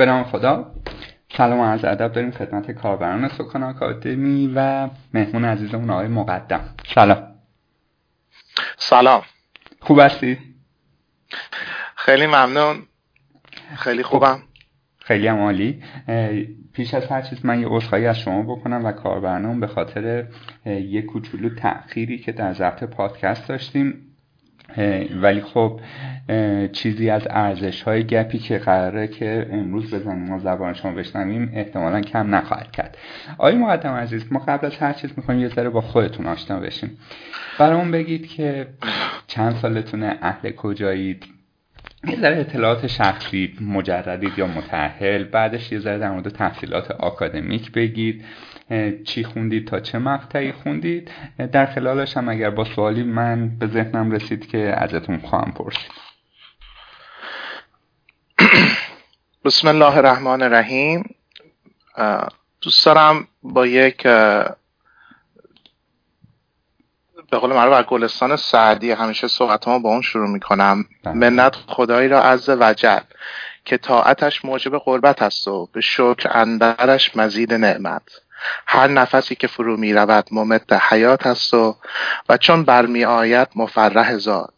به نام خدا. سلام و عرض ادب داریم خدمت کاربران سکان آکادمی و مهمون عزیزمون آقای مقدم. سلام. سلام. خوب هستی؟ خیلی ممنون. خیلی خوبم. خیلی هم عالی. پیش از هر چیز من یه عذرخواهی از شما بکنم و کاربرنامه به خاطر یه کوچولو تأخیری که در ضبط پادکست داشتیم ولی خب چیزی از ارزش های گپی که قراره که امروز بزنیم و زبان شما بشنویم احتمالا کم نخواهد کرد. آقای مقدم عزیز ما قبل از هر چیز می‌خوایم یه ذره با خودتون آشنا بشیم. برامون بگید که چند سالتونه اهل کجایید؟ یه ذره اطلاعات شخصی مجردید یا متحل بعدش یه ذره در مورد تحصیلات آکادمیک بگید. چی خوندید تا چه مقطعی خوندید؟ در خلالش هم اگر با سوالی من به ذهنم رسید که ازتون خواهم پرسید. بسم الله الرحمن الرحیم. دوست دارم با یک به قول معروف از گلستان سعدی همیشه صحبت با اون شروع می‌کنم. بله. منت خدایی را عز وجل که طاعتش موجب قربت است و به شکر اندرش مزید نعمت. هر نفسی که فرو می رود ممت حیات است و و چون برمی آید مفرح زاد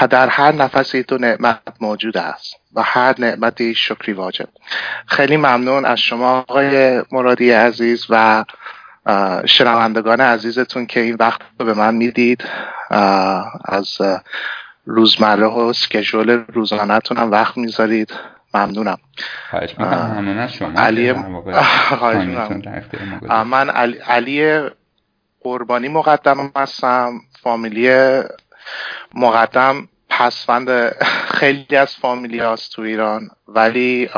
و در هر نفسی تو نعمت موجود است و هر نعمتی شکری واجب. خیلی ممنون از شما آقای مرادی عزیز و شنوندگان عزیزتون که این وقت رو به من می‌دید از روزمره و سکجول روزانهتون هم وقت می‌ذارید. ممنونم. علی من علی قربانی مقدم هستم. فامیلی مقدم پسفند خیلی از فامیلی هست تو ایران. ولی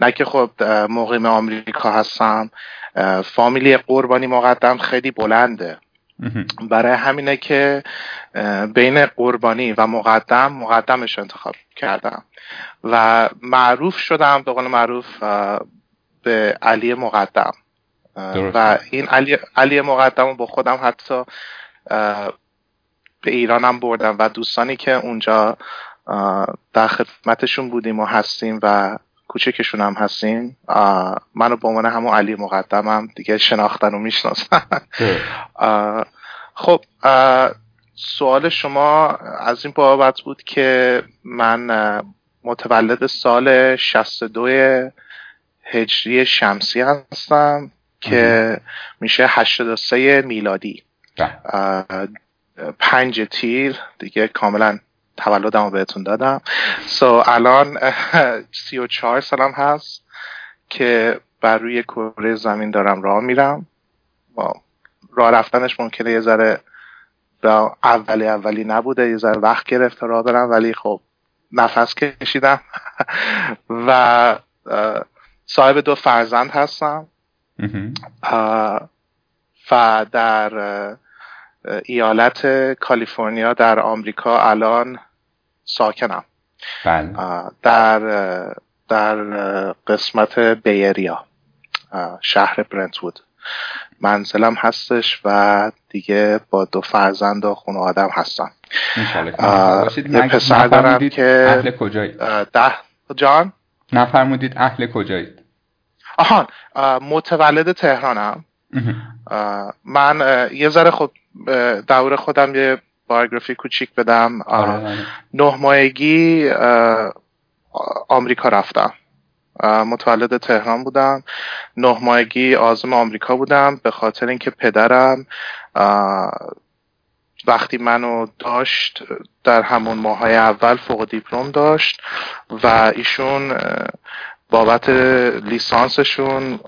نه که خب مقیم آمریکا هستم. فامیلی قربانی مقدم خیلی بلنده. برای همینه که بین قربانی و مقدم مقدمش انتخاب کردم. و معروف شدم به قول معروف به علی مقدم. و این علی, علی مقدم رو با خودم حتی به ایرانم بردم و دوستانی که اونجا در خدمتشون بودیم و هستیم و کوچکشون هم هستیم منو به عنوان همون علی مقدمم دیگه شناختن و می‌شناسن. خب سوال شما از این بابت بود که من متولد سال 62 هجری شمسی هستم که میشه 83 میلادی. بله. پنج تیر دیگه کاملا تولدم رو بهتون دادم. سو so, الان سی و چهار سالم هست که بر روی کره زمین دارم راه میرم. راه رفتنش ممکنه یه ذره اولی اولی نبوده یه ذره وقت گرفت راه برم ولی خب نفس کشیدم. و صاحب دو فرزند هستم. و در ایالت کالیفرنیا در آمریکا الان ساکنم. بله. در در قسمت بیریا شهر برنتوود. منزلم هستش و دیگه با دو فرزند و خونه آدم هستم. یه پسر دارم که اهل کجایید ده جان؟ نفرمودید اهل کجایید آهان متولد تهرانم. من یه ذره خب دور خودم یه بایوگرافی کوچیک بدم. آره، آره. نه ماهگی آمریکا رفتم. متولد تهران بودم. نه ماهگی آزم آمریکا بودم. به خاطر اینکه پدرم وقتی منو داشت در همون ماهای اول فوق دیپلم داشت و ایشون بابت لیسانسشون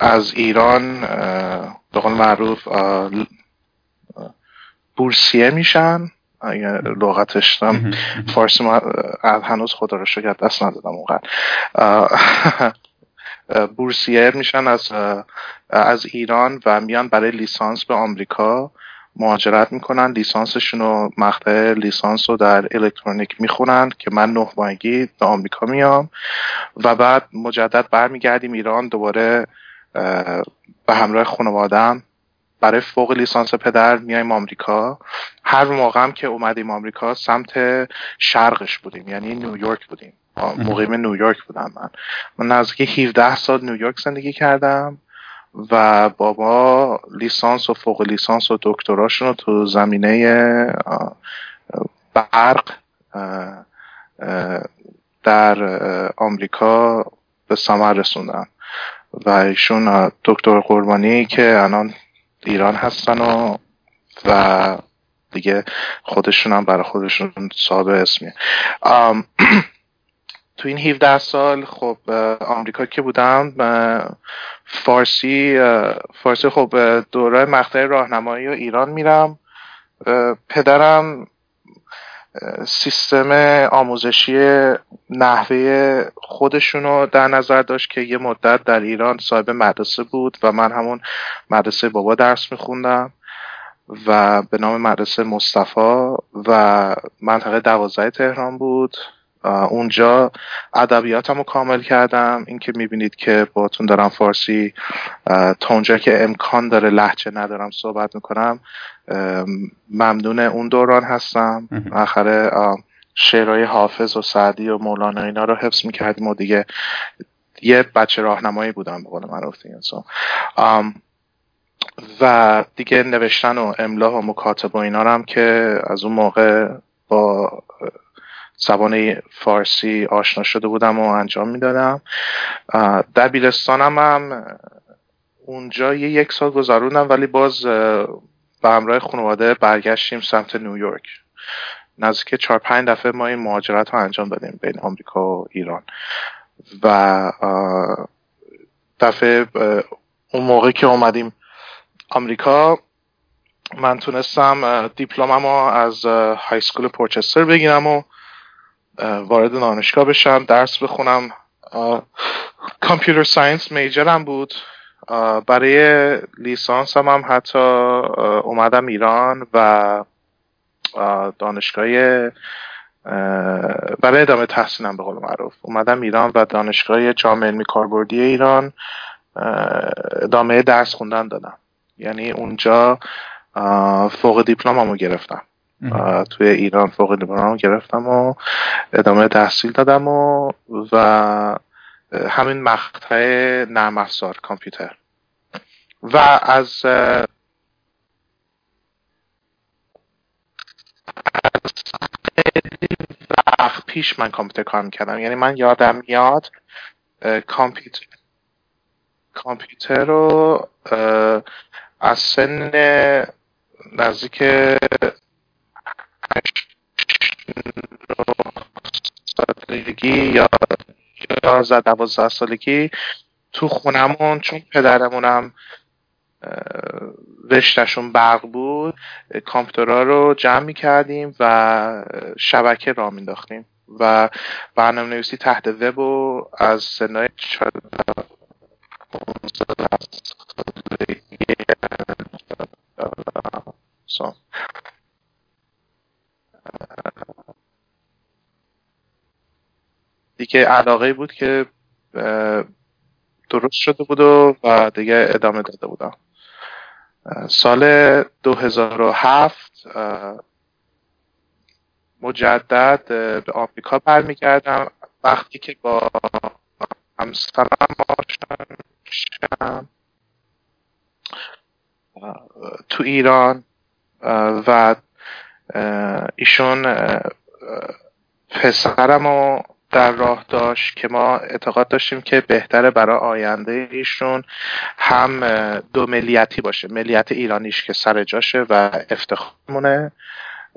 از ایران به قول معروف بورسیه میشن. اگر لغتش فارسی ما هنوز خدا رو شکر دست ندادم اونقدر. بورسیر میشن از از ایران و میان برای لیسانس به آمریکا مهاجرت می‌کنن. لیسانسشون رو مقطع لیسانس رو در الکترونیک می‌خونن که من نه ماهگی به آمریکا میام و بعد مجدد برمیگردیم ایران دوباره به همراه خانوادم برای فوق لیسانس پدر میایم آمریکا. هر موقع هم که اومدیم آمریکا سمت شرقش بودیم یعنی نیویورک بودیم. مقیم نیویورک بودم من. من نزدیک 17 سال نیویورک زندگی کردم و بابا لیسانس و فوق لیسانس و دکتراشون رو تو زمینه برق در آمریکا به ثمر رسوندن و ایشون دکتر قربانی که الان ایران هستن و و دیگه خودشون هم برای خودشون صاحب اسمیه. تو این 17 سال خب آمریکا که بودم فارسی فارسی خب دوره مقطع راهنمایی و ایران میرم. پدرم سیستم آموزشی نحوه خودشونو در نظر داشت که یه مدت در ایران صاحب مدرسه بود و من همون مدرسه بابا درس میخوندم و به نام مدرسه مصطفی و منطقه دوازده تهران بود. اونجا ادبیاتم رو کامل کردم. اینکه می‌بینید که باتون دارم فارسی تا اونجا که امکان داره لحجه ندارم صحبت می‌کنم ممنون اون دوران هستم. آخره شعرهای حافظ و سعدی و مولانا اینا رو حفظ می‌کردیم و دیگه یه بچه راهنمایی بودم به قول معروف و دیگه نوشتن و املا و مکاتب و اینا هم که از اون موقع با زبان فارسی آشنا شده بودم و انجام می‌دادم. در بیلستانم هم اونجا یه یک سال گذروندم ولی باز به همراه خانواده برگشتیم سمت نیویورک نزدیک چهار پنج دفعه ما این مهاجرت رو انجام دادیم بین آمریکا و ایران. و دفعه اون موقع که اومدیم آمریکا من تونستم دیپلمم از های سکول پورچستر بگیرم و وارد دانشگاه بشم درس بخونم. computer science major م بود. برای لیسانس هم, هم حتی اومدم ایران و دانشگاه برای ادامه تحصیلم به قول معروف. اومدم ایران و دانشگاه جامعه علمی کاربردی ایران ادامه درس خوندن دادم. یعنی اونجا فوق دیپلممو گرفتم. توی ایران فوق لیسانس گرفتم و ادامه تحصیل دادم و و همین مقطع نرم افزار کامپیوتر. و از وقت پیش من کامپیوتر کار می‌کردم. یعنی من یادم میاد کامپیوتر کامپیوتر رو از سن نزدیک سالگی یا یازده دوازده سالگی تو خونمون چون پدرمونم رشتهشون برق بود کامپیوترها رو جمع می کردیم و شبکه را مینداختیم و برنامه نویسی تحت وب و از سنای دیگه علاقه بود که درست شده بود و دیگه ادامه داده بودم. سال 2007 مجدد به آمریکا برمیگردم. وقتی که با همسرم آشنا تو ایران و ایشون پسرم رو در راه داشت که ما اعتقاد داشتیم که بهتره برای آینده ایشون هم دو ملیتی باشه. ملیت ایرانیش که سر جاشه و افتخارمونه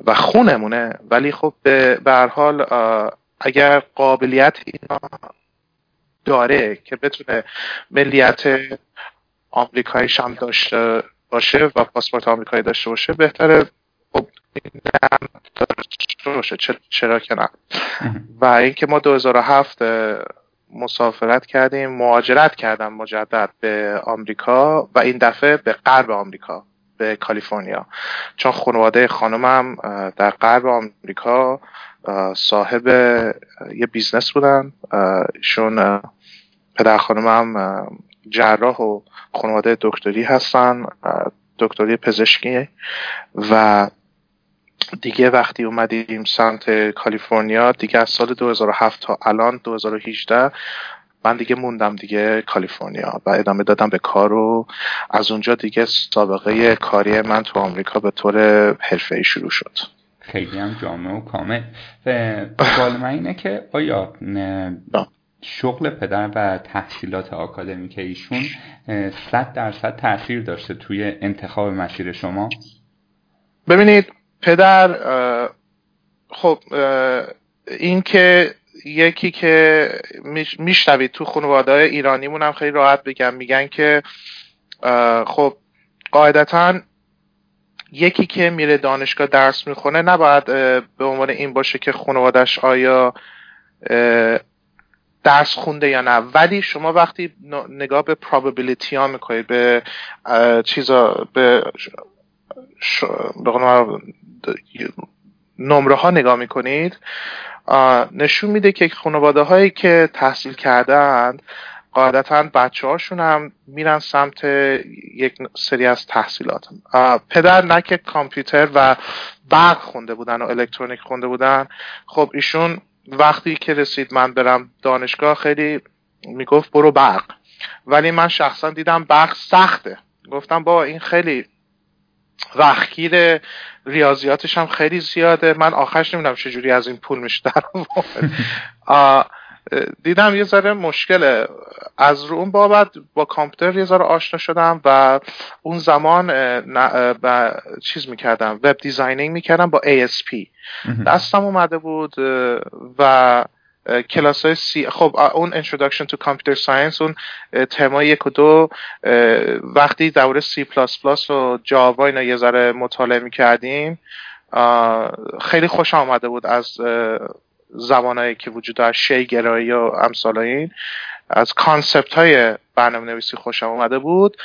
و خونمونه. ولی خب به هر حال اگر قابلیت اینا داره که بتونه ملیت آمریکاییش هم داشته باشه و پاسپورت آمریکایی داشته باشه بهتره باشه چرا که نه. و اینکه ما 2007 مسافرت کردیم مهاجرت کردم مجدد به آمریکا و این دفعه به غرب آمریکا به کالیفرنیا. چون خانواده خانمم در غرب آمریکا صاحب یه بیزنس بودن. ایشون پدر خانمم جراح و خانواده دکتری هستن دکتری پزشکی. و دیگه وقتی اومدیم سمت کالیفرنیا دیگه از سال 2007 تا الان 2018 من دیگه موندم دیگه کالیفرنیا و ادامه دادم به کار و از اونجا دیگه سابقه کاری من تو آمریکا به طور ای شروع شد. خیلی هم جامع و کامل. و سوال من اینه که آیا شغل پدر و تحصیلات آکادمیک ایشون صد درصد تاثیر داشته توی انتخاب مسیر شما؟ ببینید پدر خب این که یکی که میشنوید تو خانواده ایرانیمون هم خیلی راحت بگم. میگن که خب قاعدتا یکی که میره دانشگاه درس می‌خونه نباید به عنوان این باشه که خانوادش آیا درس خونده یا نه. ولی شما وقتی نگاه به probability ها می‌کنید به چیزا به نمره ها نگاه می‌کنید نشون میده که خانواده هایی که تحصیل کردند قاعدتا بچه هاشون هم میرن سمت یک سری از تحصیلات. پدر نه که کامپیوتر و برق خونده بودن و الکترونیک خونده بودن. خب ایشون وقتی که رسید من برم دانشگاه خیلی می‌گفت برو برق. ولی من شخصا دیدم برق سخته. گفتم با این خیلی وقتگیر ریاضیاتش هم خیلی زیاده. من آخرش نمی‌دونم چجوری از این پول میشه در دیدم یه ذره مشکله. از رو اون بابت با کامپیوتر یه ذره آشنا شدم و اون زمان با چیز می‌کردم web designing می‌کردم با ASP دستم اومده بود و کلاس های C خب اون Introduction to Computer Science اون ترمای یک و دو وقتی دوره C++ و جاوا اینا یه ذره مطالعه می کردیم خیلی خوشم اومده بود از زبانهایی که وجود داشت شی گرایی و امثال این. از concept های برنامه نویسی خوشم اومده بود.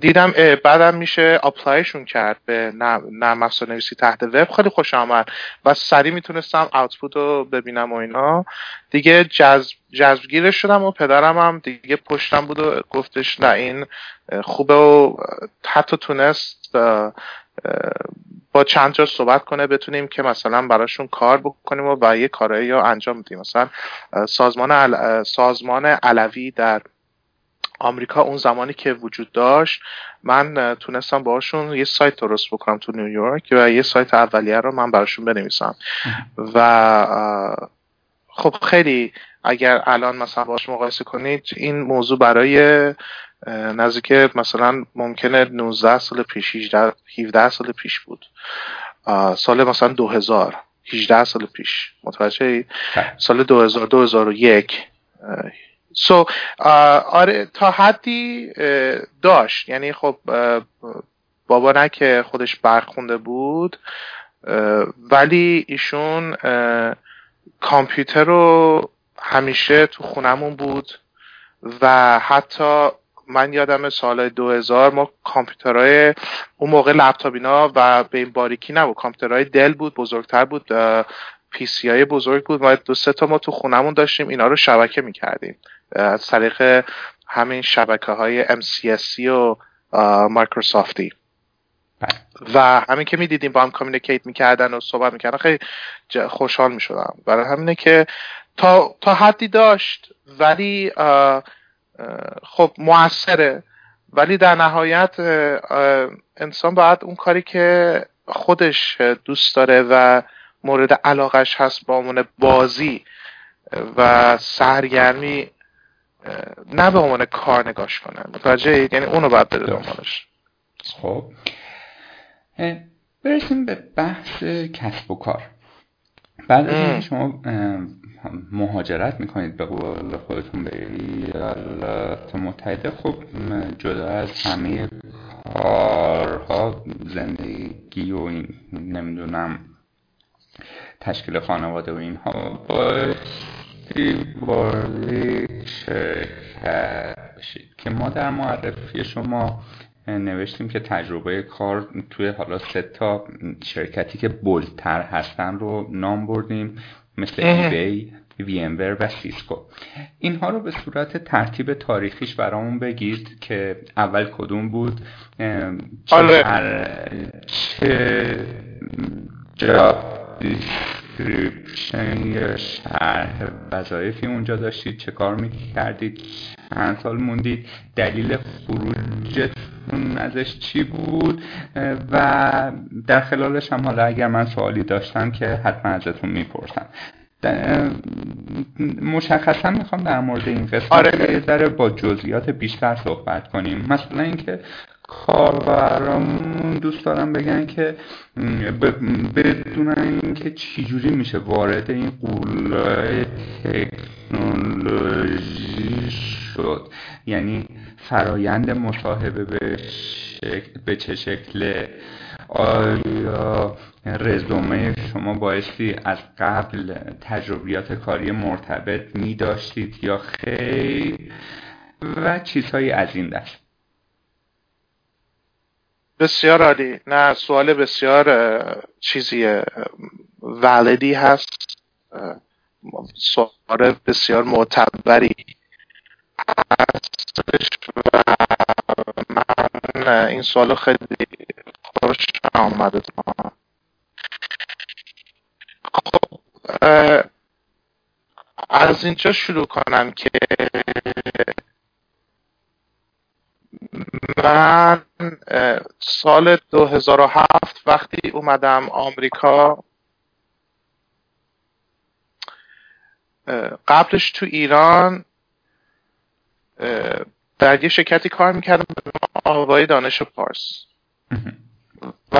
دیدم بعدم میشه apply شون کرد به نرم افزار نویسی تحت وب. خیلی خوشم اومد و سریع می‌تونستم output رو ببینم و اینا. دیگه جذب جذبگیر شدم و پدرم هم دیگه پشتم بود و گفتش نه این خوبه و حتی تونست با چند جا صحبت کنه بتونیم که مثلا براشون کار بکنیم و, و یه کارایی رو انجام بدیم. مثلا سازمان سازمان علوی در آمریکا اون زمانی که وجود داشت من تونستم باشون یه سایت درست بکنم تو نیویورک و یه سایت اولیه رو من براشون بنویسم. و خب خیلی اگر الان مثلا باش مقایسه کنید این موضوع برای نزدیک مثلا ممکنه 19 سال پیش 17 سال پیش بود. سال مثلا 2000 18 سال پیش. متوجه بله. سال 2000 2001 سو آره تا حدی داشت. یعنی خب بابا نه که خودش برخونده بود ولی ایشون کامپیوتر رو همیشه تو خونمون بود و حتی من یادم سال 2000 ما کامپیوترهای اون موقع لپتاپ اینا و به این باریکی نبود. کامپیوترهای Dell بود بزرگتر بود PC های بزرگ بود. ما دو سه تا ما تو خونمون داشتیم اینا رو شبکه می‌کردیم. از طریق همین شبکه های MCSE و مایکروسافتی بله. و همین که می‌دیدیم با هم communicate می‌کردن و صحبت می‌کردن خیلی خوشحال می‌شدم. برای همینه که تا, تا حدی داشت ولی خب موثره. ولی در نهایت انسان باید اون کاری که خودش دوست داره و مورد علاقش هست با عنوان بازی و سرگرمی نه به عنوان کار نگاش کنه متوجه یعنی اونو باید بده دنبالش. خب. برسیم به بحث کسب و کار. بعد از شما مهاجرت می‌کنید به قول خودتون به ایالات متحده خب جدا از همه کارها زندگی و این نمی‌دونم تشکیل خانواده و اینها بایستی وارد شرکت. بشید که ما در معرفی شما نوشتیم که تجربه کار توی حالا سه تا شرکتی که bold تر هستن رو نام بردیم مثل AbbVie و سیسکو. اینها رو به صورت ترتیب تاریخیش برامون بگید که اول کدوم بود چه, آره. چه job description یا شرح وظایفی اونجا داشتید؟ چه کار می‌کردید؟ چند سال موندید؟ دلیل خروجتون ازش چی بود؟ و در خلالش هم حالا اگر من سوالی داشتم که حتما ازتون می‌پرسم. مشخصا می‌خوام در مورد این قسمت آره. ذره با جزئیات بیشتر صحبت کنیم. مثلا اینکه کاربرامون دوست دارم بگن که بدونن اینکه چجوری میشه وارد این قولای تکنولوژی شد. یعنی فرایند مصاحبه به, به چه شکله؟ آیا رزومه شما بایستی از قبل تجربیات کاری مرتبط می داشتید یا خیر؟ و چیزهایی از این دست. بسیار عالی. نه سوال بسیار چیزی ولدی هست. سوال بسیار معتبری هستش و من این سوال خیلی خوش آمده خب از اینجا شروع کنم که من سال 2007 وقتی اومدم آمریکا قبلش تو ایران در یه شرکتی کار می‌کردم به آوای دانش پارس. و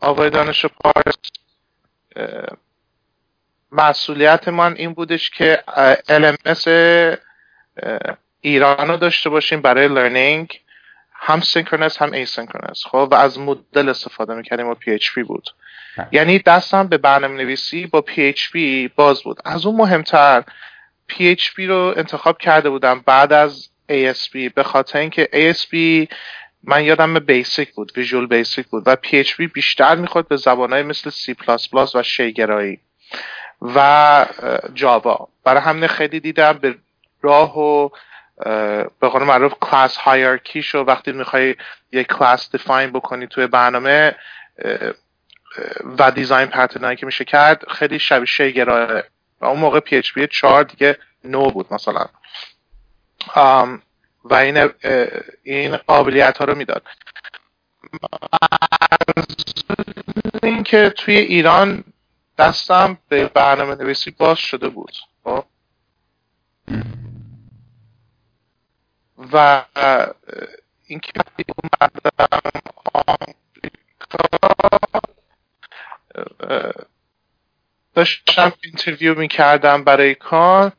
آوای دانش پارس مسئولیت من این بودش که LMS ایران رو داشته باشیم برای learning هم synchronous هم asynchronous خب و از Moodle استفاده می‌کردیم و PHP بود. یعنی دستم به برنامه نویسی با PHP باز بود. از اون مهمتر PHP رو انتخاب کرده بودم بعد از ASP به خاطر اینکه ASP من یادم Basic بود Visual Basic بود و PHP بیشتر می‌خواد به زبانهای مثل C++ و شیگرایی و جاوا برای همین خیلی دیدم به راه و به قول معروف کلاس هایرکی شو وقتی می‌خوای یک کلاس دیفاین بکنی توی برنامه و دیزاین پترنایی که میشه کرد خیلی شبیه شیگراه و اون موقع PHP 4 دیگه نو بود مثلا. و این این قابلیت ها رو می‌داد. اینکه توی ایران دستم به برنامه نویسی باز شده بود. خب؟ و اینکه اومدم داشتم interview می‌کردم برای کار.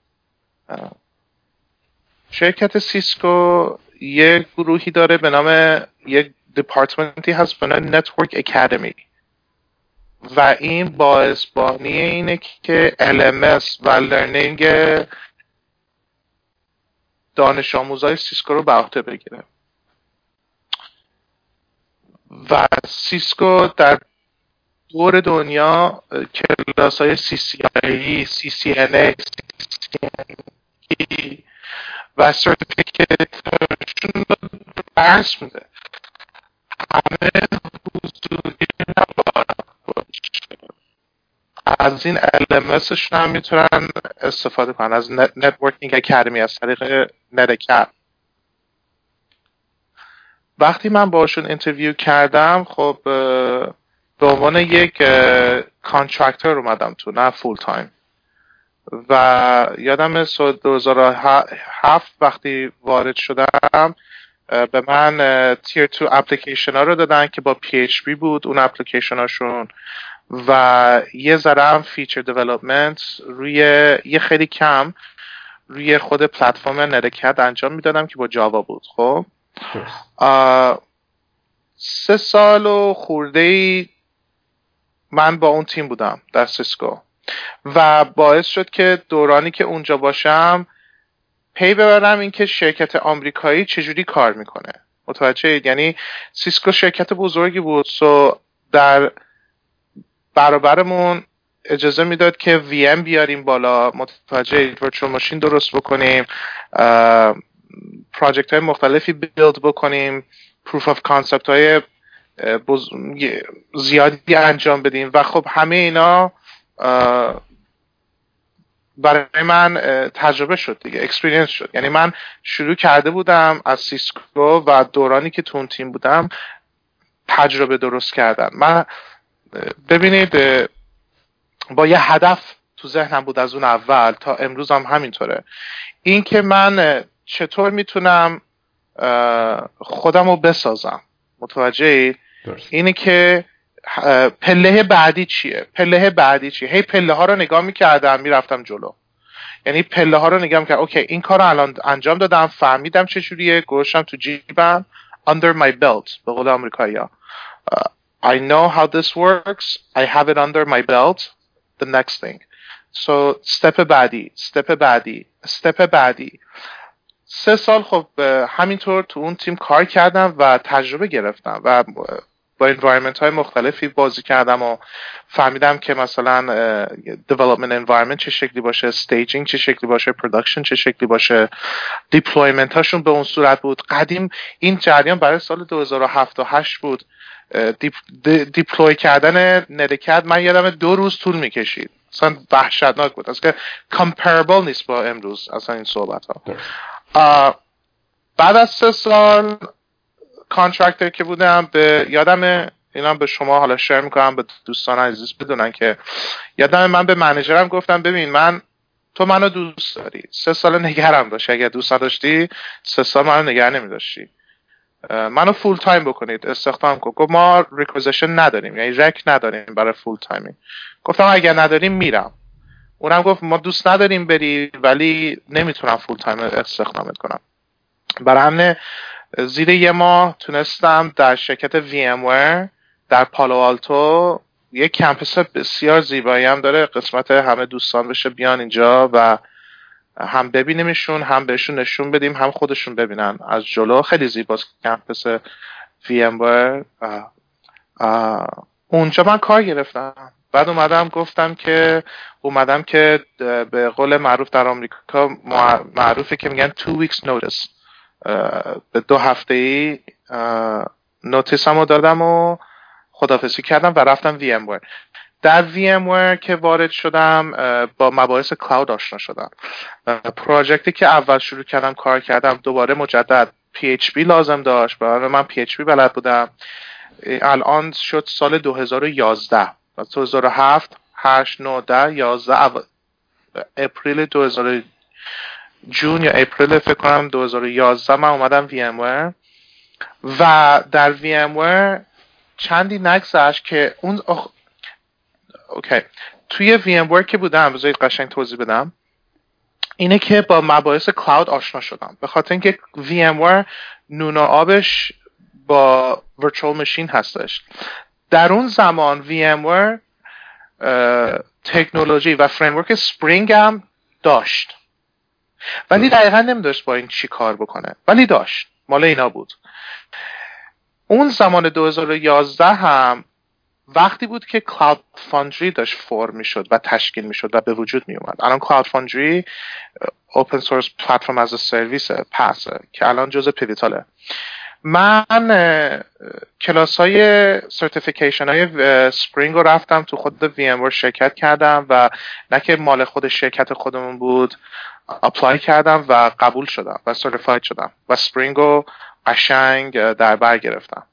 شرکت سیسکو یه گروهی داره به نام یک دپارتمنتی هست به نام Network Academy و این باعث بانی اینه که LMS و learning دانش آموزای سیسکو رو به عهده بگیره. و سیسکو در دور دنیا کلاس های CCIE, CCNA, CCNP و certificate شون رو درس میده. همه حضوری از این LMS شون هم می‌تونن استفاده کنن. از Networking Academy از طریق NetAcad وقتی من باشون interview کردم خب به عنوان یک contractor اومدم تو نه full time و یادم سال 2007 وقتی وارد شدم به من tier two application ها رو دادن که با PHP بود. اون اپلیکیشن هاشون و یه ذره هم feature development روی یه خیلی کم روی خود پلتفرم نرکت انجام می‌دادم که با Java بود خب؟ سه سال و خورده ای من با اون تیم بودم در Cisco و باعث شد که دورانی که اونجا باشم پی ببرم اینکه شرکت آمریکایی چجوری کار می‌کنه. متوجه یعنی Cisco شرکت بزرگی بود so در برابرمون اجازه می‌داد که VM بیاریم بالا. متوجه virtual machine درست بکنیم. project های مختلفی build بکنیم. proof of concept های زیادی انجام بدیم. و خب همه اینا برای من تجربه شد دیگه. experience شد. یعنی من شروع کرده بودم از Cisco و دورانی که تو اون تیم بودم تجربه درست کردن. من ببینید با یه هدف تو ذهنم بود از اون اول تا امروز هم همینطوره. این که من چطور می‌تونم خودم رو بسازم؟ متوجه اینه که پله بعدی چیه؟ پله بعدی چیه؟ هی پله ها رو نگاه می‌کردم می‌رفتم جلو. یعنی پله ها رو نگاه می‌کردم. اوکی این کار رو الان انجام دادم فهمیدم چجوریه گوشم تو جیبم under my belt به قول امریکایی ها I know how this works I have it under my belt the next thing so step بعدی step بعدی step بعدی سه سال خب همینطور تو اون تیم کار کردم و تجربه گرفتم و با انوایرمنت های مختلفی بازی کردم و فهمیدم که مثلا development environment چه شکلی باشه staging چه شکلی باشه production چه شکلی باشه deployment هاشون به اون صورت بود. قدیم این جریان برای سال 2007 و 8 بود. دیپلوی کردن ندکت من یادم دو روز طول می‌کشید. اصلا وحشتناک بود. که comparable نیست با امروز اصلا این صحبت ها بعد از سه سال contractor که بودم به یادم اینا به شما حالا share می‌کنم به دوستان عزیز بدونن که یادم من به منیجرم گفتم ببین من تو منو دوست داری. سه سال نگهم داشتی اگر دوست نداشتی سه سال منو نگه نمیداشتی. منو full time بکنید. استخدام کن. گفت ما requisition نداریم. یعنی req نداریم برای full time ی گفتم اگر نداریم میرم. اونم گفت ما دوست نداریم بری ولی نمی‌تونم full time استخدامت کنم. برای همه زیر یه ماه تونستم در شرکت VMware در پالو آلتو یه کمپس بسیار زیبایی هم داره. قسمت همه دوستان بشه بیان اینجا و هم ببینیمشون هم بهشون نشون بدیم هم خودشون ببینن. از جلو خیلی زیباست کمپس VMware. اونجا من کار گرفتم. بعد اومدم گفتم که اومدم که به قول معروف در آمریکا معروفه که میگن two weeks notice. به دو هفته ای نوتیسم رو دادم و خدافزی کردم و رفتم وی ام در وی ام که وارد شدم با مباحث کلاود آشنا شدم. پراجکتی که اول شروع کردم کار کردم دوباره مجدد PHP لازم داشت. برای من PHP بلد بودم. الان شد سال 2011 2007 8 9 10 11 April 2000 June یا April فکر کنم 2011 من اومدم وی ام و در وی ام چندی نگذشت که اون اخ... اوکی. توی وی ام که بودم بذارید قشنگ توضیح بدم. اینه که با مباحث cloud آشنا شدم. به خاطر اینکه وی ام نون و آبش با virtual machine هستش. در اون زمان VMware تکنولوژی و framework Spring هم داشت. ولی دقیقا نمیداشت با این چی کار بکنه. ولی داشت. مال اینا بود. اون زمان 2011 هم وقتی بود که Cloud Foundry داشت فرم می‌شد و تشکیل می‌شد و به وجود می اومد الان Cloud Foundry open source platform از سرویس PaaS ه که الان جزء Pivotal ه. من کلاس های certification های Spring رو رفتم تو خود وی ام شرکت کردم و نه که مال خود شرکت خودمون بود. apply کردم و قبول شدم و certified شدم و Spring رو قشنگ در بر گرفتم.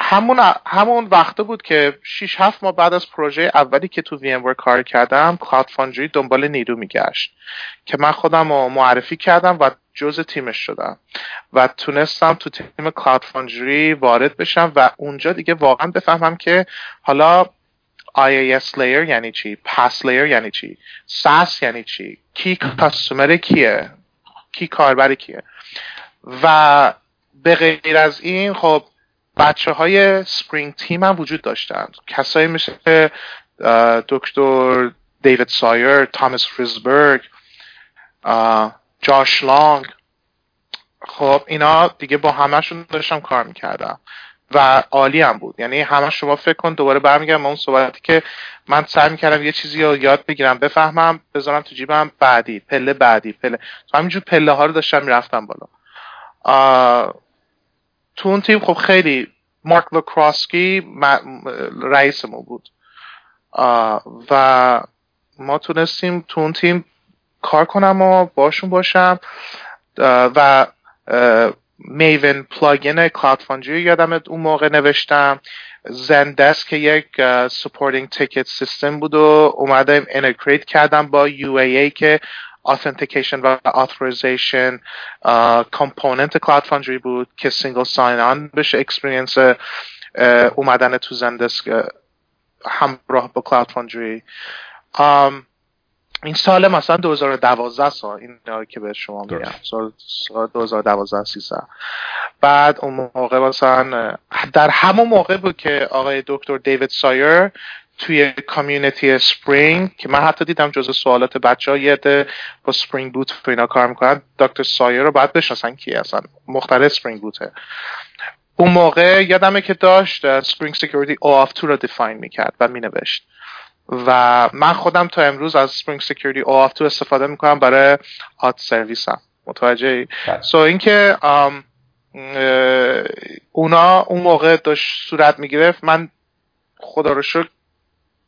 همون همون وقته بود که 6 7 ماه بعد از پروژه اولی که تو وی کار کردم Cloud Foundry دنبال نیرو میگشت که من خودم رو معرفی کردم و جز تیمش شدم و تونستم تو تیم Cloud Foundry وارد بشم و اونجا دیگه واقعا بفهمم که حالا IaaS layer یعنی چی? PaaS layer یعنی چی? SaaS یعنی چی? کی customer کیه? کی کاربر کیه؟ و به غیر از این خب بچه های Spring team هم وجود داشتند. کسایی مثل دکتر دیوید سایر تامس فریزبرگ جاش لانگ خب اینا دیگه با همهشون داشتم کار می‌کردم. و عالی هم بود. یعنی همه شما فکر کن دوباره برمیگردم اون صحبتی که من سعی می‌کردم یه چیزی رو یاد بگیرم بفهمم بذارم تو جیبم بعدی پله بعدی پله. تو همینجور پله ها رو داشتم می‌رفتم بالا. تو اون تیم خب خیلی مارک لوکوفسکی رئیسمون بود. و ما تونستیم تو اون تیم کار کنم و باشون باشم. و Maven plugin Cloud Foundry یادم اون موقع نوشتم. Zendesk که یک supporting ticket system بود و اومدم integrate کردم با UAA که authentication و authorization component Cloud Foundry بود که single sign-on بشه experience اومدن تو Zendesk همراه با کلاود فانجری این سال مثلا 2012 سال این که به شما میگم سال 2012 13 بعد اون موقع مثلا در همون موقع بود که آقای دکتر دیوید سایر توی community Spring که من حتی دیدم جز سوالات بچه ها یه با Spring Boot تو اینا کار می‌کنن دکتر سایر رو باید بشناسن کی اصلا مختلف Spring Boot ه. اون موقع یادمه که داشت Spring Security OAuth two رو define می‌کرد و مینوشت. و من خودم تا امروز از Spring Security OAuth two استفاده می‌کنم برای auth service م. متوجه so بله. اینکه اونا اون موقع داشت صورت می‌گرفت من خدا رو شکر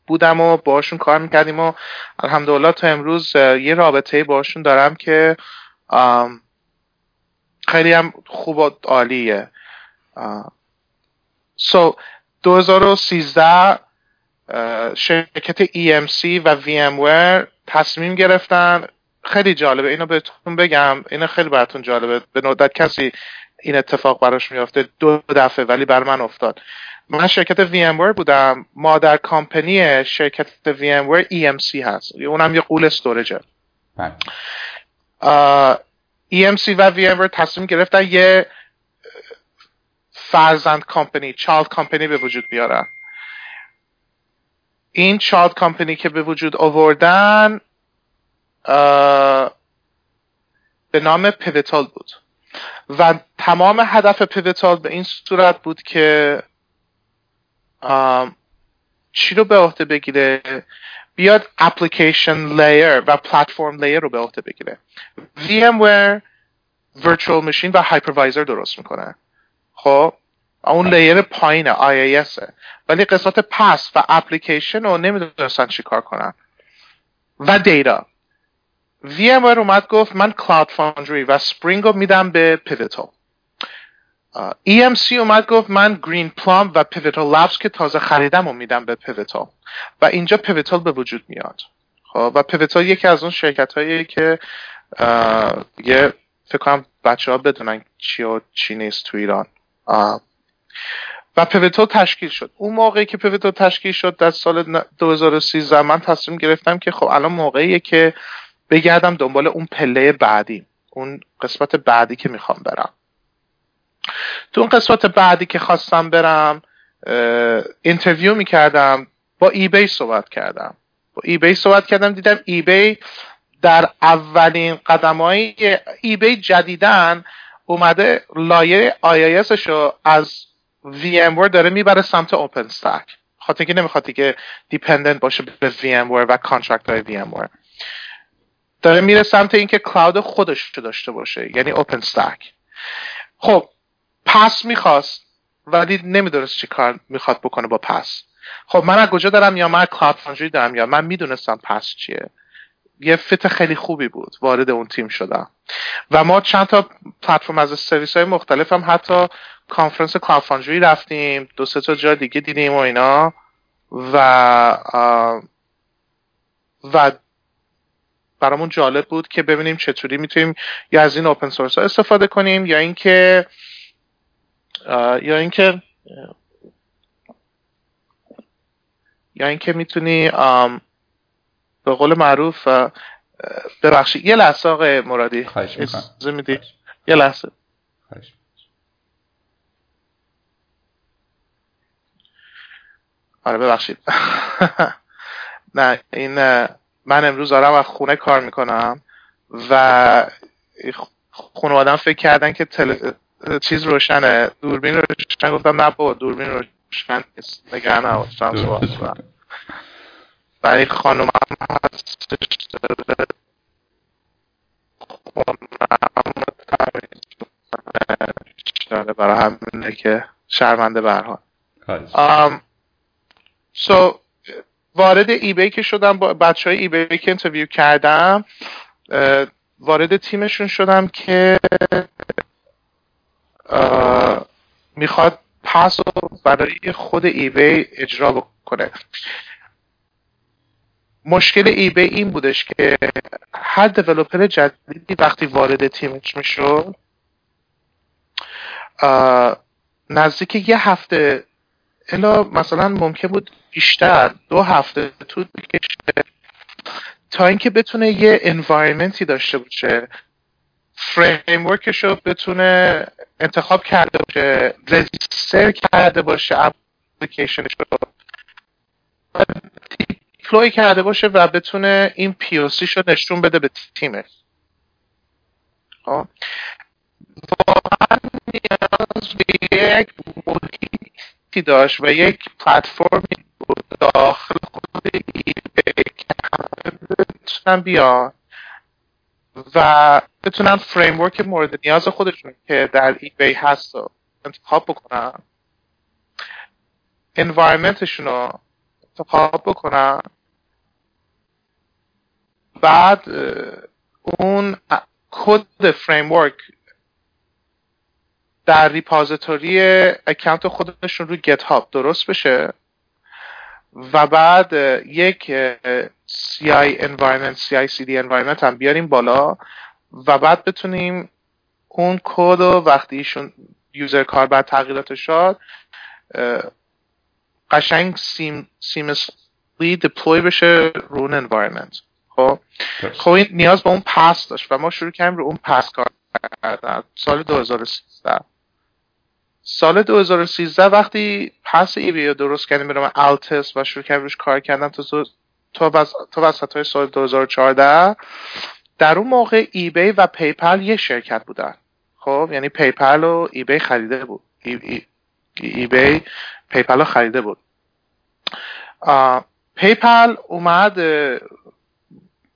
بودم و باشون کار می‌کردیم و الحمدلله تا امروز یه رابطه باشون دارم که خیلی هم خوب و عالیه. سو 2013 شرکت EMC و VMware تصمیم گرفتن. خیلی جالبه. اینو بهتون بگم. اینو خیلی براتون جالبه. به ندرت کسی این اتفاق براش میافته دو دفعه ولی بر من افتاد. من شرکت VMware بودم. مادر کامپنی شرکت VMware EMC هست. اونم یه قول استورجه بله. EMC و VMware تصمیم گرفتن یه فرزند کامپنی چالد کامپنی به وجود بیارن. این چالد کامپنی که به وجود آوردن به نام پیوتال بود. و تمام هدف پیوتال به این صورت بود که چی رو به عهده بگیره؟ بیاد اپلیکیشن لیر و پلتفرم لیر رو به عهده بگیره. VMware virtual machine و hypervisor درست می‌کنه. خب؟ اون لیر پایین IIS ولی قسمت پس و اپلیکیشن رو نمی‌دونستن چی کار کنن. و دیتا. VMware اومد گفت من Cloud Foundry و Spring رو میدم به Pivotal EMC اومد گفت من Greenplum و Pivotal Labs که تازه خریدم رو میدم به Pivotal و اینجا Pivotal به وجود میاد. خب و Pivotal یکی از اون شرکت هایی که یه فکر کنم بچه ها بدونن چی و چی نیست تو ایران. و Pivotal تشکیل شد. اون موقعی که Pivotal تشکیل شد در سال 2013 من تصمیم گرفتم که خب الان موقعیه که بگردم دنبال اون پله بعدی اون قسمت بعدی که می‌خوام برم. تو اون قسمت بعدی که خواستم برم interview می‌کردم با eBay صحبت کردم. با eBay صحبت کردم دیدم eBay در اولین قدم های eBay جدیدن اومده لایه IaaS رو از VMware داره می‌بره سمت OpenStack خاطر که نمی‌خواد دیگه dependent باشه به VMware و contract های VMware. داره میره سمت اینکه cloud خودش رو داشته باشه یعنی OpenStack خب PaaS می‌خواست ولی نمی‌دونست چی کار می‌خواد بکنه با PaaS خب من از کجا دارم یا من Cloud Foundry دارم یا من می‌دونستم PaaS چیه. یه fit خیلی خوبی بود وارد اون تیم شدم. و ما چند تا پلتفرم از سرویس های مختلف هم حتی کانفرنس کافانجوی رفتیم. دو سه تا جا دیگه دیدیم و اینا. و و برامون جالب بود که ببینیم چطوری می‌تونیم یا از این اوپن سورس ها استفاده کنیم یا اینکه یا اینکه یا اینکه می‌تونی به قول معروف ببخشید یه لحظه آقای مرادی. اجازه میدی؟ یه لحظه. آره ببخشید. نه این من امروز دارم از خونه کار می‌کنم و خانوادم فکر کردن که تل... چیز روشنه. دوربین روشن گفتم نه با دوربین روشن نیست. نگران نباش برای خانم هم هستش داره برای همینه که شرمنده برها سو وارد eBay که شدم با بچه های eBay که interview کردم وارد تیمشون شدم که می‌خواد PaaS رو برای خود eBay اجرا بکنه. مشکل eBay این بودش که هر developer جدیدی وقتی وارد تیمش می‌شد نزدیک یه هفته الا مثلا ممکن بود بیشتر دو هفته طول بکشه تا اینکه بتونه یه environment ی داشته باشه. framework ش رو بتونه انتخاب کرده باشه register کرده باشه اپلیکیشنش رو deploy کرده باشه و بتونه این POC رو نشون بده به تیمش. خب؟ واقعا نیاز به یک محیطی داشت و یک پلتفرمی داخل خود eBay که بتونن بیان و بتونن framework مورد نیاز خودشون که در eBay هست رو انتخاب بکنن. environment شون رو انتخاب بکنن. بعد اون کد framework در repository account خودشون رو GitHub درست بشه و بعد یک CI environment CI CD environment هم بیاریم بالا و بعد بتونیم اون کد رو وقتی ایشون user کار بعد تغییرات شد قشنگ seam seamlessly deploy بشه رو اون environment خب؟ خب این نیاز به اون PaaS داشت و ما شروع کردیم رو اون PaaS کار کردن. سال 2013 سال 2013 وقتی PaaS ای رو درست کردیم به نام Altus و شروع کردیم روش کار کردم تا تو تو وسط های سال 2014 در اون موقع eBay و PayPal یه شرکت بودن. خب یعنی PayPal و eBay خریده بود. ای, ای, eBay PayPal رو خریده بود. PayPal اومد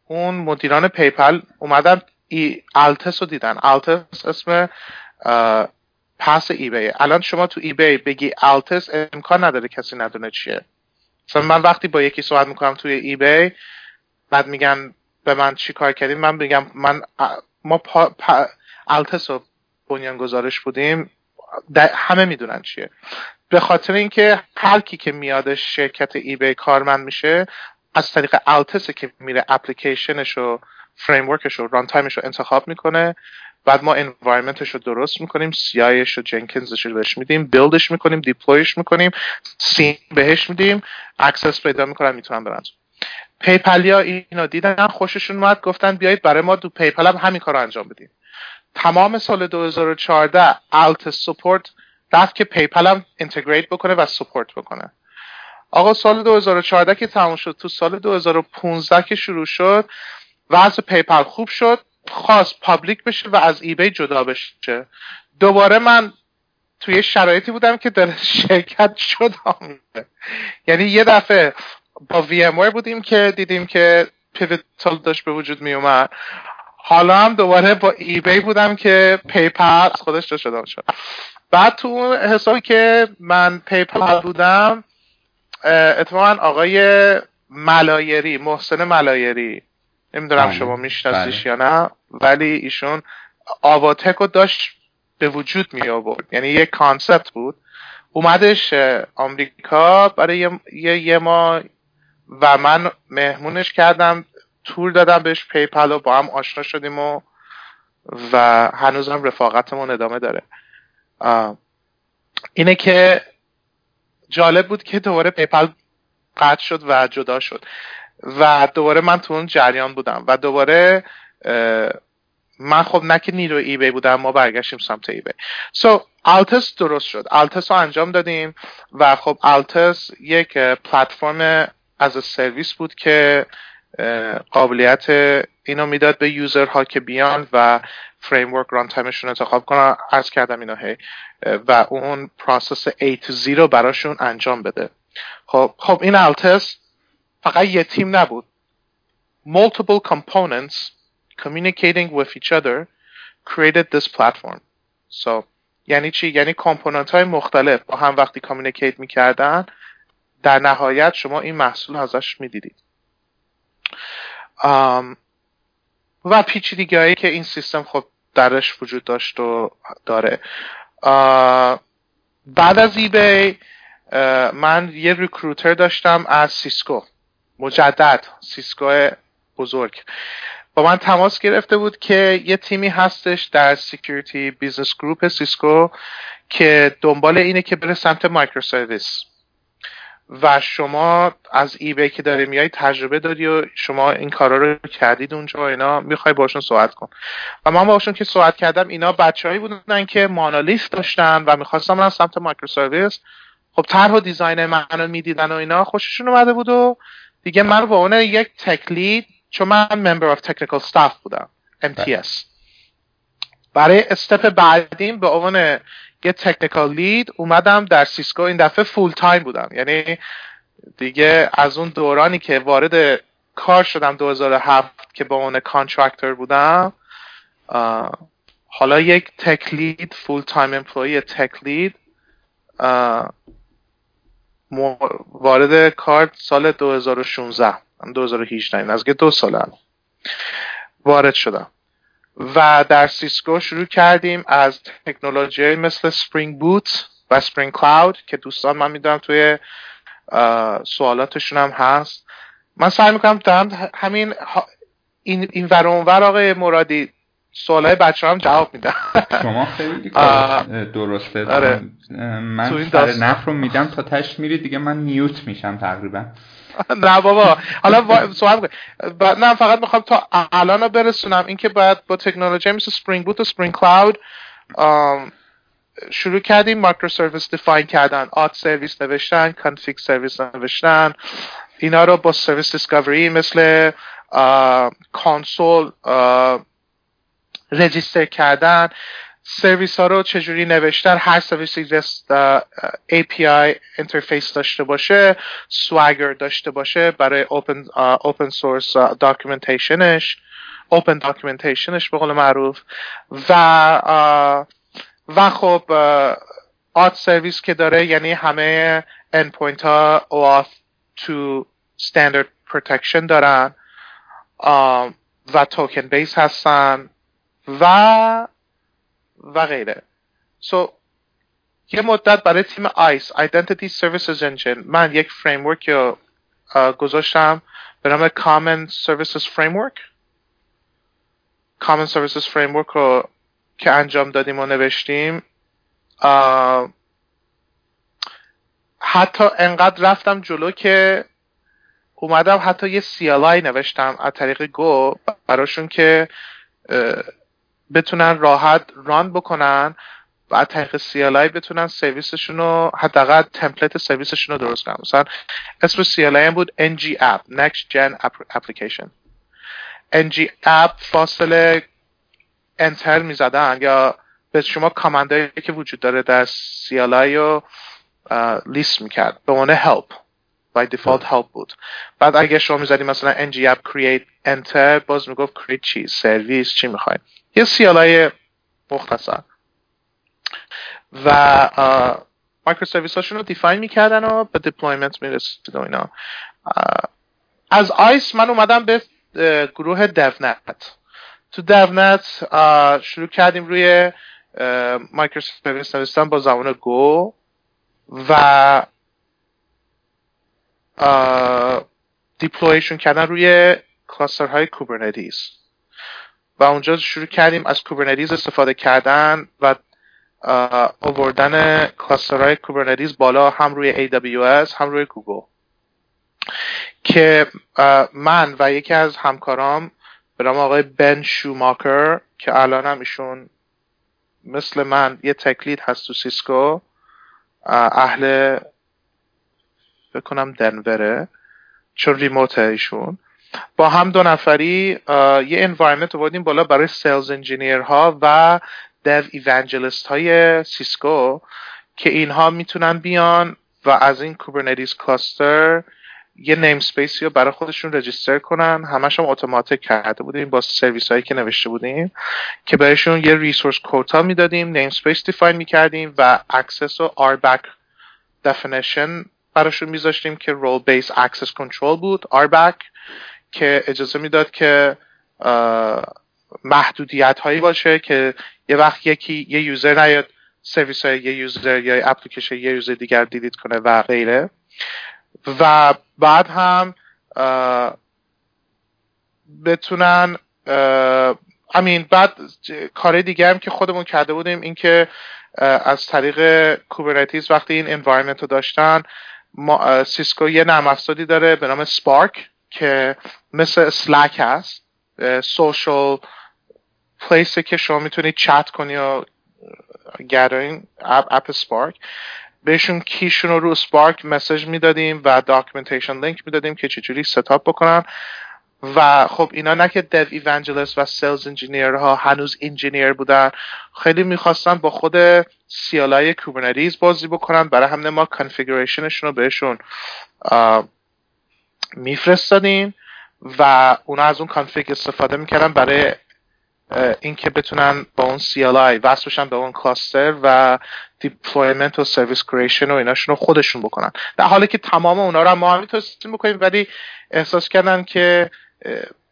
اون مدیران PayPal اومدن ای Altus رو دیدن. Altus اسم PaaS eBay الان شما تو eBay بگی Altus امکان نداره کسی ندونه چیه. مثلا من وقتی با یکی صحبت می‌کنم توی eBay بعد میگن به من چی کار کردیم من بگم من ما پا, پا Altus رو بنیان گذارش بودیم همه می‌دونن چیه. به خاطر اینکه هر کی که میادش شرکت eBay کارمند میشه از طریق Altus که میره اپلیکیشنش و framework ش رو runtime ش رو انتخاب می‌کنه. بعد ما environment ش رو درست می‌کنیم CI ش و Jenkins ش رو بهش میدیم build ش می‌کنیم deploy ش می‌کنیم سین بهش میدیم access پیدا می‌کنن می‌تونن برن. PayPal یا اینو دیدن خوششون اومد گفتن بیایید برای ما دو PayPal هم همین کار رو انجام بدیم. تمام سال 2014 Altus support رفت که PayPal هم integrate بکنه و support بکنه. آقا سال 2014 که تموم شد تو سال 2015 که شروع شد وضع PayPal خوب شد. خواست public بشه و از eBay جدا بشه. دوباره من توی شرایطی بودم که در شرکت شدم یعنی یه دفعه با VM بودیم که دیدیم که Pivotal داشت به وجود می اومد. حالا هم دوباره با eBay بودم که PayPal خودش داشت شده شد. بعد تو اون حسابی که من PayPal بودم اتفاقا آقای ملایری محسن ملایری نمی‌دونم بله. شما میشناسیش بله. یا نه ولی ایشون آواتک رو داشت به وجود می آورد یعنی یه concept بود اومدش آمریکا برای یه, یه ما و من مهمونش کردم تور دادم بهش PayPal و با هم آشنا شدیم و و هنوزم رفاقتمون ادامه داره اینه که جالب بود که دوباره PayPal قطع شد و جدا شد و دوباره من تو اون جریان بودم. و دوباره من خب نه که نیرو eBay بودم ما برگشتیم سمت eBay. So Altus درست شد. Altus رو انجام دادیم و خب Altus یک پلتفرم از سرویس بود که قابلیت اینو می‌داد به user ها که بیان و framework runtime شون انتخاب کنن. عرض کردم اینا هی. و اون process A to Z رو براشون انجام بده. خب خب این Altus فقط یه تیم نبود. Multiple components communicating with each other created this platform. So یعنی چی؟ یعنی component های مختلف با هم وقتی communicate می‌کردن در نهایت شما این محصول ازش می‌دیدید. و پیچیدگی هایی که این سیستم خب درش وجود داشت و داره. بعد از eBay من یه recruiter داشتم از Cisco. مجدد Cisco بزرگ. با من تماس گرفته بود که یه تیمی هستش در security business group Cisco که دنبال اینه که بره سمت microservice و شما از ای که داری میای تجربه داری و شما این کارا رو کردید اونجا و اینا می‌خوای باشون صحبت کن. و من باشون که صحبت کردم اینا بچههایی بودن که monolith داشتن و می‌خواستن برن سمت microservice خب طرح و design منو می‌دیدن و اینا خوششون اومده بود و دیگه من به عنوان یک tech lead چون من member of technical staff بودم MTS برای step بعدیم به عنوان یه technical lead اومدم در Cisco. این دفعه full time بودم. یعنی دیگه از اون دورانی که وارد کار شدم 2007 که به عنوان contractor بودم حالا یک tech lead full time employee tech lead وارد کار سال 2016 2018 از دو سال وارد شدم. و در Cisco شروع کردیم از تکنولوژی مثل Spring Boot و Spring Cloud که دوستان من می‌دونم توی سوالاتشون هم هست. من سعی می‌کنم دارم همین این این ور آقای مرادی سوالای بچه هم جواب میدم. شما خیلی درسته. آره. من سر نخ رو میدم تا تهش میری دیگه من mute میشم تقریبا. نه بابا. حالا سوال نه فقط می‌خوام تا الان رو برسونم. اینکه باید با تکنولوژی مثل Spring Boot و Spring Cloud شروع کردیم. microservice define کردن. auth service نوشتن. config service نوشتن. اینا رو با service discovery مثل Consul register کردن سرویس ها رو چجوری نوشتن هر سرویسی REST API interface داشته باشه Swagger داشته باشه برای open open source documentation ش open documentation ش به قول معروف. و و خب auth service که داره یعنی همه endpoint ها OAuth to standard protection دارن و token base هستن. و و غیره. So یه مدت برای تیم ISE Identity Services Engine من یک framework رو گذاشتم به نام Common Services Framework. Common Services Framework رو که انجام دادیم و نوشتیم حتی انقدر رفتم جلو که اومدم حتی یه CLI نوشتم از طریق گو براشون که بتونن راحت ران بکنن و از طریق CLI بتونن سرویسشون رو حداقل تمپلیت سرویسشون رو درست کنن. مثلا اسم CLI هم بود NG App Next Gen Application. NG App فاصله انتر می‌زدن یا به شما command ایی که وجود داره در CLI رو لیست می‌کرد. به عنوان help. By default help بود. بعد اگه شما می‌زدی مثلا ng app create enter باز می‌گفت create چی سرویس چی می‌خواین یه CLI مختصر. و microservice هاشون رو define می‌کردن و به deployment می‌رسید و اینا. از ISE من اومدم به گروه devnet. تو devnet شروع کردیم روی microservice نوشتن با زبان Go و deploy شون کردن روی cluster های Kubernetes و اونجا شروع کردیم از Kubernetes استفاده کردن و آوردن های Kubernetes بالا هم روی AWS هم روی گوگل. که من و یکی از همکارام به نام آقای بن شوماکر که الان هم ایشون مثل من یه tech lead هست تو Cisco اهل فکر کنم دنوره چون remote ایشون. با هم دو نفری یه environment بردیم بالا برای sales engineer ها و dev evangelist های Cisco که اینها می‌تونن بیان و از این Kubernetes cluster یه namespace ی رو برای خودشون register کنن. همش هم اتوماتیک کرده بودیم با سرویس هایی که نوشته بودیم که بهشون یه resource quota می‌دادیم namespace define می‌کردیم و access و RBAC definition براشون میذاشتیم که role base access control بود RBAC که اجازه می‌داد که محدودیت هایی باشه که یه وقت یکی یه user نیاد سرویس های یه user یا اپلیکیشن یه user دیگر delete کنه و غیره. و بعد هم بتونن امین بعد کار دیگه هم که خودمون کرده بودیم این که از طریق Kubernetes وقتی این environment رو داشتن ما Cisco یه نرم افزاری داره به نام Spark که مثل Slack هست social place ه که شما می‌تونید چت کنی و گرین app, app Spark بهشون key شون رو رو Spark message می‌دادیم و documentation لینک می‌دادیم که چجوری setup بکنن. و خب اینا نه که dev evangelist و sales engineer ها هنوز engineer بودن. خیلی می‌خواستن با خود CLI ی Kubernetes بازی بکنن. برای همه ما configuration شون رو بهشون میفرستادیم و اونا از اون config استفاده می‌کردن برای اینکه بتونن با اون CLI وصل بشن به اون cluster و deployment و service creation و ایناشون رو خودشون بکنن در حالی که تمام اونا رو ما هم می‌تونستیم بکنیم ولی احساس کردن که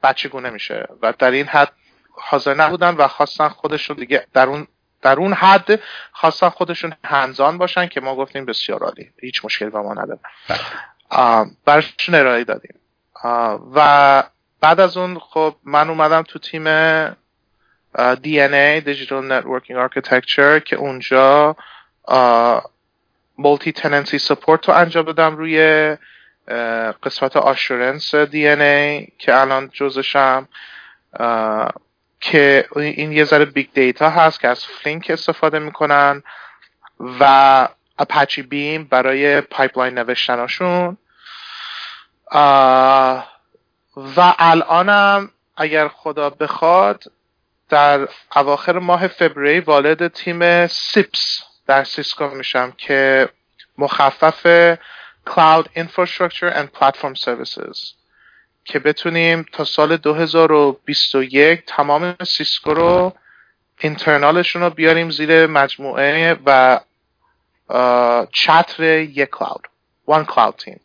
بچه گونه میشه و در این حد حاضر نبودن و خواستن خودشون دیگه در اون در اون حد خواستن خودشون hands-on باشن که ما گفتیم بسیار عالی هیچ مشکلی با ما نداره بله. برشون ارائه دادیم. و بعد از اون خب من اومدم تو تیم DNA Digital Networking Architecture که اونجا multi-tenancy support رو انجام دادم روی قسمت assurance DNA که الان جزشم که این یه ذره big data هست که از Flink استفاده می‌کنن و Apache Beam برای pipeline نوشتناشون. و الانم اگر خدا بخواد در اواخر ماه February وارد تیم CIPS در Cisco میشم که مخفف Cloud Infrastructure and Platform Services که بتونیم تا سال 2021 تمام Cisco رو internal شون رو بیاریم زیر مجموعه و چتر یک cloud one cloud team.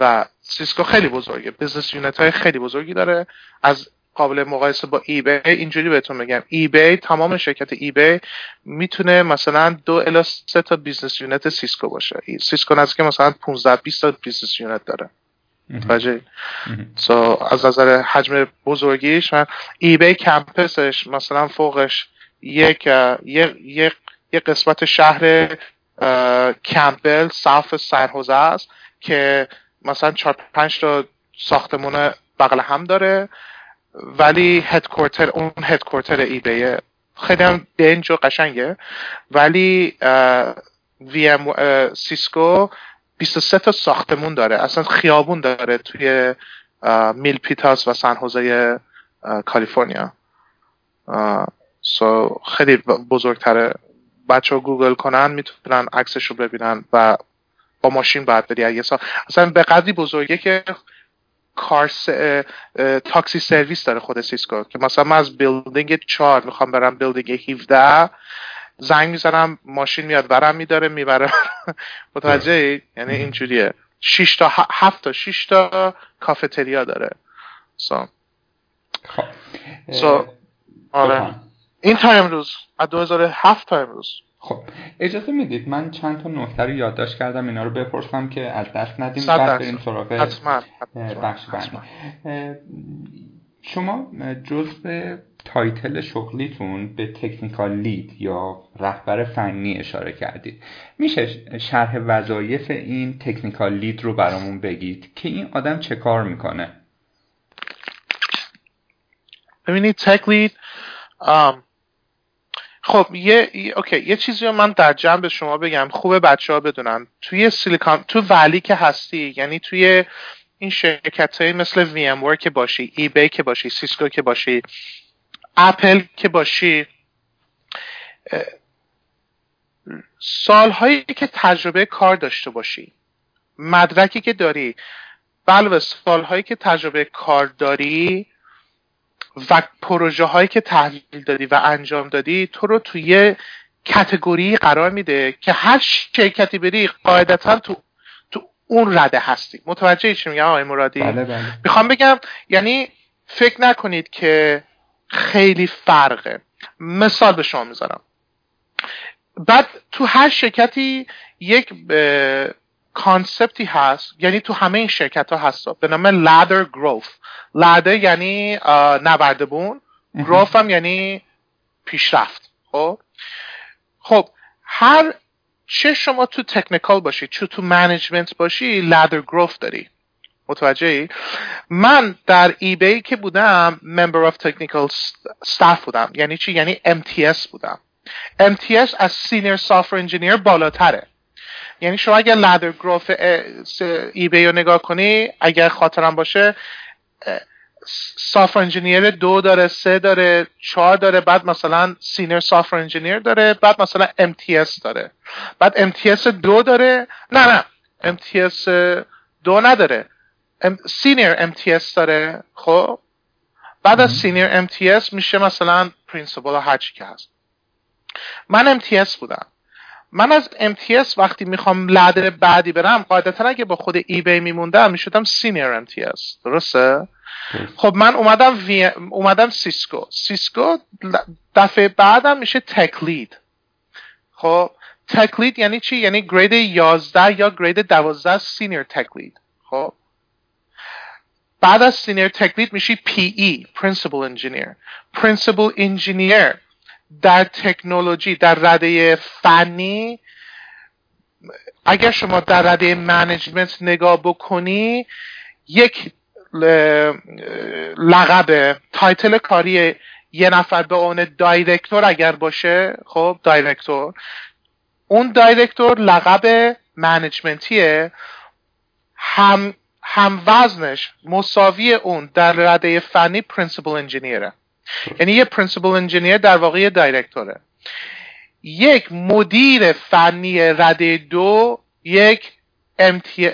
و Cisco خیلی بزرگه. business unit های خیلی بزرگی داره. از قابل مقایسه با eBay اینجوری بهتون بگم eBay تمام شرکت eBay می‌تونه مثلا دو الی سه تا بیزنس یونت Cisco باشه. سیسکو نزدیک مثلا 15 20 تا بیزنس یونت داره. متوجه so از نظر حجم بزرگیش من eBay campus ش مثلا فوقش یک یک یک قسمت شهر Campbell سمت San Jose است. که مثلا 4 5 تا ساختمون بغل هم داره ولی headquarter اون headquarter eBay ه خیلی هم دنج و قشنگه. ولی VMware Cisco 23 تا ساختمون داره. اصلا خیابون داره توی Milpitas و San Jose کالیفرنیا. so خیلی بزرگتره. بچه گوگل کنن می‌تونن عکسش رو ببینن و با ماشین باید بری. اگه اصلا به قدری بزرگه که car taxi service داره خود Cisco. که مثلا من از building 4 می‌خوام برم building 17 زنگ می‌زنم ماشین میاد برم میداره می‌بره. متوجه یعنی اینجوریه. 6 تا 7 تا 6 تا کافتریا داره. so خب. so آره. این تا امروز. از 2007 تا امروز. خب اجازه می‌دید من چند تا نکته رو یادداشت کردم اینا رو بپرسم که از دست ندیم بعد بریم سراغ بخش شما جزء title شغلیتون به technical lead یا رهبر فنی اشاره کردید. میشه شرح وظایف این technical lead رو برامون بگید که این آدم چه کار می‌کنه؟ ببینید tech lead خب یه okay یه چیزی رو من در جمع به شما بگم. خوبه بچه ها بدونن. توی Silicon Valley که هستی یعنی توی این شرکت های مثل وی ام که باشی eBay که باشی Cisco که باشی اپل که باشی سالهایی که تجربه کار داشته باشی مدرکی که داری بلو سالهایی که تجربه کار داری و پروژه هایی که تحلیل دادی و انجام دادی تو رو توی کتگوری قرار میده که هر شرکتی بری قاعدتا تو تو اون رده هستی. متوجه چی میگم آقای مرادی؟ بله بله. می‌خوام بگم یعنی فکر نکنید که خیلی فرقه. مثال به شما می‌ذارم. بعد تو هر شرکتی یک concept ی هست یعنی تو همه این شرکت ها هست. به نام ladder growth ladder یعنی نردبون growth هم یعنی پیشرفت. خب؟ خب هر چه شما تو technical باشی چه تو management باشی ladder growth داری. متوجه ای؟ من در eBay که بودم member of technical staff بودم. یعنی چی؟ یعنی MTS بودم. MTS از senior software engineer بالاتره. یعنی شما اگر ladder growth eBay رو نگاه کنی اگر خاطرم باشه software engineer دو داره سه داره چهار داره بعد مثلا senior software engineer داره بعد مثلا MTS داره. بعد MTS دو داره نه نه MTS دو نداره. senior MTS داره خب؟ بعد از senior MTS میشه مثلا principal هر چی که هست. من MTS بودم. من از MTS وقتی می‌خوام ladder بعدی برم قاعدتا اگه با خود AB میموندم می‌شدم senior MTS درسته؟ خب من اومدم وی... اومدم سیسکو سیسکو دفعه بعدم میشه tech lead خب tech lead یعنی چی؟ یعنی grade 11 یا grade 12 senior tech lead خب. بعد از senior tech lead میشی PE principal engineer principal engineer در تکنولوژی در رده فنی. اگر شما در رده management نگاه بکنی یک لقب title کاری یه نفر به اون director اگر باشه خب director. اون director لقب management یه. هم هم وزنش مساوی اون در رده فنی principal engineer ه. یعنی یه principal engineer در واقع director ه یک مدیر فنی رده دو یک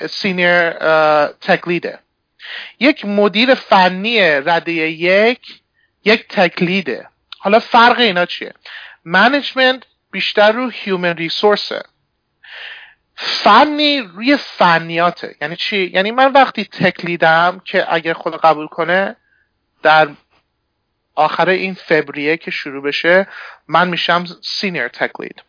senior tech lead ه یک مدیر فنی رده یک یک tech lead ه حالا فرق اینا چیه؟ management بیشتر رو human resource ه فنی روی فنیاته. یعنی چی؟ یعنی من وقتی tech lead م که اگر خود قبول کنه در آخر این فوریه که شروع بشه من میشم senior tech lead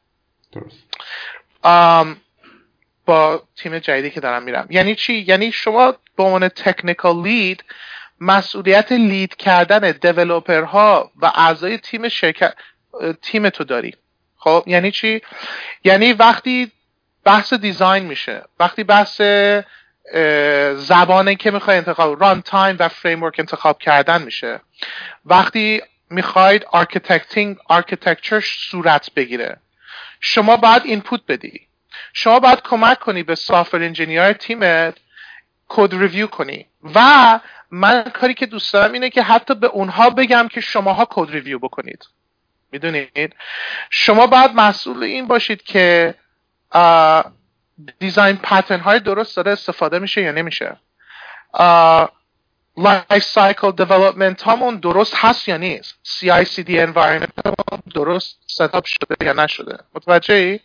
با تیم جدیدی که دارم میرم. یعنی چی؟ یعنی شما به عنوان technical lead مسئولیت lead کردن ها و اعضای تیم شرکت تیم تو داری. خب یعنی چی؟ یعنی وقتی بحث design میشه وقتی بحث زبانی که می‌خوای انتخاب runtime و framework انتخاب کردن میشه. وقتی می‌خواید architecting architecture صورت بگیره شما باید input بدی. شما باید کمک کنی به software engineer تیمت code review کنی. و من کاری که دوست دارم اینه که حتی به اونها بگم که شماها code review بکنید. می‌دونید؟ شما باید مسئول این باشید که design pattern های درست داره استفاده میشه یا نمیشه. life cycle development همون درست هست یا نیست؟ CICD environment درست setup شده یا نشده؟ متوجه ای؟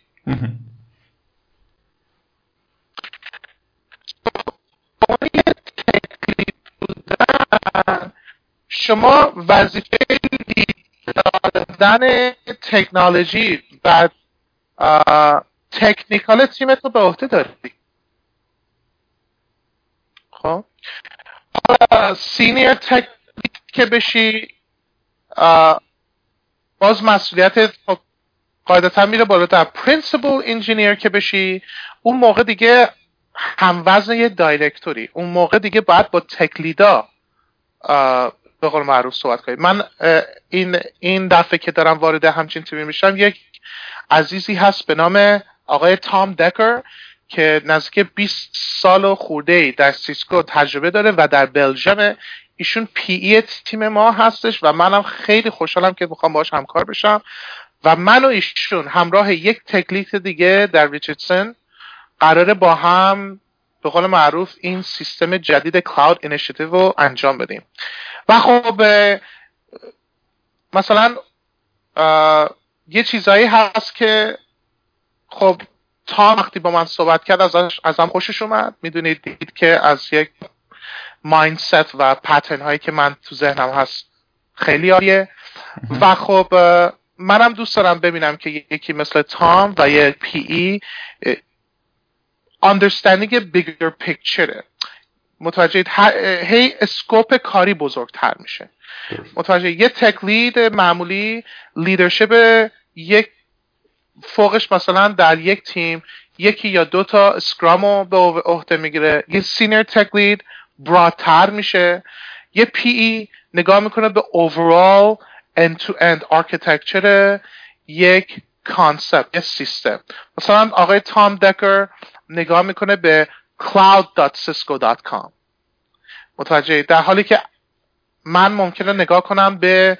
شما وظیفه دادن تکنولوژی و technical تیمت رو به عهده داری. خب. senior technical که بشی باز مسئولیت قاعدتا میره بالاتر principal engineer که بشی اون موقع دیگه هموزن یه director ی اون موقع دیگه باید با tech lead ا به قول معروف صحبت کنید من این این دفعه که دارم وارد همچین تیمی میشم یک عزیزی هست به نام آقای تام دکر که نزدیک 20 سال و خورده ای در سیسکو تجربه داره و در بلژیم ایشون PE تیم ما هستش و منم خیلی خوشحالم که می‌خوام باش همکار بشم. و من و ایشون همراه یک tech lead دیگه در ریچردسن قراره با هم به قول معروف این سیستم جدید cloud initiative رو انجام بدیم. و خب مثلا یه چیزایی هست که خب تام وقتی با من صحبت کرد ازش ازم خوشش اومد. می‌دونید دید که از یک mindset و pattern هایی که من تو ذهنم هست خیلی عالیه. و خب منم دوست دارم ببینم که یکی مثل تام و یه PE understanding bigger picture. متوجه هی scope کاری بزرگتر میشه. متوجه یه tech lead معمولی leadership یک فوقش مثلا در یک تیم یکی یا دو تا scrum رو به عهده می‌گیره. یه senior tech lead broad تر میشه. یه PE نگاه می‌کنه به overall end to end architecture یک کانسپت یه سیستم مثلا آقای تام دکر نگاه می‌کنه به cloud.cisco.com متوجه در حالی که من ممکنه نگاه کنم به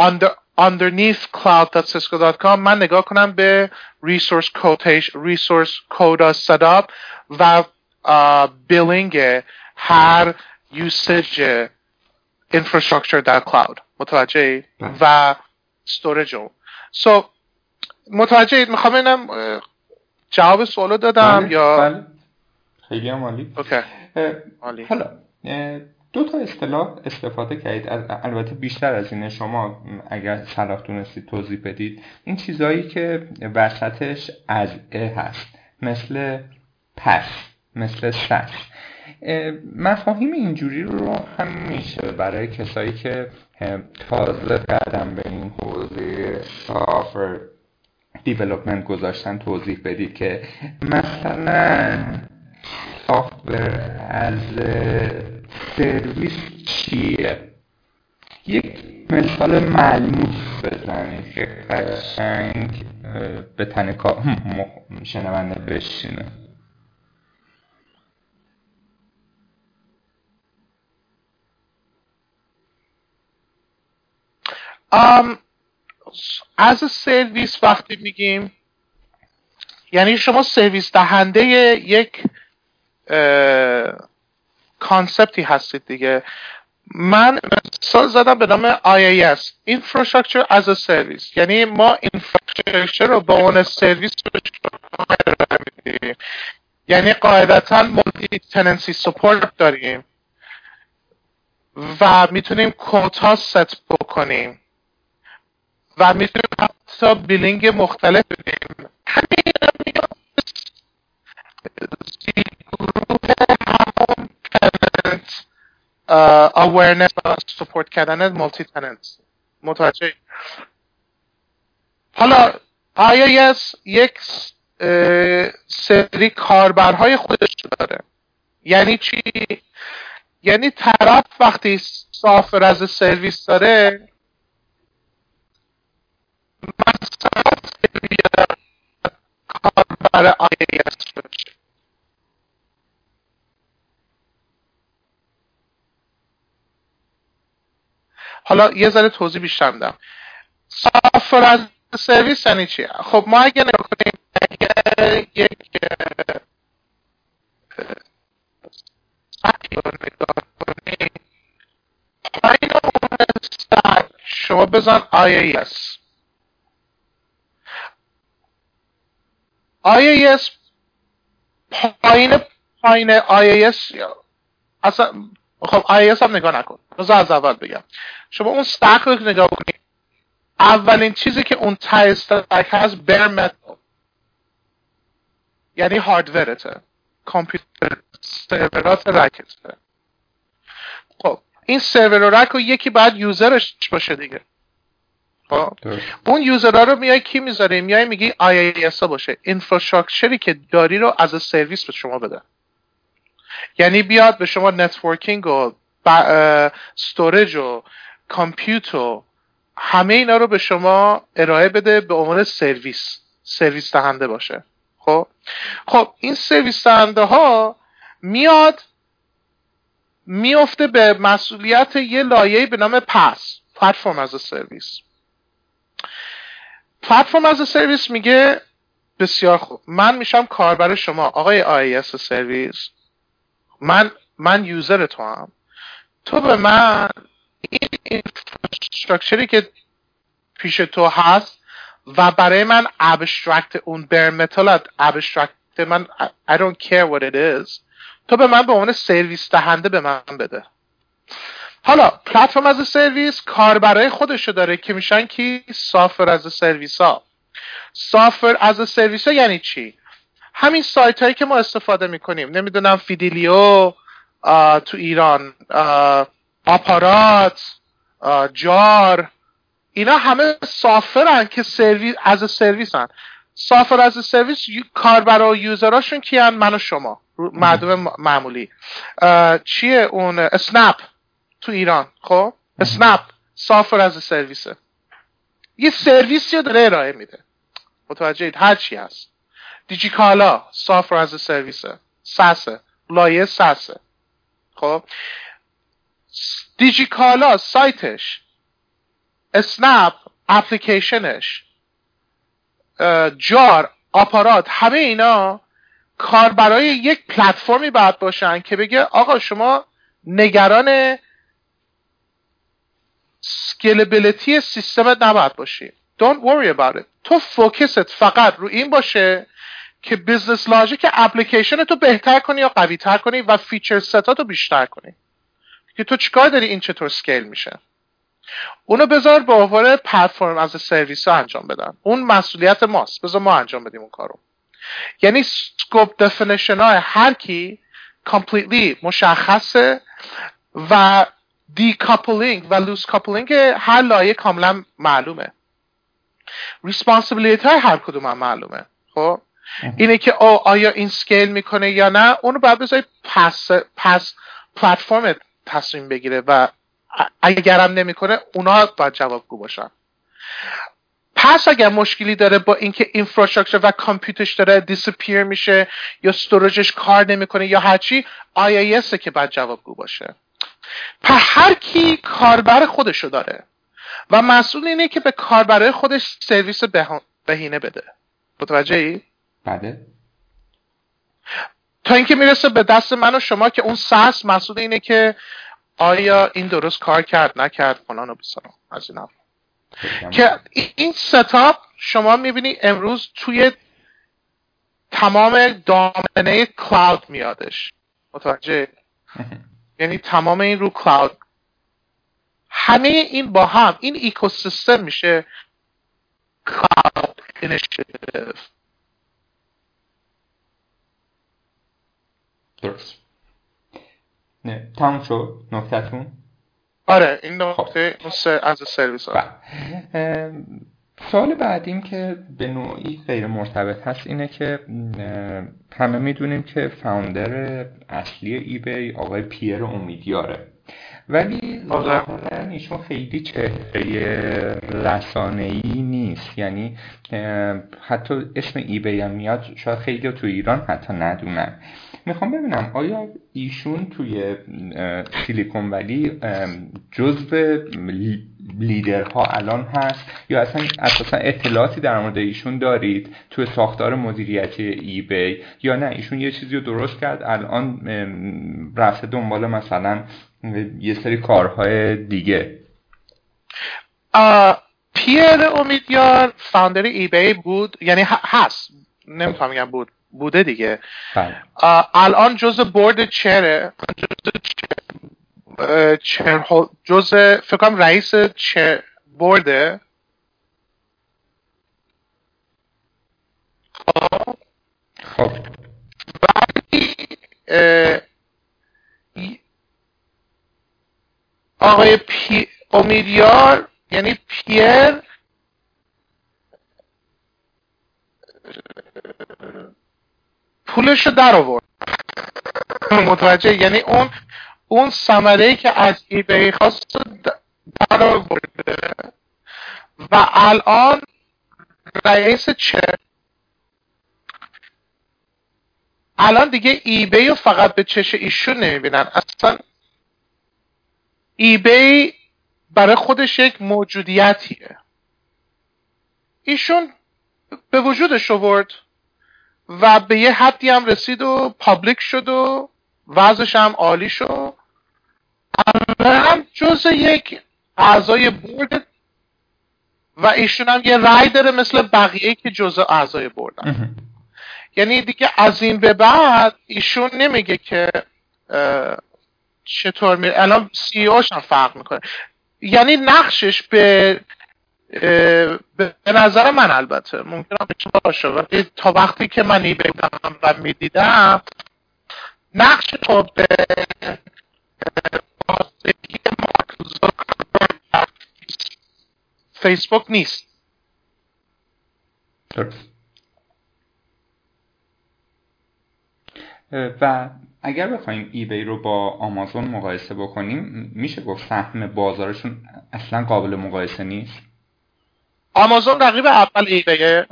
under, underneath cloud.cisco.com من نگاه کنم به resource quotation resource code setup و billing هر usage infrastructure در کلاود متوجه بله. و storage so متوجه می‌خوام اینم جواب سوالو دادم بله، یا بله. خیلی هم عالی حالا دو تا اصطلاح استفاده کردید. البته بیشتر از اینه. شما اگر صلاح دونستید توضیح بدید. این چیزهایی که وسطش از ا هست. مثل پس مثل سش مفاهیم اینجوری رو هم میشه برای کسایی که تازه قدم به این حوزه software development گذاشتن توضیح بدید که مثلا software as a service چیه؟ یک مثال ملموس بزنید. که قشنگ به تن شنونده بشینه. از سرویس وقتی میگیم یعنی شما سرویس دهنده یک کانسپتی هستید دیگه. من مثال زدم به نام IAS Infrastructure as a Service. یعنی ما infrastructure رو به عنوان سرویس یعنی قاعدتا multi-tenancy support داریم و می‌تونیم quota set بکنیم و می‌تونیم حتی billing مختلف بدیم. همین گروه اورنس سپورت کردن مولتی تننت متوجه حالا IIS یک سری کاربرهای خودش داره؟ یعنی چی؟ یعنی طرف وقتی سافر از سرویس داره برای حالا یه ذره توضیح بیشتر میدم. سافر از سرویس یعنی چی؟ خب ما اگه نگاه کنیم یک شما بزن IAS IAS پایین پایین IAS اصلا خب IaaS هم نگاه نکن. بذار از اول بگم. شما اون stack رو نگاه کنید. اولین چیزی که اون ته stack هست bare metal یعنی hardware ته کامپیوتر. سرورات rack ته خب این سرور و rack رو یکی بعد user ش باشه دیگه. خب اون user ها رو میای کی می‌ذاره میای میگی IaaS باشه. infrastructure ی که داری رو as a service به شما بده یعنی بیاد به شما networking و storage و compute و همه اینا رو به شما ارائه بده به عنوان سرویس. سرویس دهنده باشه. خب؟ خب این سرویس دهنده ها میاد میفته به مسئولیت یه لایه به نام PaaS platform as a service platform as a service میگه بسیار خوب. من میشم کاربر شما آقای I service. من من user تو هم. تو به من این infrastructure ی که پیش تو هست و برای من abstract اون bare metal abstract من I don't care what it is. تو به من به عنوان سرویس دهنده به من بده. حالا platform as a service کاربرای خودشو داره که میشن کی? software as a service ها سافر از سرویس ها یعنی چی؟ همین سایت هایی که ما استفاده می‌کنیم. نمی‌دونم فیدیلیو تو ایران آپارات جار اینا همه سافرن که سرویس از سرویس هن سافر از سرویس کاربرا و یوزراشون کیان؟ من و شما. مردم معمولی. چیه اون؟ اسنپ تو ایران. خب؟ اسنپ سافر از سرویسه یه سرویسی داره ارائه میده. متوجه هر چی هست. دیجیکالا سافر از سرویسه ساسه. لایه ساسه. خب؟ دیجیکالا سایتش اسنپ اپلیکیشنش جار آپارات همه اینا کار برای یک پلتفرمی باید باشن که بگه آقا شما نگران scalability سیستمت نباید باشی. Don't worry about it. تو focus ت فقط رو این باشه که business logic application تو بهتر کنی یا قوی تر کنی و feature set ات رو بیشتر کنی. که تو چیکار داری؟ این چطور scale میشه؟ اونو بذار به عنوان platform as a service ها انجام بدن. اون مسئولیت ماست. بذار ما انجام بدیم اون کارو. یعنی scope definition های هر کی completely مشخصه و decoupling و loose coupling هر لایه کاملا معلومه. responsibility های هر کدوم هم معلومه. خب؟ اینه که او آیا این scale می‌کنه یا نه اونو باید بذاری PaaS PaaS platform تصمیم بگیره و اگرم نمی‌کنه اونا باید جوابگو باشن. پس اگر مشکلی داره با اینکه infrastructure و کامپیوترش داره disappear میشه یا استوریجش کار نمی‌کنه یا هرچی IIS که باید جوابگو باشه. په هر کی کاربر خودشو داره و مسئول اینه که به کاربرای خودش سرویس بهینه بده. متوجه ای؟ بله. تا اینکه می‌رسه به دست من و شما که اون ساس مسئول اینه که آیا این درست کار کرد نکرد فلان و بسرم از این که این ستاپ شما می‌بینی امروز توی تمام دامنه cloud میادش. متوجه؟ یعنی تمام این رو cloud. همه این با هم این ایکوسیستم میشه cloud initiative درست. نه تموم شد. نکتتون آره این نکته خب. as a service ها. بله. سوال بعدیم که به نوعی غیر مرتبط هست اینه که همه می‌دونیم که فاوندر اصلی ای بی آقای پیر امیدیاره. ولی ظاهرا ایشون خیلی چهره رسانه ای نیست. یعنی حتی اسم ای بی هم میاد شاید خیلی تو ایران حتی ندونن. می‌خوام ببینم آیا ایشون توی سیلیکون ولی جزو لیدرها الان هست؟ یا اصلا اساسا اطلاعاتی در مورد ایشون دارید توی ساختار مدیریتی ای بی یا نه ایشون یه چیزی رو درست کرد الان رفته دنبال مثلا یه سری کارهای دیگه؟ پیر امیدیار فاندر ای بی بود یعنی هست نمی‌تونم بگم بود. بوده دیگه. بله. الان جز بورد چره چر جز فکر کنم رئیس چر بورده خب. خب آقای پی... امیدیار یعنی پیر. پولش رو در آورد. متوجه یعنی اون اون ثمره که از ایبی خواست در آورده. و الان رئیس چه؟ الان دیگه ایبی رو فقط به چش ایشون نمی‌بینن. اصلا ایبی برای خودش یک موجودیتیه. ایشون به وجودش آورد. و به یه حدی هم رسید و پابلیک شد و وضعش هم عالی شد. هم جز یک اعضای بورد و ایشون هم یه رای داره مثل بقیه که جزء اعضای بردن یعنی دیگه از این به بعد ایشون نمیگه که چطور میره الان سی اوش هم فرق می‌کنه. یعنی نقشش به به نظر من البته ممکنم باشه. ولی تا وقتی که من ای بودم و می‌دیدم نقش تو به فیسبوک نیست. و اگر بخوایم ایبی رو با آمازون مقایسه بکنیم میشه گفت سهم بازارشون اصلا قابل مقایسه نیست؟ آمازون رقیب اول ایبیه.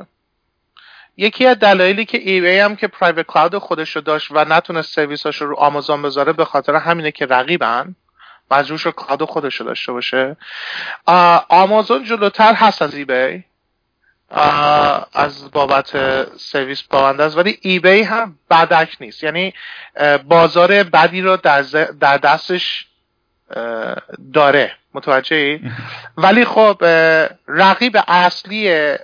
یکی از دلایلی که ایبی هم که پرایوت کلاود خودش رو داشت و نتونست سرویساش رو آمازون بذاره به خاطر همینه که رقیبن مجبور شد کلاود خودش رو داشته باشه. آمازون جلوتر هست از ایبی. از بابت سرویس پاونده است. ولی ایبی هم بدک نیست. یعنی بازار بدی رو در, در دستش داره. متوجه ولی خب رقیب اصلی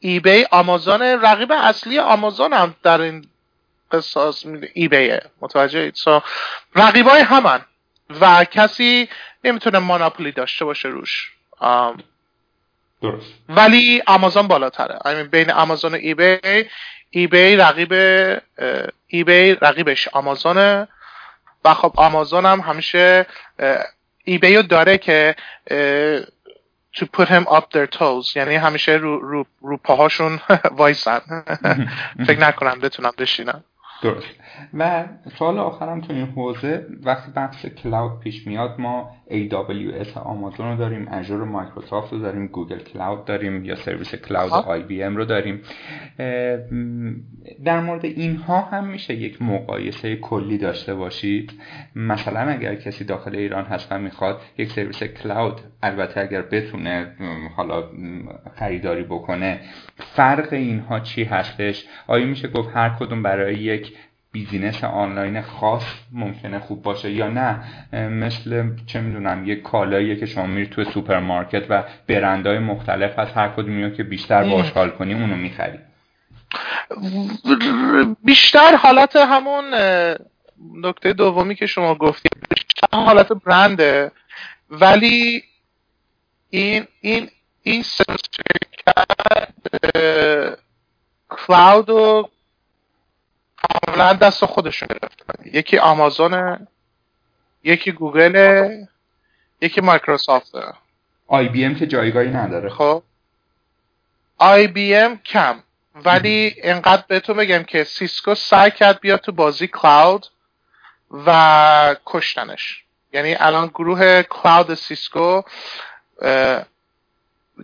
ایبی آمازون رقیب اصلی آمازون هم در این قصاص ایبیه. متوجه so, رقیبای همن و کسی نمی‌تونه ماناپولی داشته باشه روش. درست. ولی آمازون بالاتره. I بین آمازون و ایبی ایبی رقیب ایبی رقیبش آمازونه. و خب آمازون هم همیشه ایبی رو داره که to put them on their toes. یعنی همیشه رو, رو, رو پاهاشون وایسن. فکر نکنم بتونم بشینم. درست. و سوال آخرم تو این حوزه وقتی بحث cloud پیش میاد ما AWS آمازون رو داریم Azure مایکروسافت رو داریم Google Cloud داریم یا سرویس cloud IBM رو داریم. در مورد اینها هم میشه یک مقایسه کلی داشته باشید. مثلا اگر کسی داخل ایران هست و می‌خواد یک سرویس cloud البته اگر بتونه حالا خریداری بکنه فرق اینها چی هستش؟ آیا میشه گفت هر کدوم برای یک business آنلاین خاص ممکنه خوب باشه یا نه. مثل چه می‌دونم یه کالاییه که شما میری تو سوپرمارکت و برندهای مختلف هست هر کدومی که بیشتر باش حال کنی اونو می‌خری. بیشتر حالت همون نکته دومی که شما گفتید بیشتر حالت برنده. ولی این این این شرکت cloud و کاملا دست خودشون گرفتن یکی آمازون یکی گوگل یکی مایکروسافت. IBM که جایگاهی نداره. خب. IBM کم. ولی اینقدر بهتون بگم که سیسکو سعی کرد بیاد تو بازی cloud و کشتنش. یعنی الان گروه cloud سیسکو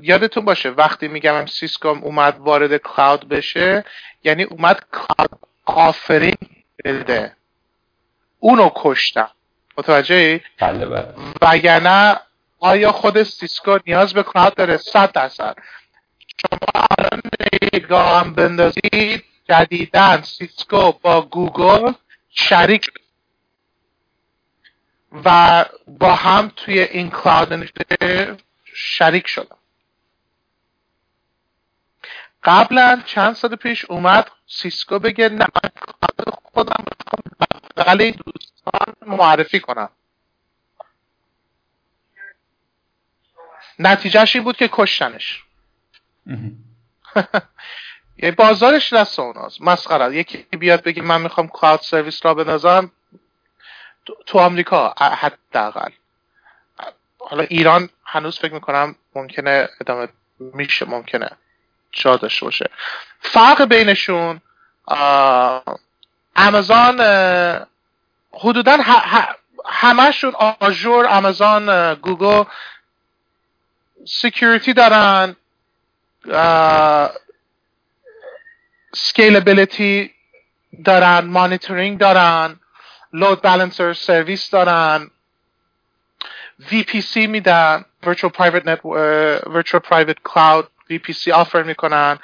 یادتون باشه وقتی میگم سیسکو اومد وارد cloud بشه یعنی اومد cloud offering بده. اونو کشتم. متوجه بله بله. وگرنه آیا خود سیسکو نیاز به cloud داره؟ صد درصد. شما الان نگاه هم بندازید جدیدن سیسکو با گوگل شریک و با هم توی این cloud شریک شدن. قبلا چند سال پیش اومد سیسکو بگه نه من خودم بغل دوستان معرفی کنم. نتیجهش این بود که کشتنش. یه بازارش دست اوناست. مسخره. یکی بیاد بگه من می‌خوام کلاود سرویس را بنازم تو آمریکا حداقل. حالا ایران هنوز فکر می‌کنم ممکنه ادامه میشه ممکنه. جا داشته باشه. فرق بینشون آمازون حدودا همشون آژور آمازون گوگل security دارن scalability دارن مانیتورینگ دارن load balancer service دارن VPC میدن virtual private net virtual private cloud VPC offer می‌کنن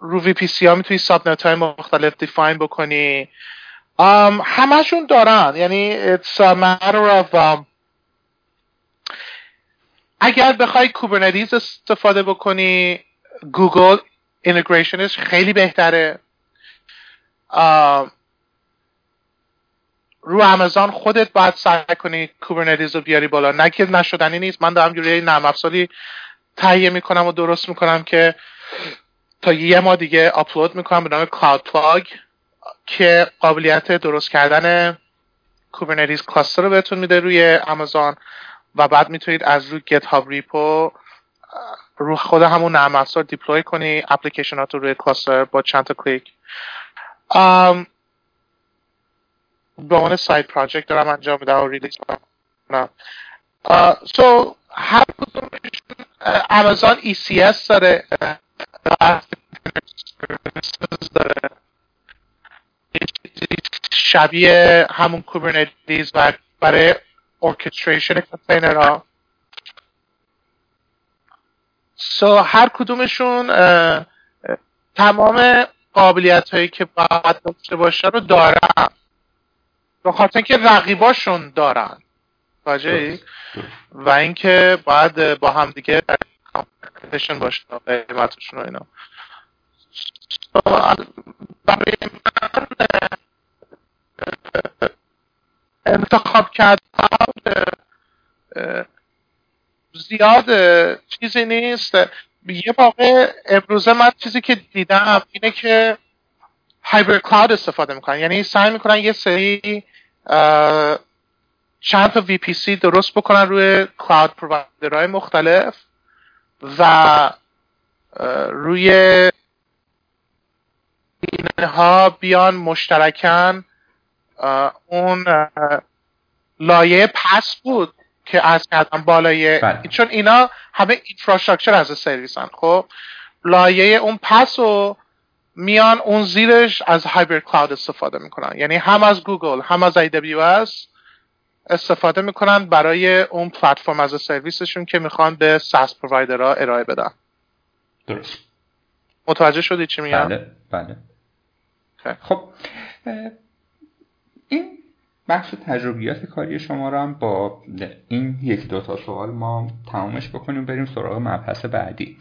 رو VPC ها می‌تونی sub های مختلف define بکنی. همشون دارن. یعنی it's a matter of um, اگر بخوای Kubernetes استفاده بکنی گوگل integration ش خیلی بهتره. رو آمازون خودت باید سعی کنی Kubernetes رو بیاری بالا. نه که نشدنی نیست. من دارم جوری نرم افزاری تهیه می‌کنم و درست می‌کنم که تا یه ماه دیگه آپلود می‌کنم به نام CloudPlug که قابلیت درست کردن Kubernetes cluster رو بهتون میده روی آمازون و بعد می‌تونید از روی GitHub repo رو خود همون نرم افزار deploy کنی اپلیکیشنات رو روی cluster با چند تا کلیک به عنوان side project دارم انجام میدم و release کنم سو هر آمازون ECS داره داره. شبیه همون کوبرنتیز و برای ارکستریشن کنتینر ها. سو هر کدومشون تمام قابلیت هایی که باید داشته باشه رو دارن. به خاطر اینکه رقیباشون دارن. واجه و اینکه باید با هم دیگه کامپیتیشن باشه قیمتشون و اینا. برای من انتخاب کردن زیاد چیزی نیست. یه واقع امروزه من چیزی که دیدم اینه که هایبر کلاود استفاده می‌کنن. یعنی سعی می‌کنن یه سری چند تا VPC درست بکنن روی کلاود پرووایدرهای مختلف و روی اینها بیان مشترکن. اون لایه پس بود که از کردم بالای بله. چون اینا همه اینفراستراکچر از سرویسن خب؟ لایه اون پس رو میان اون زیرش از هایبر کلاود استفاده می‌کنن. یعنی هم از گوگل هم از AWS استفاده می‌کنن برای اون پلتفرم از سرویسشون که می‌خوان به ساس پرووایدرها ارائه بدن. درست. متوجه شدی چی میگم؟ بله بله. خب این بخش تجربیات کاری شما رو هم با این یک دو تا سوال ما تمامش بکنیم بریم سراغ مبحث بعدی.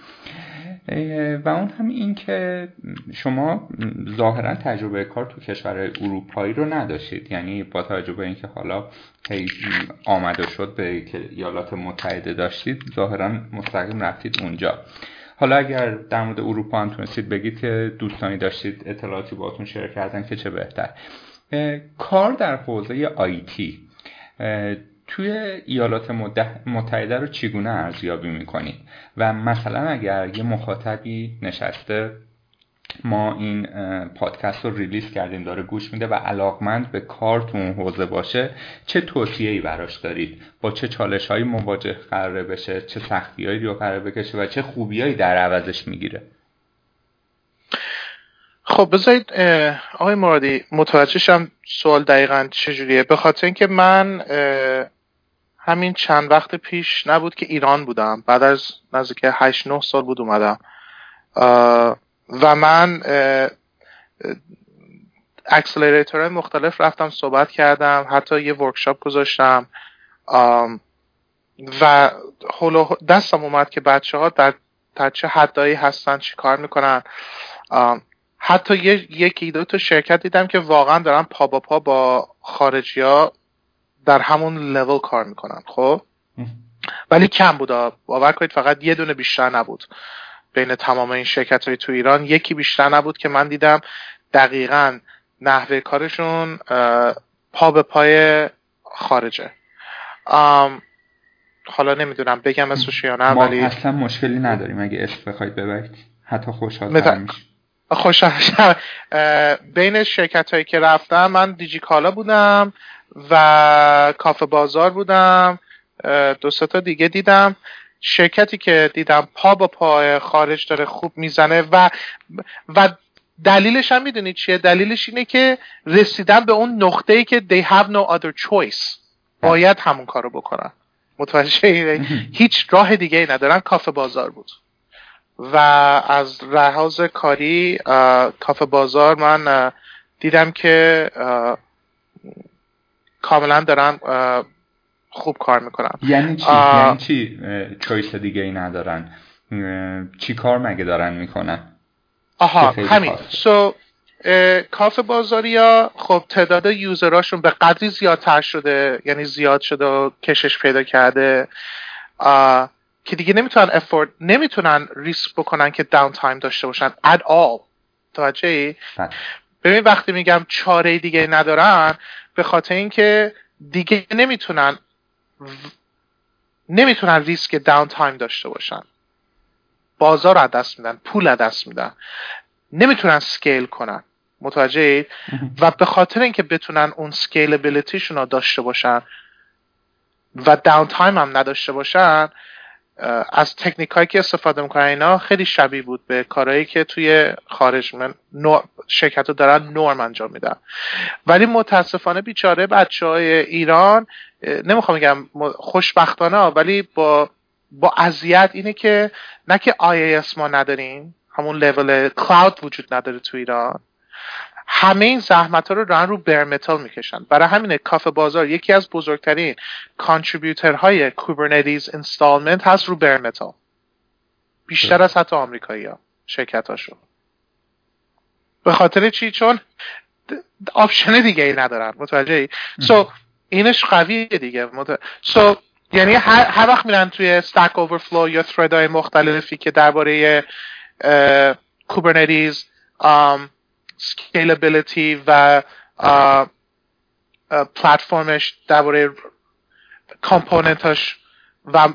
و اون هم این که شما ظاهرا تجربه کار تو کشور اروپایی رو نداشتید. یعنی با توجه به اینکه حالا آمده شد به ایالات متحده داشتید ظاهرا مستقیم رفتید اونجا. حالا اگر در مورد اروپا هم تونستید بگید که دوستانی داشتید اطلاعاتی باتون شیر کردن که چه بهتر. کار در حوزه آیتی توی ایالات متحده رو چگونه ارزیابی می‌کنید و مثلا اگر یه مخاطبی نشسته ما این پادکست رو ریلیز کردیم داره گوش میده و علاقمند به کار تو اون حوزه باشه چه توصیه ای براش دارید؟ با چه چالش هایی مواجه قراره بشه؟ چه سختی هایی رو قراره بکشه و چه خوبیایی در عوضش می‌گیره؟ خب بذارید آقای مرادی متوجه شم سوال دقیقا چجوریه. به خاطر اینکه من همین چند وقت پیش نبود که ایران بودم. بعد از نزدیک 8 9 سال بود اومدم. و من accelerator مختلف رفتم صحبت کردم حتی یه workshop گذاشتم. و دستم اومد که بچه ها در, در چه حدهایی هستن چی کار می‌کنن. حتی یکی دو تا شرکت دیدم که واقعا دارن پا با پا با خارجی ها در همون لول کار می‌کنن خب؟ ولی کم بود باور کنید فقط یه دونه بیشتر نبود. بین تمام این شرکت های تو ایران یکی بیشتر نبود که من دیدم. دقیقا نحوه کارشون پا به پای خارجه. حالا نمی‌دونم بگم اسمش یا نه ولی اصلا مشکلی نداریم. اگه اسم بخواید ببرید حتی خوشحال میشه خوشحال بین شرکت هایی که رفتم من دیجیکالا بودم. و کافه بازار بودم دو تا دیگه دیدم. شرکتی که دیدم پا با پا خارج داره خوب می‌زنه و و دلیلش هم می‌دونید چیه؟ دلیلش اینه که رسیدن به اون نقطه ای که they have no other choice. باید همون کارو بکنن. متوجه هیچ راه دیگه ای ندارن. کافه بازار بود. و از لحاظ کاری کافه بازار من دیدم که کاملا دارن خوب کار می‌کنن یعنی چی؟ یعنی چی؟ چویس دیگه ای ندارن. چی کار مگه دارن می‌کنن؟ آها همین. سو کافه بازاریا خب تعداد یوزراشون به قدری زیادتر شده یعنی زیاد شده و کشش پیدا کرده. که دیگه نمی‌تونن afford نمی‌تونن ریسک بکنن که downtime داشته باشن. At all. توجه بله. ببین وقتی میگم چاره دیگه ندارن به خاطر اینکه دیگه نمی‌تونن نمی‌تونن ریسک downtime داشته باشن. بازار رو دست میدن پول از دست میدن. نمی‌تونن scale کنن. متوجه و به خاطر اینکه بتونن اون scalability شون رو داشته باشن و downtime هم نداشته باشن از تکنیک هایی که استفاده می‌کنن اینا خیلی شبیه بود به کارهایی که توی خارج من شرکت رو دارن نرم انجام میدن. ولی متاسفانه بیچاره بچه های ایران نمی‌خوام بگم خوشبختانه ولی با با اذیت اینه که نه که IaaS ما نداریم همون level cloud وجود نداره تو ایران. همه این زحمت ها رو دارن رو bare metal می‌کشن. برای همینه کافه بازار یکی از بزرگترین contributor های Kubernetes installment هست رو bare metal بیشتر از حتی آمریکایی ها شرکت هاشون به خاطر چی؟ چون option دیگه ای ندارن. متوجه ای so اینش قویه دیگه. so یعنی هر, هر وقت میرن توی stack overflow یا thread های مختلفی که درباره Kubernetes scalability و پلتفرمش درباره کامپوننتاش و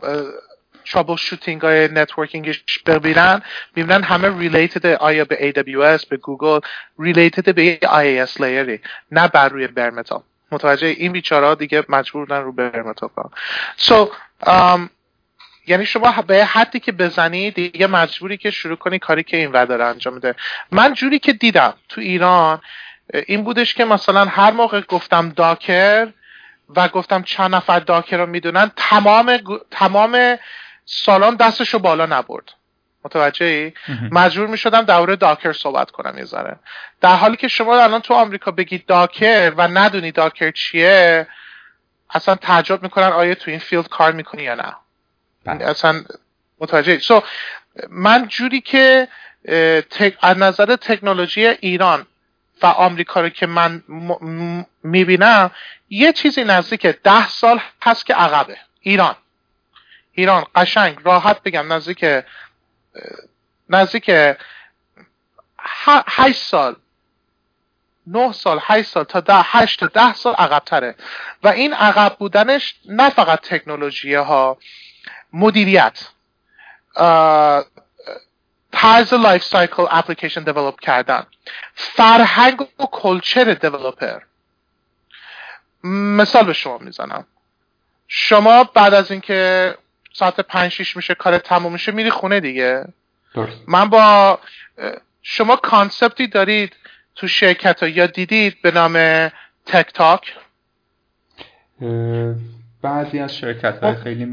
ترابل شوتینگ های نتورکینگش ببینن. می‌بینن همه ریلیتد آیا به AWS به گوگل ریلیتد به IAS لیری نه بر روی برمتال متوجه این بیچاره دیگه مجبورن رو برمتال کنن. So, um, یعنی شما به حدی که بزنی دیگه مجبوری که شروع کنی کاری که این داره انجام میده. من جوری که دیدم تو ایران این بودش که مثلا هر موقع گفتم داکر و گفتم چند نفر داکر رو می‌دونن تمام تمام سالان دستشو بالا نبرد. متوجه ای؟ مجبور می شدم دوره داکر صحبت کنم یه ذره. در حالی که شما الان تو آمریکا بگید داکر و ندونی داکر چیه اصلا تعجب می‌کنن آیا تو این فیلد کار می‌کنی یا نه. بله. اصلا متوجه سو من جوری که از نظر تکنولوژی ایران و آمریکا رو که من می‌بینم یه چیزی نزدیک ده سال هست که عقبه. ایران. ایران قشنگ راحت بگم نزدیک نزدیک هشت سال. نه سال هشت سال تا ده هشت تا ده سال عقبتره. و این عقب بودنش نه فقط تکنولوژی ها مدیریت. طرز life cycle application develop کردن. فرهنگ و culture developer مثال به شما می‌زنم. شما بعد از اینکه ساعت پنج شیش میشه کار تموم میشه میری خونه دیگه. من با شما concept ی دارید تو شرکت ها یا دیدید به نام tech talk بعضی از شرکت های خب. خیلی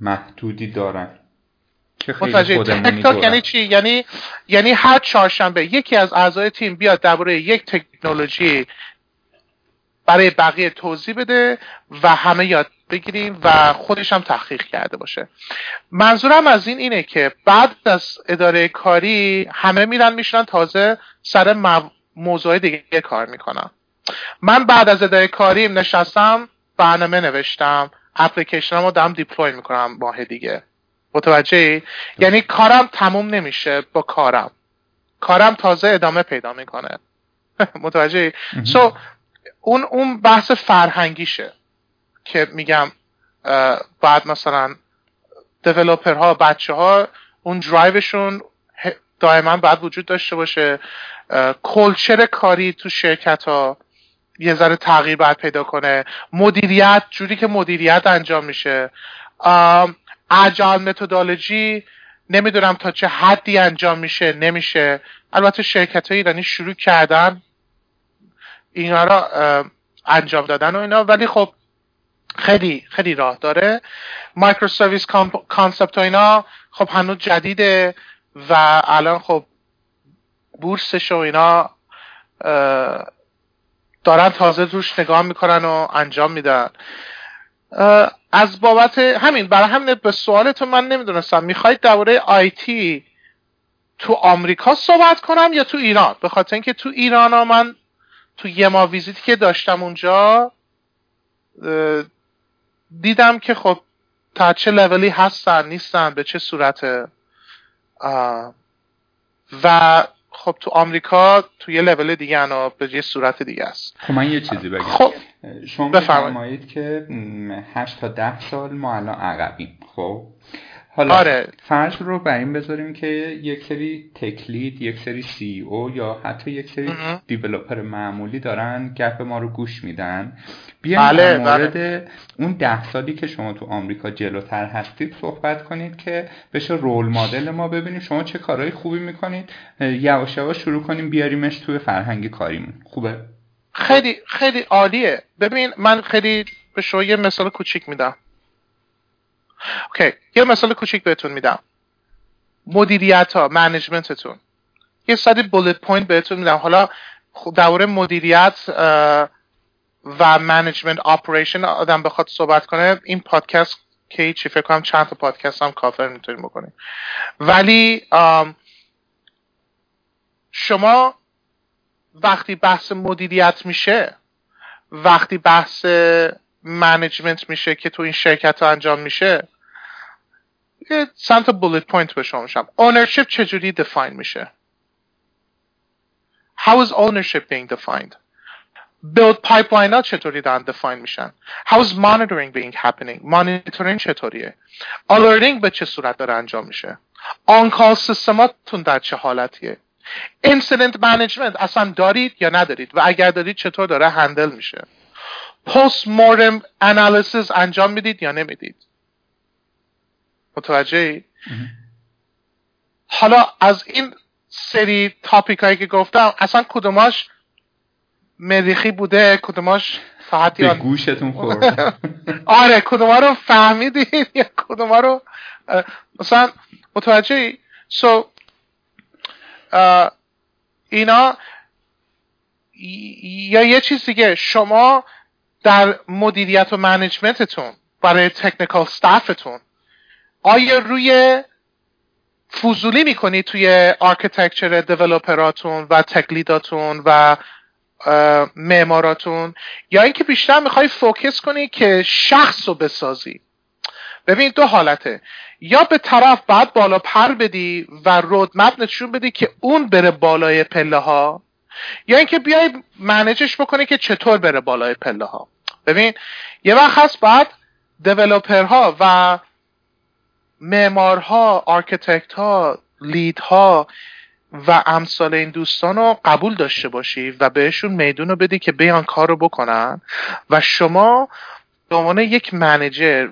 محدودی دارن. که خیلی تک یعنی چی؟ یعنی یعنی هر چهارشنبه یکی از اعضای تیم بیاد درباره یک تکنولوژی برای بقیه توضیح بده و همه یاد بگیریم و خودش هم تحقیق کرده باشه. منظورم از این اینه که بعد از اداره کاری همه میرن میشنن تازه سر موضوع دیگه کار می‌کنن. من بعد از اداره کاری نشستم برنامه نوشتم. اپلیکیشن رو دارم دیپلوی می‌کنم ماه دیگه. متوجه یعنی کارم تموم نمیشه با کارم. کارم تازه ادامه پیدا می‌کنه. متوجه سو اون اون بحث فرهنگیشه که میگم بعد مثلا دیولوپر ها بچه ها اون درایوشون دائما بعد وجود داشته باشه. culture کاری تو شرکت ها یه ذره تغییر باید پیدا کنه. مدیریت جوری که مدیریت انجام میشه. agile methodology نمی‌دونم تا چه حدی انجام میشه نمیشه. البته شرکت های ایرانی شروع کردن اینا را انجام دادن و اینا. ولی خب خیلی خیلی راه داره. microservice concept و اینا خب هنوز جدیده و الان خب بورسش و اینا دارن تازه روش نگاه می‌کنن و انجام میدن. از بابت همین برای همین به سوالتون من نمی‌دونستم. می‌خواید درباره آیتی تو آمریکا صحبت کنم یا تو ایران؟ به خاطر اینکه تو ایران ها من تو یه ما ویزیتی که داشتم اونجا دیدم که خب تا چه لولی هستن نیستن به چه صورته؟ و خب تو آمریکا تو یه لول دیگه انا به یه صورت دیگه است. خب من یه چیزی بگم. خب شما بفرمایید. که 8 تا 10 سال ما الان عقبیم خب؟ حالا آره. فرض رو بر این بذاریم که یک سری تکلید یک سری سی او یا حتی یک سری دیولوپر معمولی دارن گپ ما رو گوش میدن. بیایم بله، در مورد بله. اون ده سالی که شما تو آمریکا جلوتر هستید صحبت کنید که بشه role model ما ببینیم. شما چه کارهای خوبی می‌کنید؟ یواش یواش شروع کنیم بیاریمش توی فرهنگ کاریمون. خوبه؟ خیلی خیلی عالیه. ببین من خیلی به شما یه مثال کوچیک میدم. okay یه مثال کوچیک بهتون میدم. مدیریت ها management تون. یه سری bullet point بهتون میدم. حالا دوره مدیریت و منیجمنت آپریشن آدم بخواد صحبت کنه این پادکست که چی فکر کنم چند تا پادکست هم کافر می‌تونیم بکنیم. ولی شما وقتی بحث مدیریت میشه وقتی بحث منیجمنت میشه که تو این شرکت ها انجام میشه یه تا بولت پوینت به شما میشم. ownership چجوری define میشه؟ How is ownership being defined? Build pipeline ها چطوری دارن define میشن؟ How is monitoring being happening? Monitoring چطوریه؟ Alerting به چه صورت داره انجام میشه؟ On call سیستماتون در چه حالتیه؟ Incident management اصلا دارید یا ندارید؟ و اگر دارید چطور داره هندل میشه؟ Post mortem analysis انجام می‌دید یا نمی‌دید؟ متوجه حالا از این سری تاپیک هایی که گفتم اصلا کدوماش مریخی بوده کدوماش تا به گوشتون خورد. آره کدوما رو فهمیدید؟ یا کدوما رو مثلا متوجه سو اینا یا یه چیز دیگه شما در مدیریت و منیجمنتتون برای تکنیکال ستافتون آیا روی فضولی می‌کنید توی آرکیتکچر دیولوپراتون و تکلیداتون و معماراتون یا اینکه بیشتر می‌خوای فوکس کنی که شخص رو بسازی. ببین دو حالته. یا به طرف بعد بالا پر بدی و رودمپ نشون بدی که اون بره بالای پله ها یا اینکه بیای منیجش بکنی که چطور بره بالای پله ها. ببین یه وقت هست بعد ها و معمارها architect ها lead ها و امثال این دوستان رو قبول داشته باشی و بهشون میدون رو بدی که بیان کار رو بکنن و شما به عنوان یک manager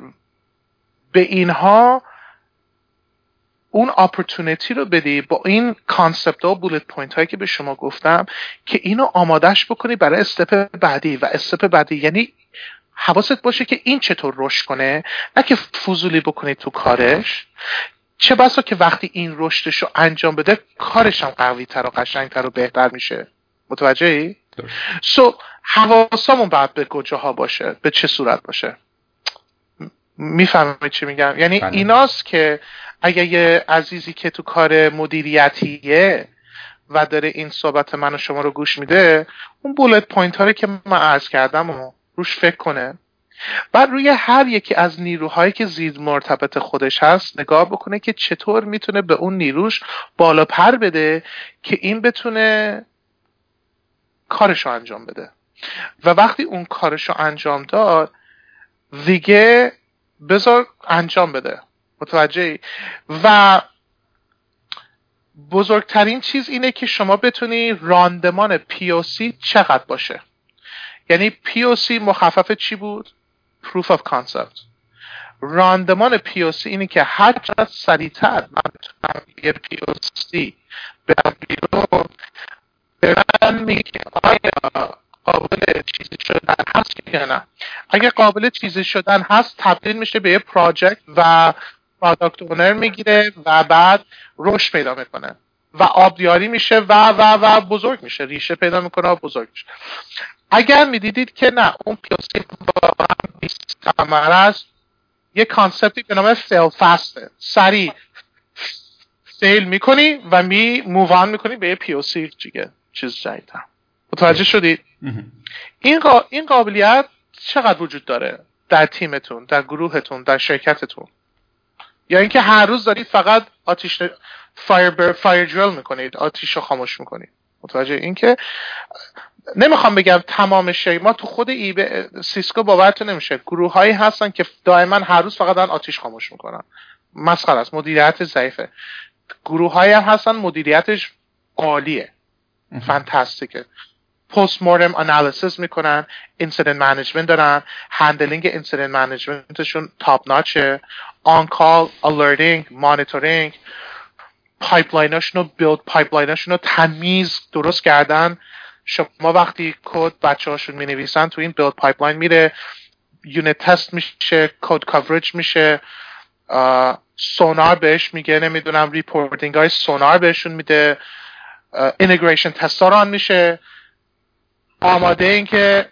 به اینها اون opportunity رو بدی با این concept ها و bullet point هایی که به شما گفتم که اینو آمادش بکنی برای استپ بعدی و استپ بعدی. یعنی حواست باشه که این چطور رشد کنه نه که فضولی بکنی تو کارش. چه بسا که وقتی این رشدش رو انجام بده کارش هم قوی تر و قشنگتر و بهتر میشه. متوجه ای؟ سو so, حواسامون باید به کجاها باشه؟ به چه صورت باشه؟ می‌فهمید چی میگم؟ یعنی بله. ایناست که اگه یه عزیزی که تو کار مدیریتیه و داره این صحبت من و شما رو گوش میده اون بولت پوینت هایی که من عرض کردم و روش فکر کنه بعد روی هر یکی از نیروهایی که زیر مرتبط خودش هست نگاه بکنه که چطور می‌تونه به اون نیروش بالا پر بده که این بتونه کارشو انجام بده. و وقتی اون کارشو انجام داد دیگه بذار انجام بده. متوجه و بزرگترین چیز اینه که شما بتونی راندمان POC چقدر باشه. یعنی POC مخفف چی بود؟ Proof of concept. راندمان POC اینه که هر چقدر سریعتر من بتونم یه POC برم بیرون برن میگه آیا قابل چیزی شدن هست یا نه. اگه قابل چیزی شدن هست تبدیل میشه به یه project و product owner می‌گیره و بعد رشد پیدا می‌کنه. و آبیاری میشه و و و بزرگ میشه. ریشه پیدا می‌کنه و بزرگ میشه. اگر می‌دیدید که نه اون POC واقعا waste است. یه concept ی به نام fail fast ه سریع fail می‌کنی و می move on می‌کنی به یه POC دیگه چیز جدیدتر. متوجه شدید؟ این, این قابلیت چقدر وجود داره در تیمتون در گروهتون در شرکتتون؟ یا اینکه هر روز دارید فقط آتیش فایر بر فایر جرل می‌کنید آتیش رو خاموش می‌کنید. متوجه اینکه نمی‌خوام بگم تمام شی ما تو خود ای به سیسکو باورتون نمیشه. گروه هایی هستن که دائما هر روز فقط دارن آتیش خاموش می‌کنن. مسخره است. مدیریت ضعیفه. گروه هایی هم هستن مدیریتش عالیه. fantastic ه post mortem analysis می‌کنن. incident management دارن. handling incident management شون top notch ه on call alerting monitoring pipeline اشون رو build pipeline اشون رو تمیز درست کردن. شما وقتی کد بچه هاشون می نویسن تو این build pipeline میره unit test میشه code coverage میشه Sonar بهش میگه نمی‌دونم reporting های Sonar بهشون میده integration test run میشه. آماده این که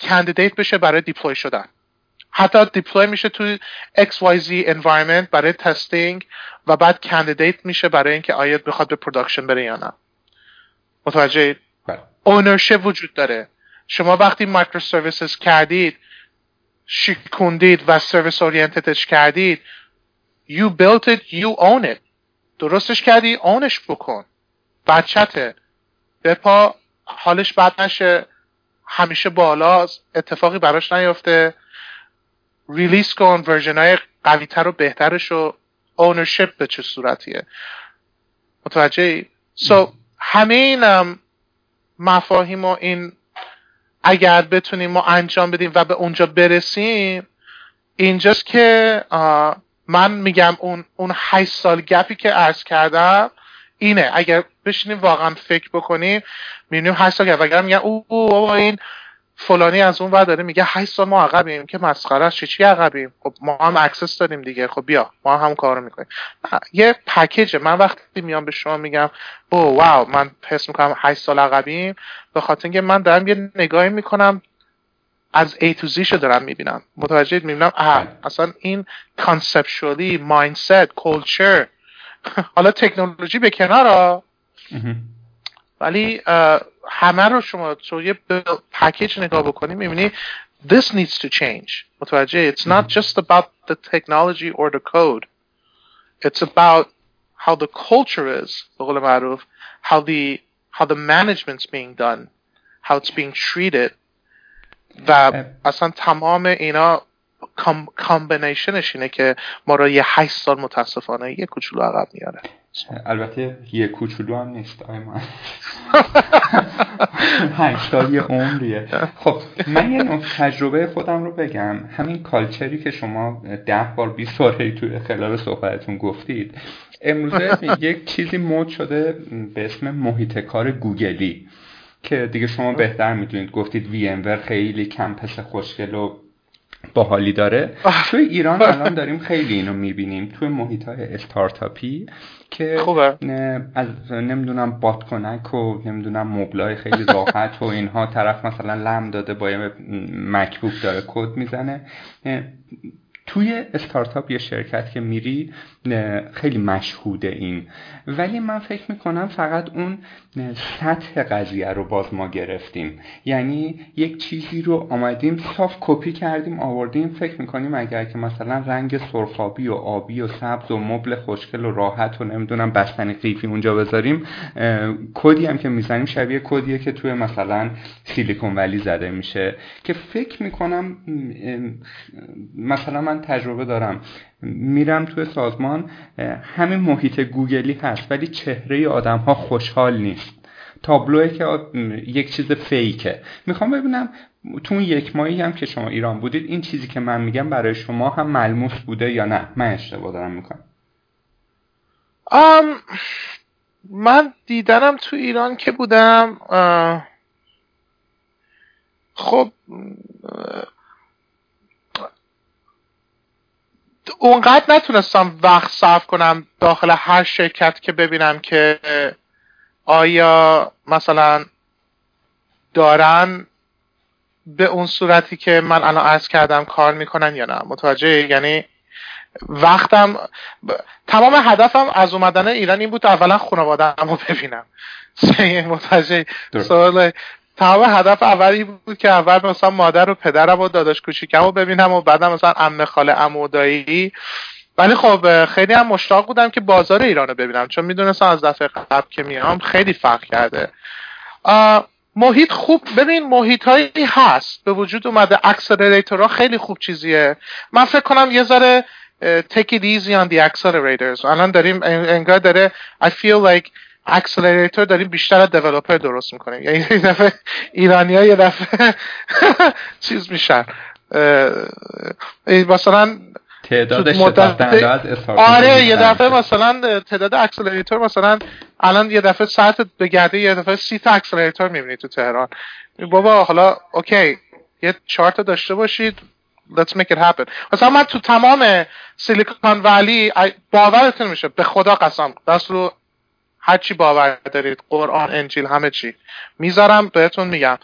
candidate بشه برای deploy شدن. حتی deploy میشه تو XYZ environment برای testing و بعد candidate میشه برای اینکه آیا بخواد به production بره یا نه. متوجه ownership وجود داره. شما وقتی microservices کردید شکوندید و service oriented ش کردید you built it you own it. درستش کردی own ش بکن. بچته. بپا حالش بد نشه. همیشه بلا اتفاقی براش نیفته. release کن version های قویتر و بهترش و ownership به چه صورتیه؟ متوجه so, همه این مفاهیم و این اگر بتونیم ما انجام بدیم و به اونجا برسیم اینجاست که من میگم اون اون 8 سال gap ی که عرض کردم اینه. اگر بشینیم واقعا فکر بکنیم می‌بینیم 8 سال gap. اگر میگن او, او این فلانی از اون ور داره میگه 8 سال ما عقبیم که مسخره است چی عقبیم؟ خب ما هم access داریم دیگه خب بیا ما هم کارو می‌کنیم. یه package من وقتی میام به شما میگم او واو من حس می‌کنم 8 سال عقبیم. به خاطر اینکه من دارم یه نگاهی می‌کنم از A to Z دارم می‌بینم. متوجه می‌بینم اه اصلا این کانسپچوالی مایندست کلچر حالا تکنولوژی به کنار ولی همه رو شما تو یه پکیج نگاه بکنی می‌بینی this needs to change متوجه it's not just about the technology or the code it's about how the culture is به قول معروف how the how the management's being done how it's being treated و اصلا تمام اینا combination ش اینه که ما را یه هشت سال متاسفانه یه کوچولو عقب میاره البته یه کوچولو هم نیست I mean. هشت سال یه عمریه. خب من یه نوع تجربه خودم رو بگم. همین culture ی که شما ده بار بیست بار توی خلال صحبتتون گفتید امروزه یک چیزی مود شده به اسم محیط کار گوگلی که دیگه شما بهتر می‌دونید. گفتید وی خیلی کمپس خوشگل و باحالی داره. توی ایران الان داریم خیلی اینو می‌بینیم. توی محیط های استارتاپی که از نمی‌دونم بادکنک و نمی‌دونم مبلای خیلی راحت و اینها. طرف مثلا لم داده با یه مکبوک داره کد می‌زنه. توی استارتاپ یه شرکت که میری خیلی مشهوده این. ولی من فکر می‌کنم فقط اون سطح قضیه رو باز ما گرفتیم. یعنی یک چیزی رو آمدیم صاف کپی کردیم آوردیم. فکر می‌کنیم اگر که مثلا رنگ سرخابی و آبی و سبز و مبل خوشگل و راحت و نمی‌دونم بستنی قیفی اونجا بذاریم کدی هم که می‌زنیم شبیه کدیه که توی مثلا سیلیکون ولی زده میشه. که فکر می‌کنم مثلا من تجربه دارم. میرم توی سازمان همین محیط گوگلی هست ولی چهره آدم ها خوشحال نیست. تابلوه که یک چیز فیکه. می‌خوام ببینم تو اون یک ماهی هم که شما ایران بودید این چیزی که من میگم برای شما هم ملموس بوده یا نه؟ من اشتباه دارم می‌کنم. من دیدنم تو ایران که بودم خب اونقدر نتونستم وقت صرف کنم داخل هر شرکت که ببینم که آیا مثلا دارن به اون صورتی که من الان عرض کردم کار می‌کنن یا نه. متوجه؟ یعنی وقتم تمام هدفم از اومدن ایران این بود اولا خانواده رو ببینم. متوجه؟ سوال تمام هدف اولی بود که اول مثلا مادر و پدرم و داداش کوچیکم رو ببینم و بعدم مثلا عمه خاله عمو دایی ولی خب خیلی هم مشتاق بودم که بازار ایران رو ببینم چون می‌دونستم از دفعه قبل که میام خیلی فرق کرده. محیط خوب ببین محیط هایی هست. به وجود اومده ها خیلی خوب چیزیه. من فکر کنم یه ذره take it easy on the الان داریم انگار داره I feel like accelerator داریم بیشتر از developer درست می‌کنیم. یعنی یه دفعه ایرانی ها یه دفعه چیز میشن. مثلا تعداد آره یه دفعه مثلا تعداد accelerator مثلا الان یه دفعه ساعت به گرده یه دفعه سی تا accelerator می‌بینی تو تهران. بابا حالا okay یه چارت داشته باشید. Let's make it happen. مثلا من تو تمام Silicon Valley باورتون میشه به خدا قسم. دست رو هرچی باور دارید قرآن انجیل همه چی. می‌ذارم بهتون میگم.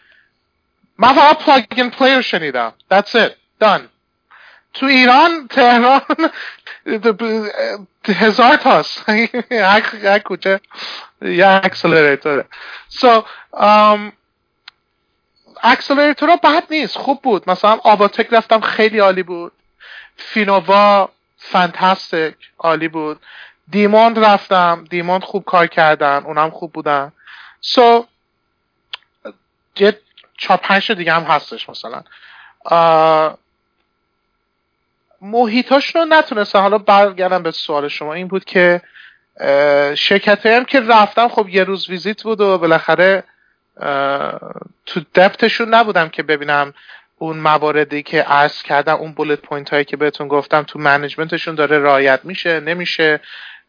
من فقط plug-in player شنیدم. That's it. Done. تو ایران تهران هزار تاست یک کوچه یه accelerator ه um, accelerator ها بد نیست. خوب بود. مثلا آباتک رفتم خیلی عالی بود. فینووا فانتاستیک عالی بود. دیموند رفتم. دیموند خوب کار کردن. اونم خوب بودن. سو یه پنج دیگه هم هستش مثلا. محیطاش رو نتونستم. حالا برگردم به سوال شما. این بود که شرکت هم که رفتم خب یه روز ویزیت بود و بالاخره تو دپتشون نبودم که ببینم اون مواردی که عرض کردم اون bullet point هایی که بهتون گفتم تو management شون داره رعایت میشه نمیشه.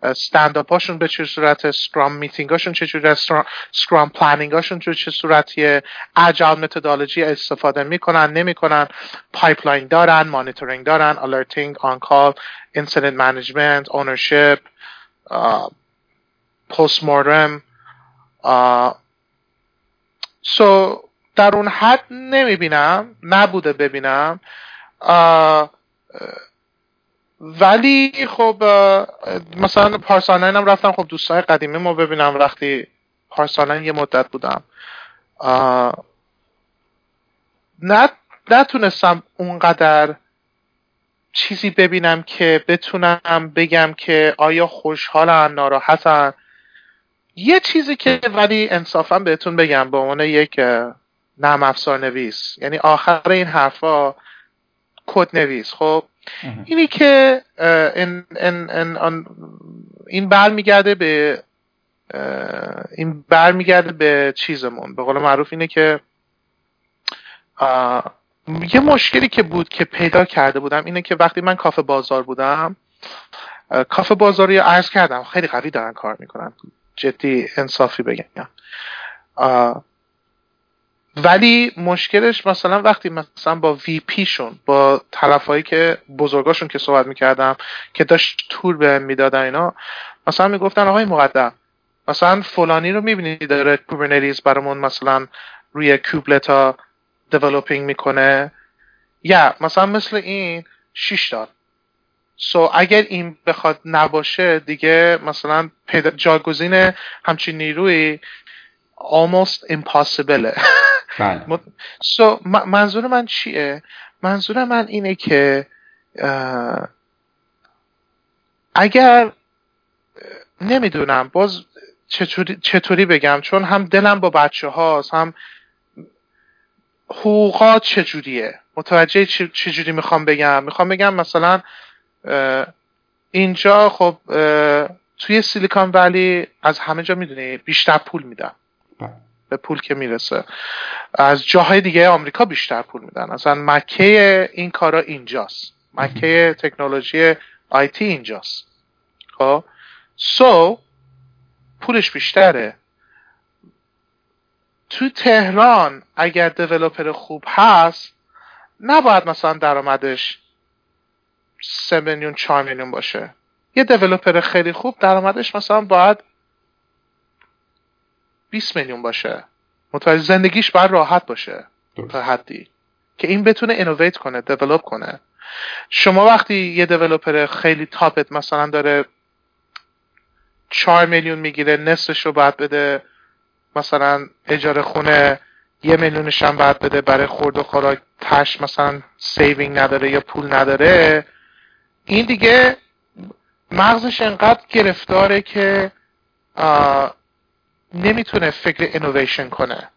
استنداپ هاشون به چه صورت scrum meeting هاشون چه جوری scrum planning هاشون چه صورتیه agile methodology استفاده می‌کنن نمی‌کنن. pipeline دارن مانیتورینگ دارن alerting on-call incident management ownership post-mortem سو در اون حد نمی‌بینم نبوده ببینم. ولی خب مثلا پارساناین هم رفتم. خب دوستای قدیمی ما ببینم وقتی پارساناین یه مدت بودم. نه نتونستم اونقدر چیزی ببینم که بتونم بگم که آیا خوشحالن ناراحتن. یه چیزی که ولی انصافا بهتون بگم به عنوان یک نرم افزار نویس یعنی آخر این حرفا کد نویس خب اینی که این, این, این برمیگرده به این برمیگرده به چیزمون. به قول معروف اینه که یه مشکلی که بود که پیدا کرده بودم اینه که وقتی من کافه بازار بودم کافه بازاری عرض کردم. خیلی قوی دارن کار می‌کنن. جدی انصافی بگم. ولی مشکلش مثلا وقتی مثلا با وی پیشون با طرفایی که بزرگاشون که صحبت می‌کردم که داشت تور به می‌دادن اینا مثلا می‌گفتن آقای مقدم مثلا فلانی رو می‌بینی داره کوبرنتیز برامون مثلا روی کوبلتا دیولوپینگ می‌کنه؟ یا مثلا مثل این شیش دار سو so, اگر این بخواد نباشه دیگه مثلا پیدا جاگزین همچین نیروی almost impossible بله. so, منظور من چیه؟ منظور من اینه که اگر نمی‌دونم باز چطوری, چطوری بگم چون هم دلم با بچه هاست هم حقوقات چجوریه؟ متوجه چجوری می‌خوام بگم؟ می‌خوام بگم مثلا اینجا خب توی سیلیکان ولی از همه جا می‌دونی بیشتر پول میدن به پول که می‌رسه. از جاهای دیگه آمریکا بیشتر پول میدن. اصلا مکه این کارا اینجاست. مکه تکنولوژی آیتی اینجاست. خب؟ سو پولش بیشتره. تو تهران اگر دیولوپر خوب هست نباید مثلا درآمدش سه میلیون چهار میلیون باشه. یه دیولوپر خیلی خوب درآمدش مثلا باید 20 میلیون باشه. متوجه زندگیش باید راحت باشه. تا حدی. که این بتونه اینویت کنه دیولپ کنه. شما وقتی یه دیولوپر خیلی تاپت مثلا داره 4 میلیون می‌گیره نصفش رو باید بده مثلا اجاره خونه یه میلیونش هم باید بده برای خورد و خوراکش مثلا saving نداره یا پول نداره این دیگه مغزش انقدر گرفتاره که نمی‌تونه فکر innovation کنه.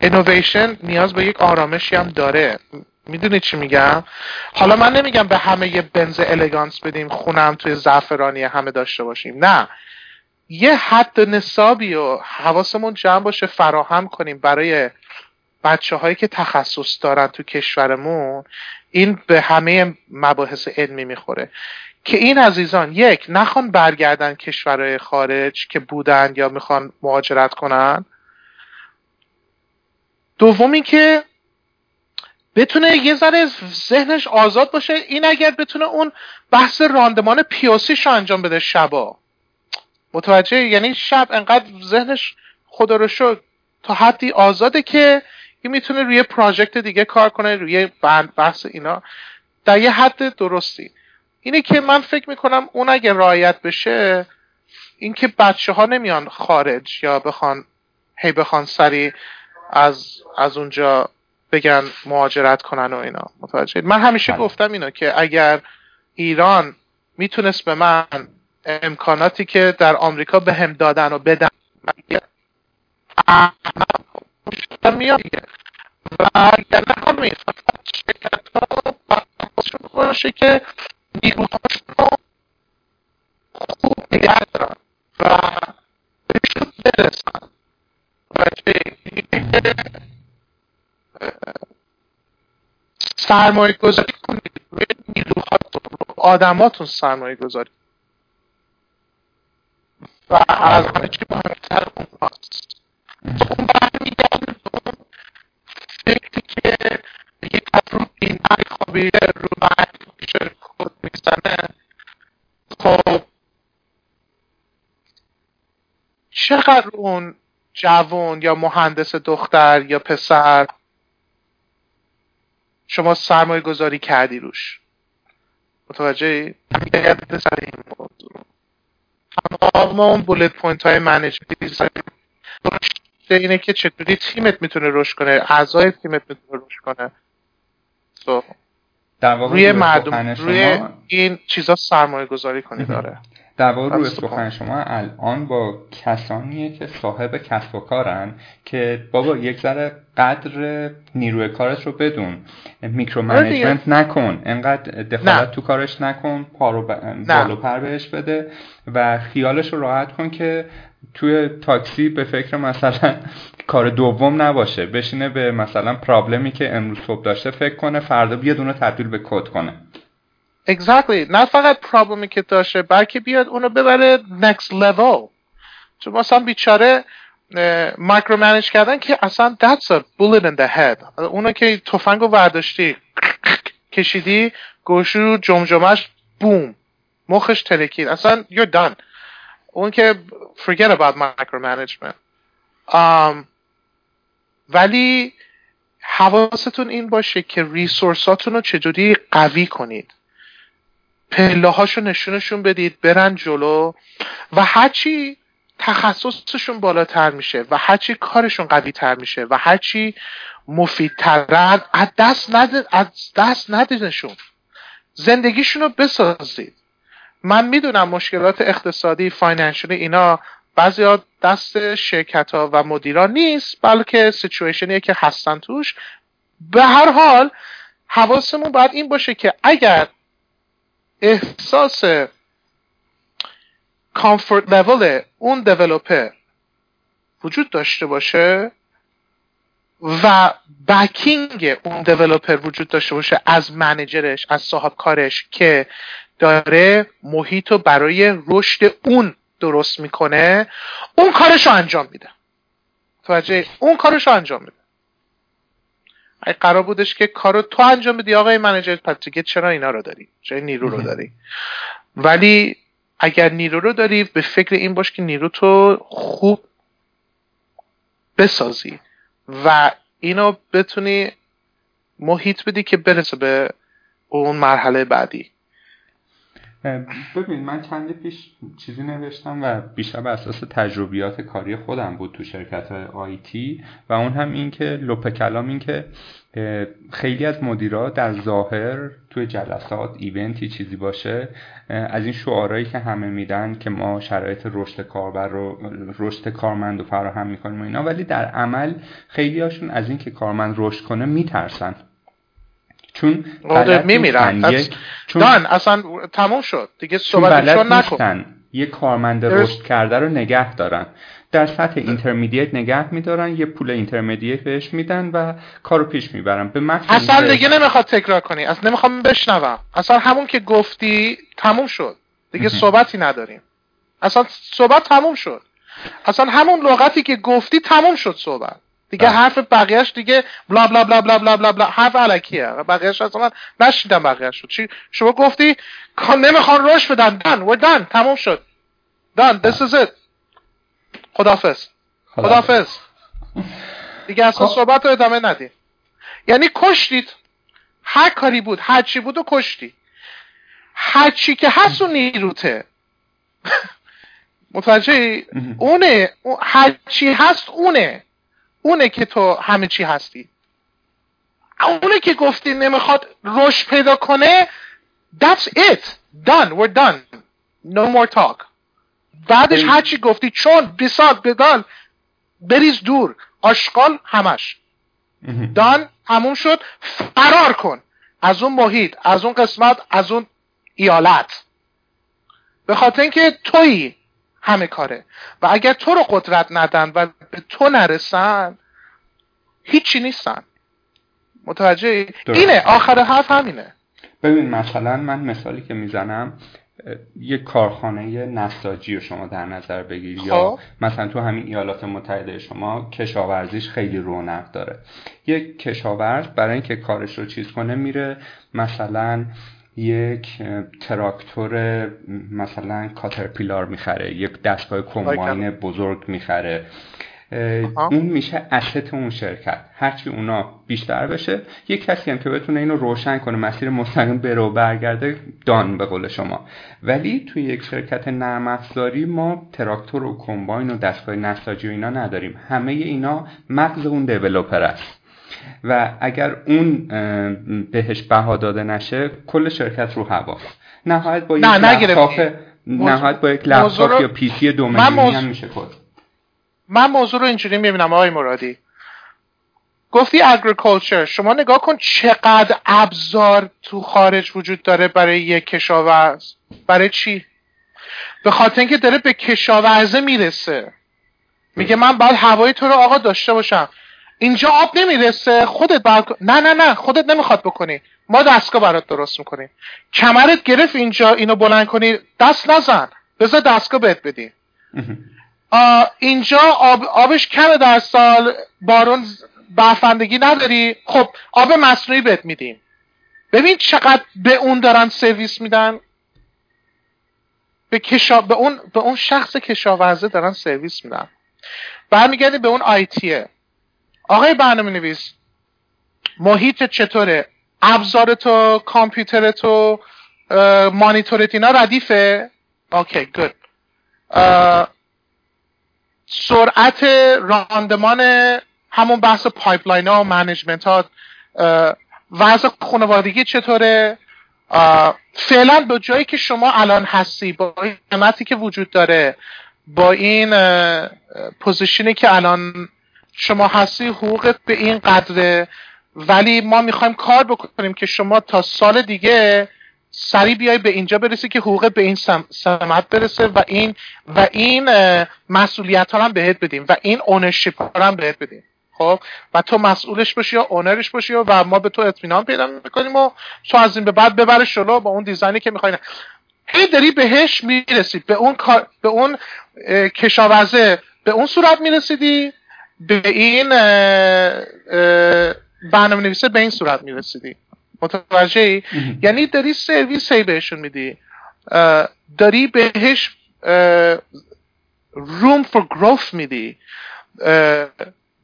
innovation نیاز به یک آرامشی هم داره. می‌دونی چی میگم؟ حالا من نمیگم به همه یه بنز الگانس بدیم خونم توی زعفرانیه همه داشته باشیم. نه. یه حد نصابی و حواسمون جمع باشه فراهم کنیم برای بچه هایی که تخصص دارن تو کشورمون. این به همه مباحث علمی می‌خوره. که این عزیزان یک نخوان برگردن کشورهای خارج که بودن یا می‌خوان مهاجرت کنن. دومی که بتونه یه ذره ذهنش آزاد باشه. این اگر بتونه اون بحث راندمان پیاسیش رو انجام بده شبا. متوجه؟ یعنی شب انقدر ذهنش خدا رو شد تا حدی آزاده که این می‌تونه روی پراجکت دیگه کار کنه روی بحث اینا. در یه حد درستی. اینه که من فکر می‌کنم اون اگه رعایت بشه اینکه بچه ها نمیان خارج یا بخوان هی بخوان سری از از اونجا بگن مهاجرت کنن و اینا متوجه من همیشه بله. گفتم اینا که اگر ایران می‌تونست به من امکاناتی که در آمریکا به هم دادن و بدن میاد و اگر نه شرکت ها که سرمایه گذاری کنید. روی نیروهاتون رو آدماتون سرمایه گذاری و از همه چی مهمتر اون هست اون برمیگرده اون فکری که یک رو بینر خوابیه رو پیش خود می‌زنه. خب. چقدر اون جوان یا مهندس دختر یا پسر شما سرمایه گذاری کردی روش؟ متوجه سر این موضوع تمام اون bullet point های management ی اینه که چطوری تیمت می‌تونه رشد کنه اعضای تیمت می‌تونه رشد کنه. So. در واقع روی مردم روی این چیزا سرمایه گذاری کنی داره در واقع روی سخن شما الان با کسانیه که صاحب کسب و کارن که بابا یک ذره قدر نیروی کارت رو بدون میکرو آره management نکن. انقدر دخالت تو کارش نکن پر و بال و پر بهش بده و خیالش رو راحت کن که توی تاکسی به فکر مثلا کار دوم نباشه بشینه به مثلا problem ی که امروز صبح داشته فکر کنه فردا بیاد اونو تبدیل به کد کنه. Exactly. نه فقط problem ی که داشته بلکه بیاد اونو ببره next level. چون مثلا بیچاره مایکرو منیج کردن که اصلا that's a bullet in the head. اونو که تفنگ رو ورداشتی کشیدی گوشو جمجمش بوم مخش ترکید. اصلا you're done. اون که forget about micromanagement. um, ولی حواستون این باشه که ریسورساتون رو چجوری قوی کنید. پله هاشو نشونشون بدید برن جلو و هرچی تخصصشون بالاتر میشه و هرچی کارشون قوی تر میشه و هرچی مفیدترن از دست ند از دست ندیدشون زندگیشون رو بسازید. من می‌دونم مشکلات اقتصادی فاینانشلی اینا بعضی دست شرکت ها و مدیران نیست بلکه سیچویشنیه که هستن توش. به هر حال حواسمون باید این باشه که اگر احساس کامفورت لول اون دیولوپر وجود داشته باشه و بکینگ اون دیولوپر وجود داشته باشه از منجرش از صاحب کارش که داره محیط رو برای رشد اون درست می‌کنه اون کارش رو انجام میده. توجه اون کارش رو انجام میده. اگه قرار بودش که کارو تو انجام بدی آقای منجر پس دیگه چرا اینا رو داری؟ چرا نیرو رو داری؟ ولی اگر نیرو رو داری به فکر این باش که نیرو تو خوب بسازی و اینو بتونی محیط بدی که برسه به اون مرحله بعدی. ببین من چندی پیش چیزی نوشتم و بیشتر بر اساس تجربیات کاری خودم بود تو شرکت آیتی و اون هم این که لپ کلام این که خیلی از مدیرا در ظاهر توی جلسات ایونتی چیزی باشه از این شعارهایی که همه میدن که ما شرایط رشد کاربر رو رشد کارمند رو فراهم می‌کنیم و اینا ولی در عمل خیلی هاشون از این که کارمند رشد کنه میترسن. چون میمیرن. done اصلا تموم شد. دیگه صحبتشون نکن. یه کارمند رشد کرده رو نگه دارن. در سطح intermediate نگه میدارن یه پول intermediate بهش میدن و کارو پیش می‌برن. به اصلا دیگه نمی‌خواد تکرار کنی. اصلا نمی‌خوام بشنوم. اصلا همون که گفتی تموم شد. دیگه صحبتی نداریم. اصلا صحبت تموم شد. اصلا همون لغتی که گفتی تموم شد صحبت. دیگه بله. حرف بقیهش دیگه بلا بلا بلا بلا بلا بلا, بلا. حرف علکیه. بقیهش اصلا نشیدم بقیهش شد چی؟ شما گفتی نمی‌خوان روش بدن. دن و دن تموم شد. دن this is it. خدافز خدافز دیگه اصلا خب. صحبت رو ادامه ندی یعنی کشتید. هر کاری بود. هر چی بود و کشتی. هر چی که هست اون نیروته. متوجه اونه. هر چی هست اونه. اونه که تو همه چی هستی. اونه که گفتی نمی‌خواد رشد پیدا کنه that's it. Done. We're done. No more talk. بعدش هرچی گفتی چون بیساد بدان بریز دور. آشغال همش. دان تموم شد. فرار کن. از اون محیط از اون قسمت از اون ایالت. به خاطر اینکه تویی. همه کاره. و اگر تو رو قدرت ندن و به تو نرسن هیچی نیستن. متوجه اینه. آخر حرف همینه. ببین مثلا من مثالی که می‌زنم یک کارخانه نساجی رو شما در نظر بگیری یا خب. مثلا تو همین ایالات متحده شما کشاورزیش خیلی رونق داره. یک کشاورز برای اینکه کارش رو چیز کنه میره مثلا یک تراکتور مثلا کاترپیلار می‌خره یک دستگاه کمباین بزرگ می‌خره. اون میشه اسست اون شرکت. هرچی اونا بیشتر بشه یک کسی هم که بتونه اینو روشن کنه مسیر مستقیم بره و برگرده دان به قول شما. ولی توی یک شرکت نرم افزاری ما تراکتور و کمباین و دستگاه نساجی و اینا نداریم. همه اینا مغز اون دیولوپر است. و اگر اون بهش بها داده نشه کل شرکت رو هواست نهایت با یک لپتاپ نهایت با یک لپتاپ یا پی سی دو هم میشه کد من موضوع رو اینجوری می‌بینم آقای مرادی. گفتی agriculture شما نگاه کن چقدر ابزار تو خارج وجود داره برای یک کشاورز. برای چی؟ به خاطر اینکه داره به کشاورزه می‌رسه. میگه من باید هوای تو رو آقا داشته باشم. اینجا آب نمی‌رسه خودت باید نه نه نه خودت نمی‌خواد بکنی. ما دستگاه برات درست می‌کنیم. کمرت گرفت اینجا اینو بلند کنی دست نزن. بذار دستگاه بهت بدی. اینجا آب، آبش کمه در سال بارون برفندگی نداری. خب آب مصنوعی بهت میدیم. ببین چقدر به اون دارن سرویس میدن. به, کشا... به, اون... به اون شخص کشاورزه دارن سرویس میدن. برمیگردی به اون IT یه آقای برنامه نویس محیط چطوره؟ ابزار تو کامپیوتر تو مانیتورت اینا ردیفه؟ okay good. سرعت راندمان همون بحث pipeline ها و management ها وضع خانوادگی چطوره؟ فعلا به جایی که شما الان هستی با این قیمتی که وجود داره با این position ی که الان شما هستی حقوقت به این قدره. ولی ما می‌خوایم کار بکنیم که شما تا سال دیگه سریع بیای به اینجا برسی که حقوق به این سمت برسه و این و این مسئولیت ها هم بهت بدیم و این ownership ها هم بهت بدیم. خب؟ و تو مسئولش باشی یا owner ش باشی و ما به تو اطمینان پیدا می‌کنیم و تو از این به بعد ببر شلو با اون دیزاینی که می‌خوای. هی داری بهش می‌رسید. به اون به اون کشاورزه به اون صورت می‌رسیدی. به این برنامه نویسه به این صورت می‌رسیدی. متوجه یعنی داری سرویس هی بهشون میدی. داری بهش روم فور گروث میدی.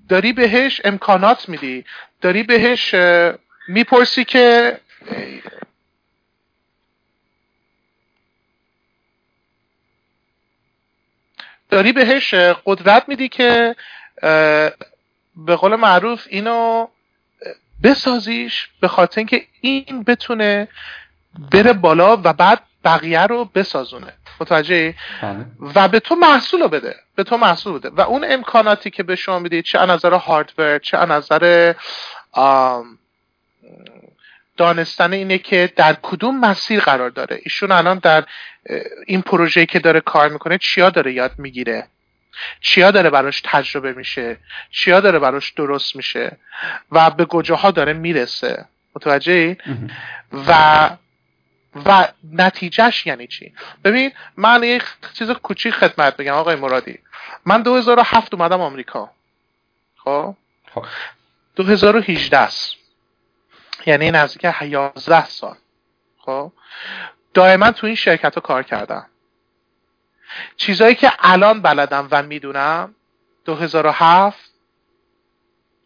داری بهش امکانات میدی. داری بهش می‌پرسی که داری بهش قدرت میدی که به قول معروف اینو بسازیش به خاطر اینکه این بتونه بره بالا و بعد بقیه رو بسازونه. متوجه بله. و به تو محصول رو بده. به تو محصول بده. و اون امکاناتی که به شما میده چه از نظر هاردور چه از نظر دانستن اینه که در کدوم مسیر قرار داره. ایشون الان در این پروژه که داره کار می‌کنه چیا داره یاد می‌گیره؟ چیا داره براش تجربه میشه؟ چیا داره براش درست میشه؟ و به گجه داره می‌رسه؟ متوجه و و نتیجهش یعنی چی؟ ببین من یک چیز کوچیک خدمت بگم آقای مرادی. من 2007 اومدم آمریکا. خب؟ 2018 خب. یعنی نزدیک 11 سال. خب؟ دائما تو این شرکت ها کار کردم. چیزایی که الان بلدم و می‌دونم 2007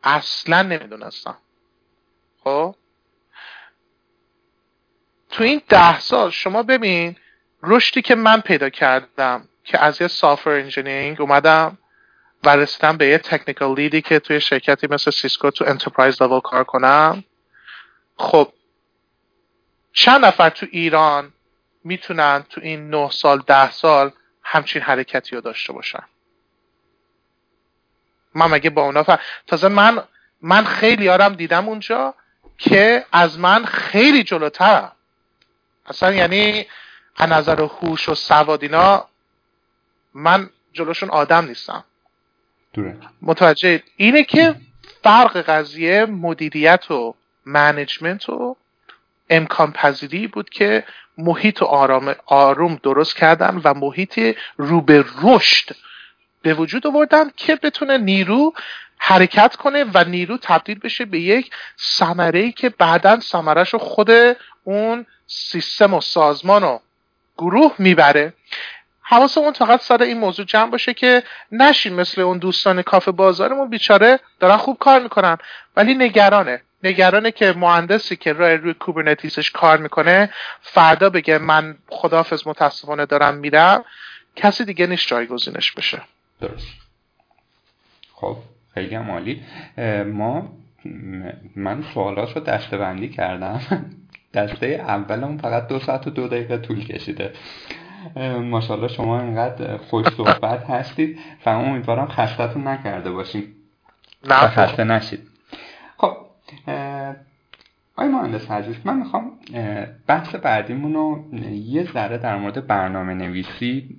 اصلا نمی‌دونستم. خب؟ تو این ده سال شما ببین رشدی که من پیدا کردم که از یه سافر انجینیرینگ اومدم و رسیدم به یه technical lead ی که توی شرکتی مثل Cisco تو enterprise level کار کنم. خب چند نفر تو ایران می‌تونن تو این نه سال ده سال همچین حرکتی رو داشته باشن. من مگه با اونا فر... تازه من من خیلی آدم دیدم اونجا که از من خیلی جلوترن اصلا یعنی از نظر هوش و سواد اینا من جلوشون آدم نیستم. متوجه اینه که فرق قضیه مدیریت و منیجمنت و امکان پذیری بود که محیط آرام آروم درست کردن و محیط رو به رشد به وجود آوردن که بتونه نیرو حرکت کنه و نیرو تبدیل بشه به یک ثمره که بعدا ثمرش رو خود اون سیستم و سازمان و گروه می‌بره. حواسمون فقط سر این موضوع جمع باشه که نشین مثل اون دوستان کافه بازارمون بیچاره دارن خوب کار می‌کنن ولی نگرانه. نگرانه که مهندسی که روی روی کوبرنتیسش کار می‌کنه فردا بگه من خداحافظ متاسفانه دارم میرم کسی دیگه نیست جایگزینش بشه. درست. خب خیلی عالی. ما من سوالات رو دسته بندی کردم. دسته اولمون فقط دو ساعت و دو دقیقه طول کشیده. ماشاءالله شما اینقدر خوش صحبت هستید. و امیدوارم خستتون نکرده باشیم. نه. خسته نشید. آی مهندس عزیز من می‌خوام بحث بعدیمون رو یه ذره در مورد برنامه نویسی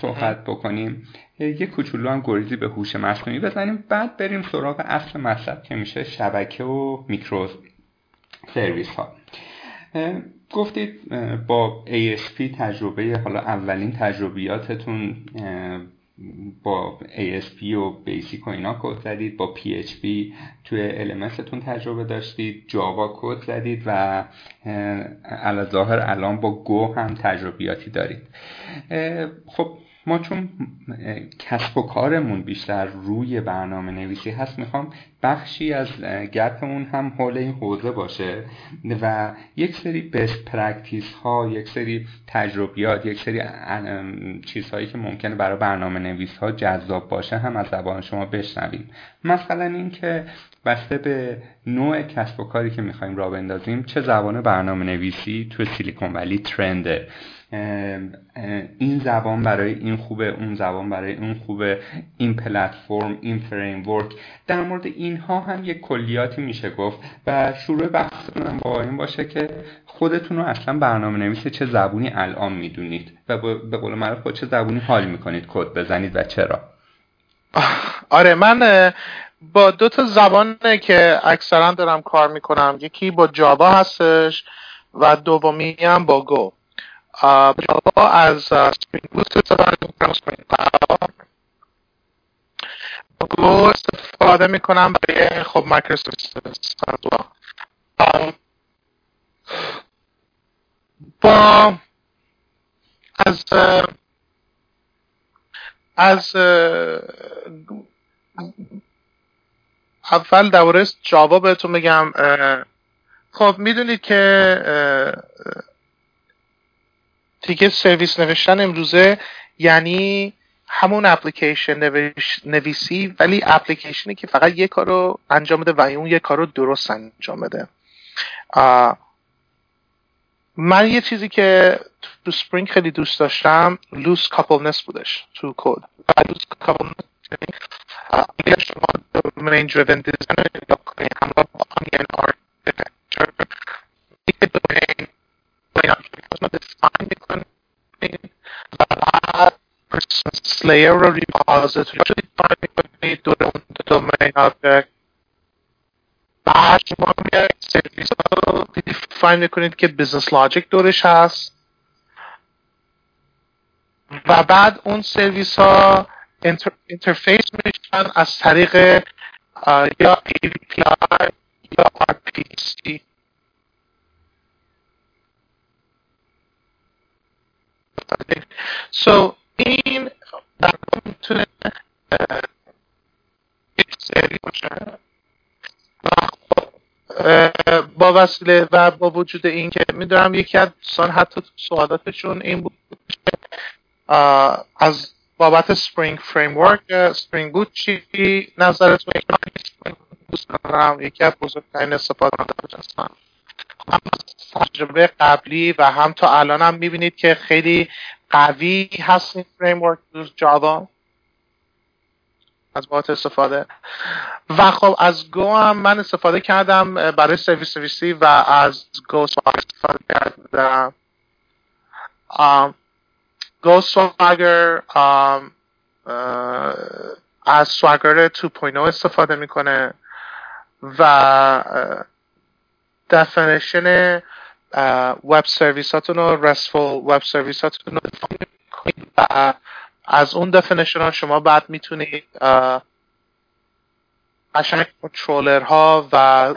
صحبت بکنیم. یه کوچولو هم گریزی به هوش مصنوعی بزنیم بعد بریم سراغ اصل مطلب که میشه شبکه و میکرو سرویس ها گفتید با ASP تجربه حالا اولین تجربیاتتون با ASP و بیسیک و اینا کد زدید با PHP توی LMS تون تجربه داشتید جاوا کد زدید و ظاهر الان با گو هم تجربیاتی دارید. خب ما چون کسب و کارمون بیشتر روی برنامه نویسی هست می‌خوام بخشی از گپمون هم حول این حوزه باشه و یک سری best practice ها یک سری تجربیات یک سری چیزهایی که ممکنه برای برنامه نویس ها جذاب باشه هم از زبان شما بشنویم. مثلا اینکه بسته به نوع کسب و کاری که می‌خوایم راه بندازیم چه زبان برنامه نویسی تو Silicon Valley trend ه؟ این زبان برای این خوبه اون زبان برای اون خوبه این پلتفرم این framework در مورد اینها هم یک کلیاتی میشه گفت و شروع بحثتون با این باشه که خودتون رو اصلا برنامه نویس چه زبونی الان می‌دونید و به قول معروف با چه زبونی حال می‌کنید کد بزنید و چرا. آره من با دو تا زبانه که اکثرا دارم کار می‌کنم. یکی با Java هستش و دومی هم با Go. جاوا از سپرینگ بوت استفاده می‌کنم سپرینگ گو استفاده می‌کنم برای خب مایکروسافت با از از اول درباره جاوا بهتون بگم خب می‌دونید که دیگه سرویس نوشتن امروزه یعنی همون اپلیکیشن نویسی ولی اپلیکیشنی که فقط یه کار رو انجام بده و اون یه کار رو درست انجام بده. من یه چیزی که تو Spring خیلی دوست داشتم loose coupleness بودش تو کد. loose coupleness اگر شما domain driven design یا همراه با onion architecture دیگه domain domain application رو define می‌کنید و بعد persistence layer رو repository رو define می‌کنید دور اون domain object بعد شما میاد سرویس رو define می‌کنید که business logic دورش هست و بعد اون سرویس ها اینترفیس میشن از طریق یا API یا RPC so این در می‌تونه یک سری باشه. با وسیله و با وجود این که می‌دونم یکی از دوستان حتی سوالاتشون این بود از بابت سپرینگ فریمورک سپرینگ بود چی نظرتون یکی از بزرگترین استفاده هستم هم تجربه قبلی و هم تا الان هم می‌بینید که خیلی قوی هست این فریمورک جاوا از بابت استفاده. و خب از گو هم من استفاده کردم برای سرویس نویسی و از گو استفاده کردم. Go Swagger از Swagger 2.0 استفاده می‌کنه و definition web service اتون رو RESTful web service اتون رو از اون definition ها شما بعد می‌تونید قشنگ کنترلر ها و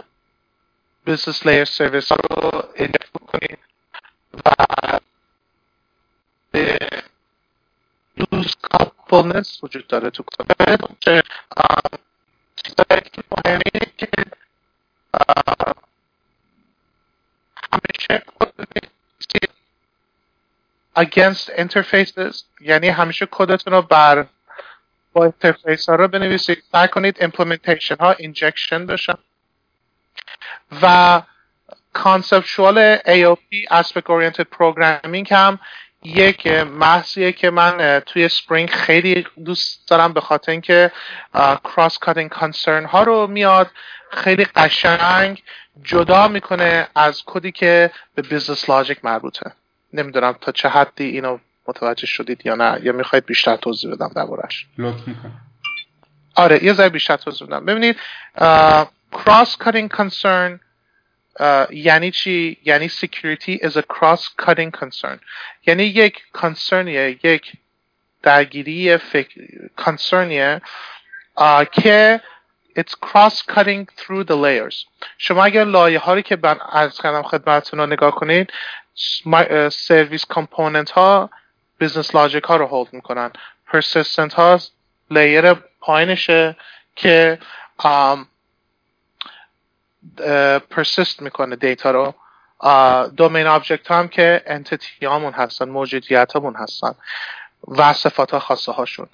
business layer service ها رو ایجاد کنید و loose coupleness وجود داره تو کد چیزایی که مهمه که همیشه against interfaces. یعنی همیشه کدتون رو بر با interface ها رو بنویسید. سعی کنید implementation ها injection بشن و conceptual AOP aspect oriented programming هم یک بحثیه که من توی Spring خیلی دوست دارم به خاطر اینکه cross cutting concern ها رو میاد. خیلی قشنگ جدا می‌کنه از کدی که به business logic مربوطه. نمی‌دونم تا چه حدی اینو متوجه شدید یا نه یا می‌خواید بیشتر توضیح بدم دربارش آره یه ذره بیشتر توضیح بدم. ببینید cross cutting concern یعنی چی؟ یعنی security is a cross cutting concern. یعنی یک concern یه یک درگیری فکر concern یه که it's cross cutting through the layers. شما اگر لایه هایی که من عرض کردم خدمتتون رو نگاه کنید service component ها business logic ها رو hold می‌کنن. Persistent ها layer پایینشه که persist می‌کنه data رو. domain object هم که entity همون هستن موجودیت همون هستن و صفات ها خاصه هاشون.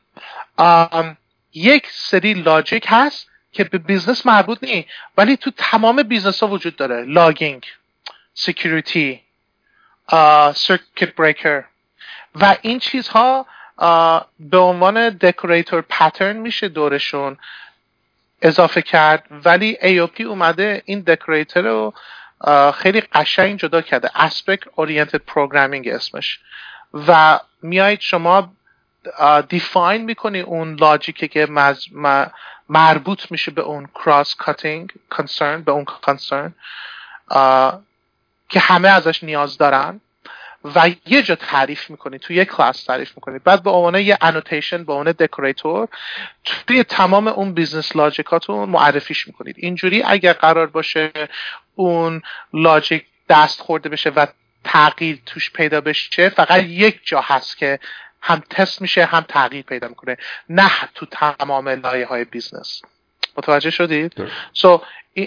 یک سری logic هست که به business مربوط نیست ولی تو تمام business ها وجود داره. logging security circuit breaker و این چیزها به عنوان decorator pattern میشه دورشون اضافه کرد. ولی AOP اومده این decorator رو خیلی قشنگ جدا کرده. aspect oriented programming اسمش. و میایید شما define می‌کنی اون logic ه که مربوط میشه به اون cross cutting concern به اون concern که همه ازش نیاز دارن و یه جا تعریف می‌کنید تو یه کلاس تعریف می‌کنید بعد به عنوان یه annotation به عنوان decorator توی تمام اون business logic اتون معرفیش می‌کنید. اینجوری اگر قرار باشه اون logic دست خورده بشه و تغییر توش پیدا بشه فقط یک جا هست که هم تست میشه هم تغییر پیدا می‌کنه. نه تو تمام لایه های business متوجه شدید؟ so so,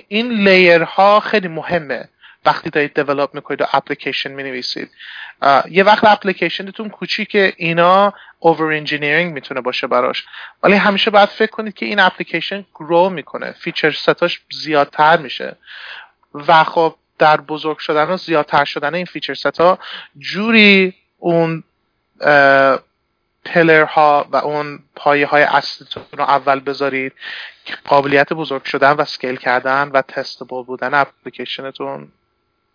این layer ها خیلی مهمه. وقتی دارید develop می‌کنید و اپلیکیشن می‌نویسید. یه وقت اپلیکیشنتون کوچیکه اینا over engineering می‌تونه باشه براش. ولی همیشه باید فکر کنید که این application grow می‌کنه. feature set اش زیادتر میشه. و خب در بزرگ شدن و زیادتر شدن این feature set ا جوری اون pillar ها و اون پایه های اصلیتون رو اول بذارید قابلیت بزرگ شدن و scale کردن و testable بودن اپلیکیشنتون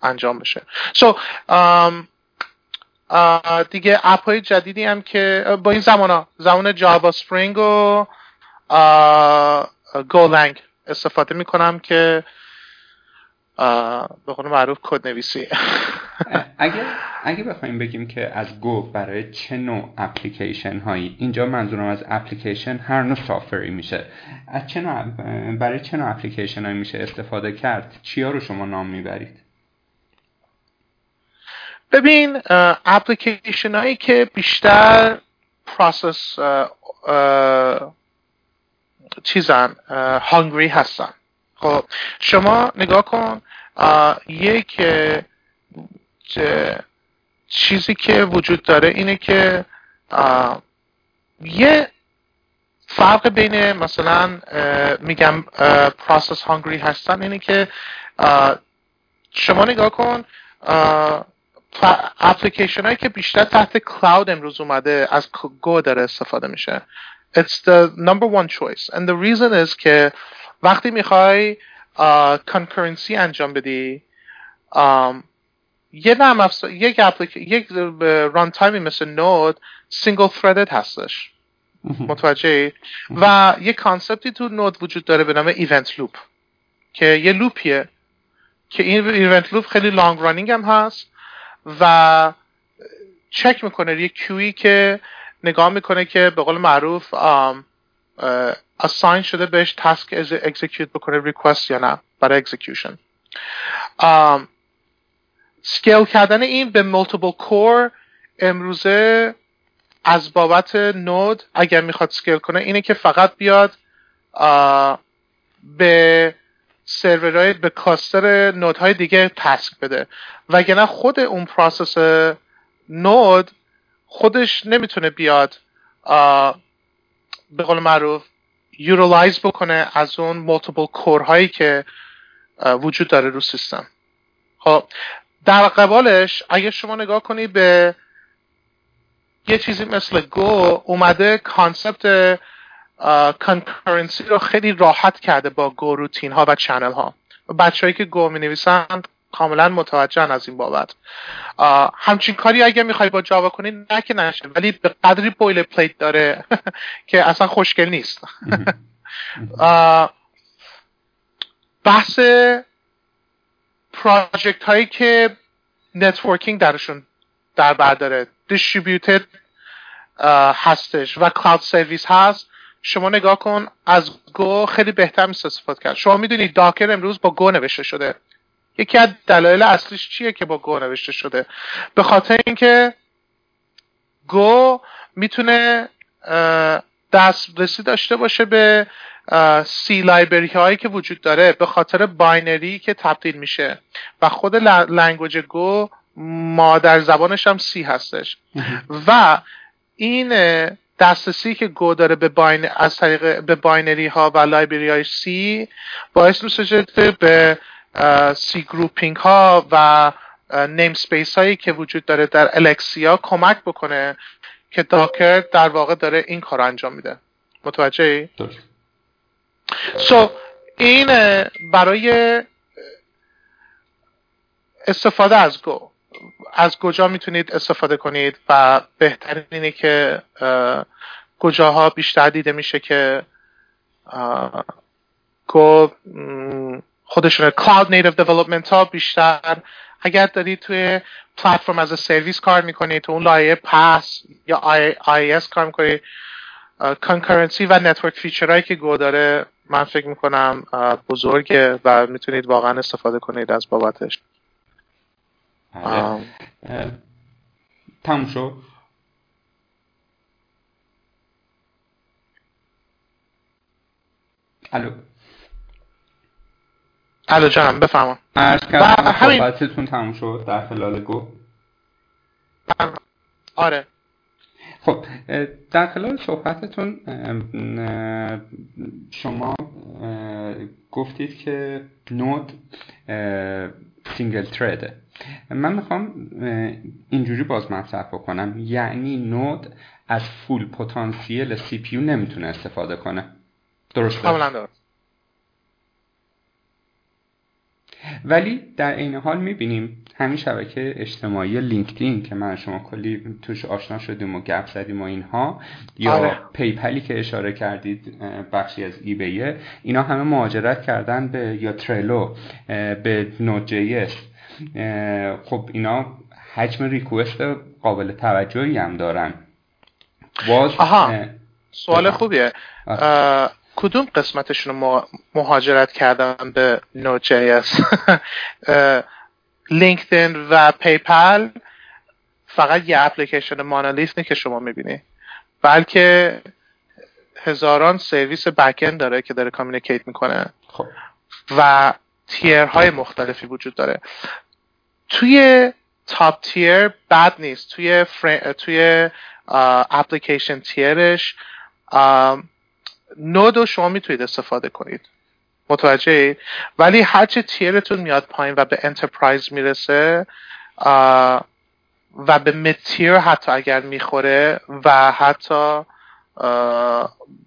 انجام بشه. so, um, uh, دیگه اپ های جدیدی هم که با این زبان ها زبان جاوا Spring و Golang استفاده می‌کنم که به قول معروف کد نویسی اگه اگه بخوایم بگیم که از گو برای چه نوع اپلیکیشن هایی اینجا منظورم از اپلیکیشن هر نوع software ی میشه. از چه نوع برای چه نوع اپلیکیشن هایی میشه استفاده کرد؟ چیا رو شما نام می‌برید؟ ببین اپلیکیشن هایی که بیشتر process چیزن hungry هستن. خب شما نگاه کن یک چیزی که وجود داره اینه که یه فرق بین مثلا میگم process hungry هستن اینه که شما نگاه کن اپلیکیشن هایی که بیشتر تحت cloud امروز اومده از گو داره استفاده میشه. It's the number one choice. And the reason is که وقتی می‌خوای concurrency انجام بدی یه نرم افزار یک اپلیک یک runtime ی مثل نود single threaded هستش. متوجه و یه concept ی تو نود وجود داره به نام event loop که یه loop یه که این event loop خیلی long running هم هست. و چک می‌کنه یه queue یی که نگاه می‌کنه که به قول معروف assign شده بهش task execute بکنه request یا نه برای execution scale کردن این به multiple core امروزه از بابت نود اگر می‌خواد scale کنه اینه که فقط بیاد به سرورهای به cluster node های دیگه task بده. وگرنه خود اون process نود خودش نمی‌تونه بیاد به قول معروف utilize بکنه از اون multiple core هایی که وجود داره رو سیستم. خب در قبالش اگه شما نگاه کنی به یه چیزی مثل گو اومده concept concurrency رو خیلی راحت کرده با goroutine ها و channel ها. بچههایی که گو می نویسند کاملا متوجه از این بابت. همچین کاری اگه می‌خوای با جاوا کنی نه که نشه ولی به قدری boilerplate داره که اصلا خوشگل نیست. بحث project هایی که networking درشون در بر داره. distributed هستش و cloud service هست. شما نگاه کن از گو خیلی بهتر میشه استفاده کرد. شما می‌دونید Docker امروز با گو نوشته شده. یکی از دلایل اصلیش چیه که با گو نوشته شده؟ به خاطر اینکه گو می‌تونه دسترسی داشته باشه به C library هایی که وجود داره به خاطر binary که تبدیل میشه. و خود language گو مادر زبانش هم C هستش. و این دسترسی که گو داره به binary از طریق به binary ها و library های C باعث میشه به cgroup ها و namespace هایی که وجود داره در الکسیا کمک بکنه که داکر در واقع داره این کار انجام میده. متوجه ای؟ سو این برای استفاده از گو. از کجا می‌تونید استفاده کنید و بهترین اینه که کجاها بیشتر دیده میشه که گو خودشون کلاود نیتیو دیولپمنت ها بیشتر. اگر دارید توی platform as a service کار می‌کنید تو اون لایه PaaS یا IaaS کار می‌کنید concurrency و network feature هایی که گو داره من فکر می‌کنم بزرگه و می‌تونید واقعا استفاده کنید از بابتش. آره. تموم شد. الو. الو جانم بفرما. عرض کردم صحبتتون تموم شد در خلال گو. آره. خب در خلال صحبتتون شما گفتید که نود single thread ه من می‌خوام اینجوری باز مطرح بکنم. یعنی نود از full potential CPU نمی‌تونه استفاده کنه. درسته؟ ولی در این حال می‌بینیم همین شبکه اجتماعی LinkedIn که من شما کلی توش آشنا شدیم و گپ زدیم و اینها یا آره. PayPal ی که اشاره کردید بخشی از eBay ه اینا همه مهاجرت کردن به یا ترلو به Node.js خب اینا حجم request قابل توجهی هم دارن. باز سوال خوبیه. کدوم قسمتشون مهاجرت کردن به Node.js LinkedIn و PayPal فقط یه اپلیکیشن monolith که شما می‌بینی. بلکه هزاران service backend داره که داره communicate می‌کنه. خب. و tier های مختلفی وجود داره. توی تاپ تیر بد نیست. توی توی اپلیکیشن تیرش نود رو شما می‌تونید استفاده کنید. متوجه ولی هرچه تیرتون میاد پایین و به انترپرایز می‌رسه و به متیر حتی اگر می‌خوره و حتی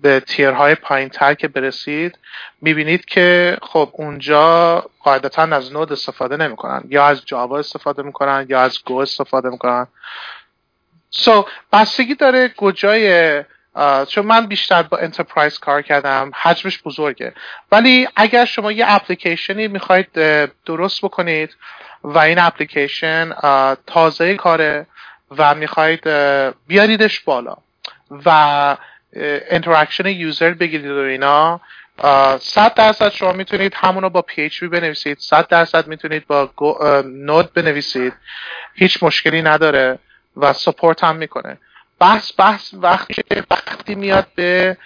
به تیرهای پایین تر که برسید می‌بینید که خب اونجا قاعدتا از نود استفاده نمی‌کنن. یا از جاوا استفاده می‌کنن یا از گو استفاده می‌کنن. so so, بستگی داره کجای چون من بیشتر با enterprise کار کردم حجمش بزرگه. ولی اگر شما یه اپلیکیشنی می‌خواید درست بکنید و این اپلیکیشن تازه کاره و می‌خواید بیاریدش بالا و interaction user بگیرید و اینا صد درصد شما می‌تونید همونو با PHP بنویسید صد درصد می‌تونید با نود بنویسید. هیچ مشکلی نداره و سپورت هم می‌کنه. بحث بحث وقتی وقتی میاد به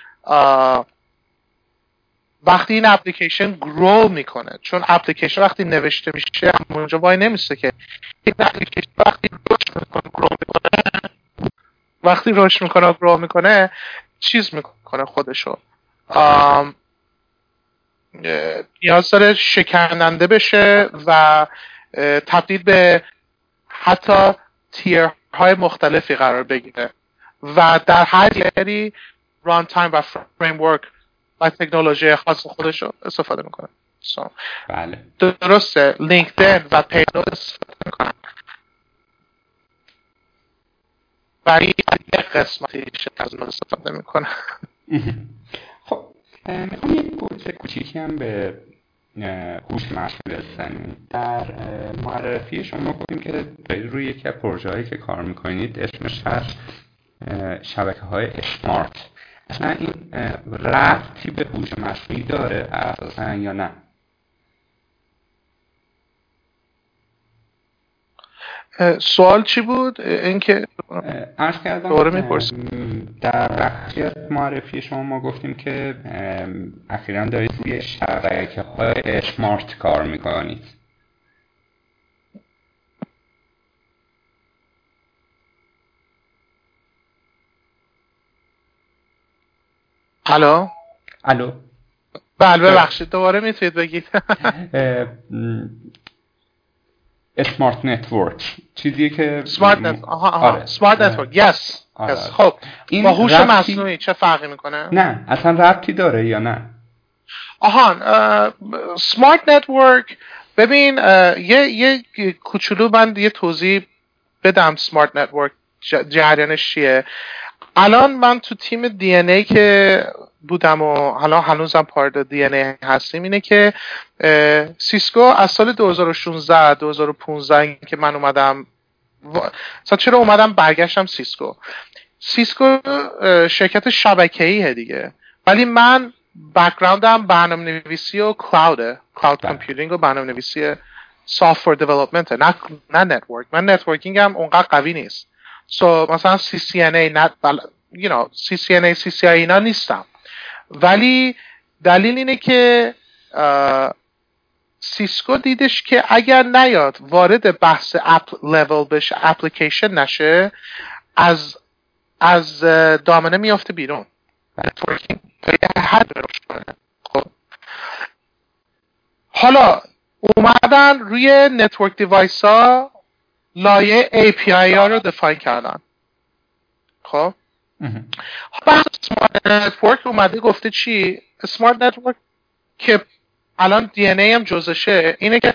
وقتی این اپلیکیشن گرو می‌کنه. چون اپلیکیشن وقتی نوشته میشه اونجا وای نمیسته که این اپلیکیشن وقتی رشد می‌کنه گرو می‌کنه وقتی رشد می‌کنه گرو می‌کنه چیز می‌کنه خودشو. نیاز داره شکننده بشه و تبدیل به حتی تیرهای مختلفی قرار بگیره. و در هر یری ران تایم و فریم ورک و تکنولوژی خاص خودش رو استفاده می‌کنه. So. بله. درسته. لینکدین و پیلو استفاده می‌کنن. برای یه قسمتی از اون استفاده می‌کنه خب می‌خوام یک کوچیکی هم به هوش مصنوعی بزنیم در معرفی شما گفتیم که روی یکی از پروژه هایی که کار می‌کنید اسمش هست شبکه های اسمارت اصلا این رفتی به هوش مصنوعی داره اساسا یا نه؟ سوال چی بود؟ اینکه عرض کردم در بخشی معرفی شما ما گفتیم که اخیرا دارید روی شبکه های اسمارت کار می‌کنید. الو؟ الو. بله ببخشید دوباره می‌تونید بگید. smart network چیزی که smart آها آها. آره. smart network yes خب. این با هوش ربطی- مصنوعی چه فرقی می‌کنه؟ نه اصلا ربطی داره یا نه؟ آهان smart network ببین یه یه کوچولو من یه توضیح بدم smart network جریانش چیه. الان من تو تیم DNA که بودم و حالا هنوزم part DNA هستیم اینه که سیسکو از سال 2016 2015 که من اومدم اصلا چرا اومدم برگشتم سیسکو؟ سیسکو شرکت شبکه‌ایه دیگه. ولی من background م برنامه نویسی و cloud ه cloud. computing و برنامه نویسی software development نه نه network من networking هم اونقدر قوی نیست. so مثلا ای نت بل... you know, CCIE اینا نیستم ولی دلیل اینه که سیسکو دیدش که اگر نیاد وارد بحث app level بشه اپلیکیشن نشه از از دامنه میافته بیرون. حالا اومدن روی network device ها لایه API ها رو define کردن خب. بحث smart network اومده گفته چی smart network که الان DNA هم جزشه اینه که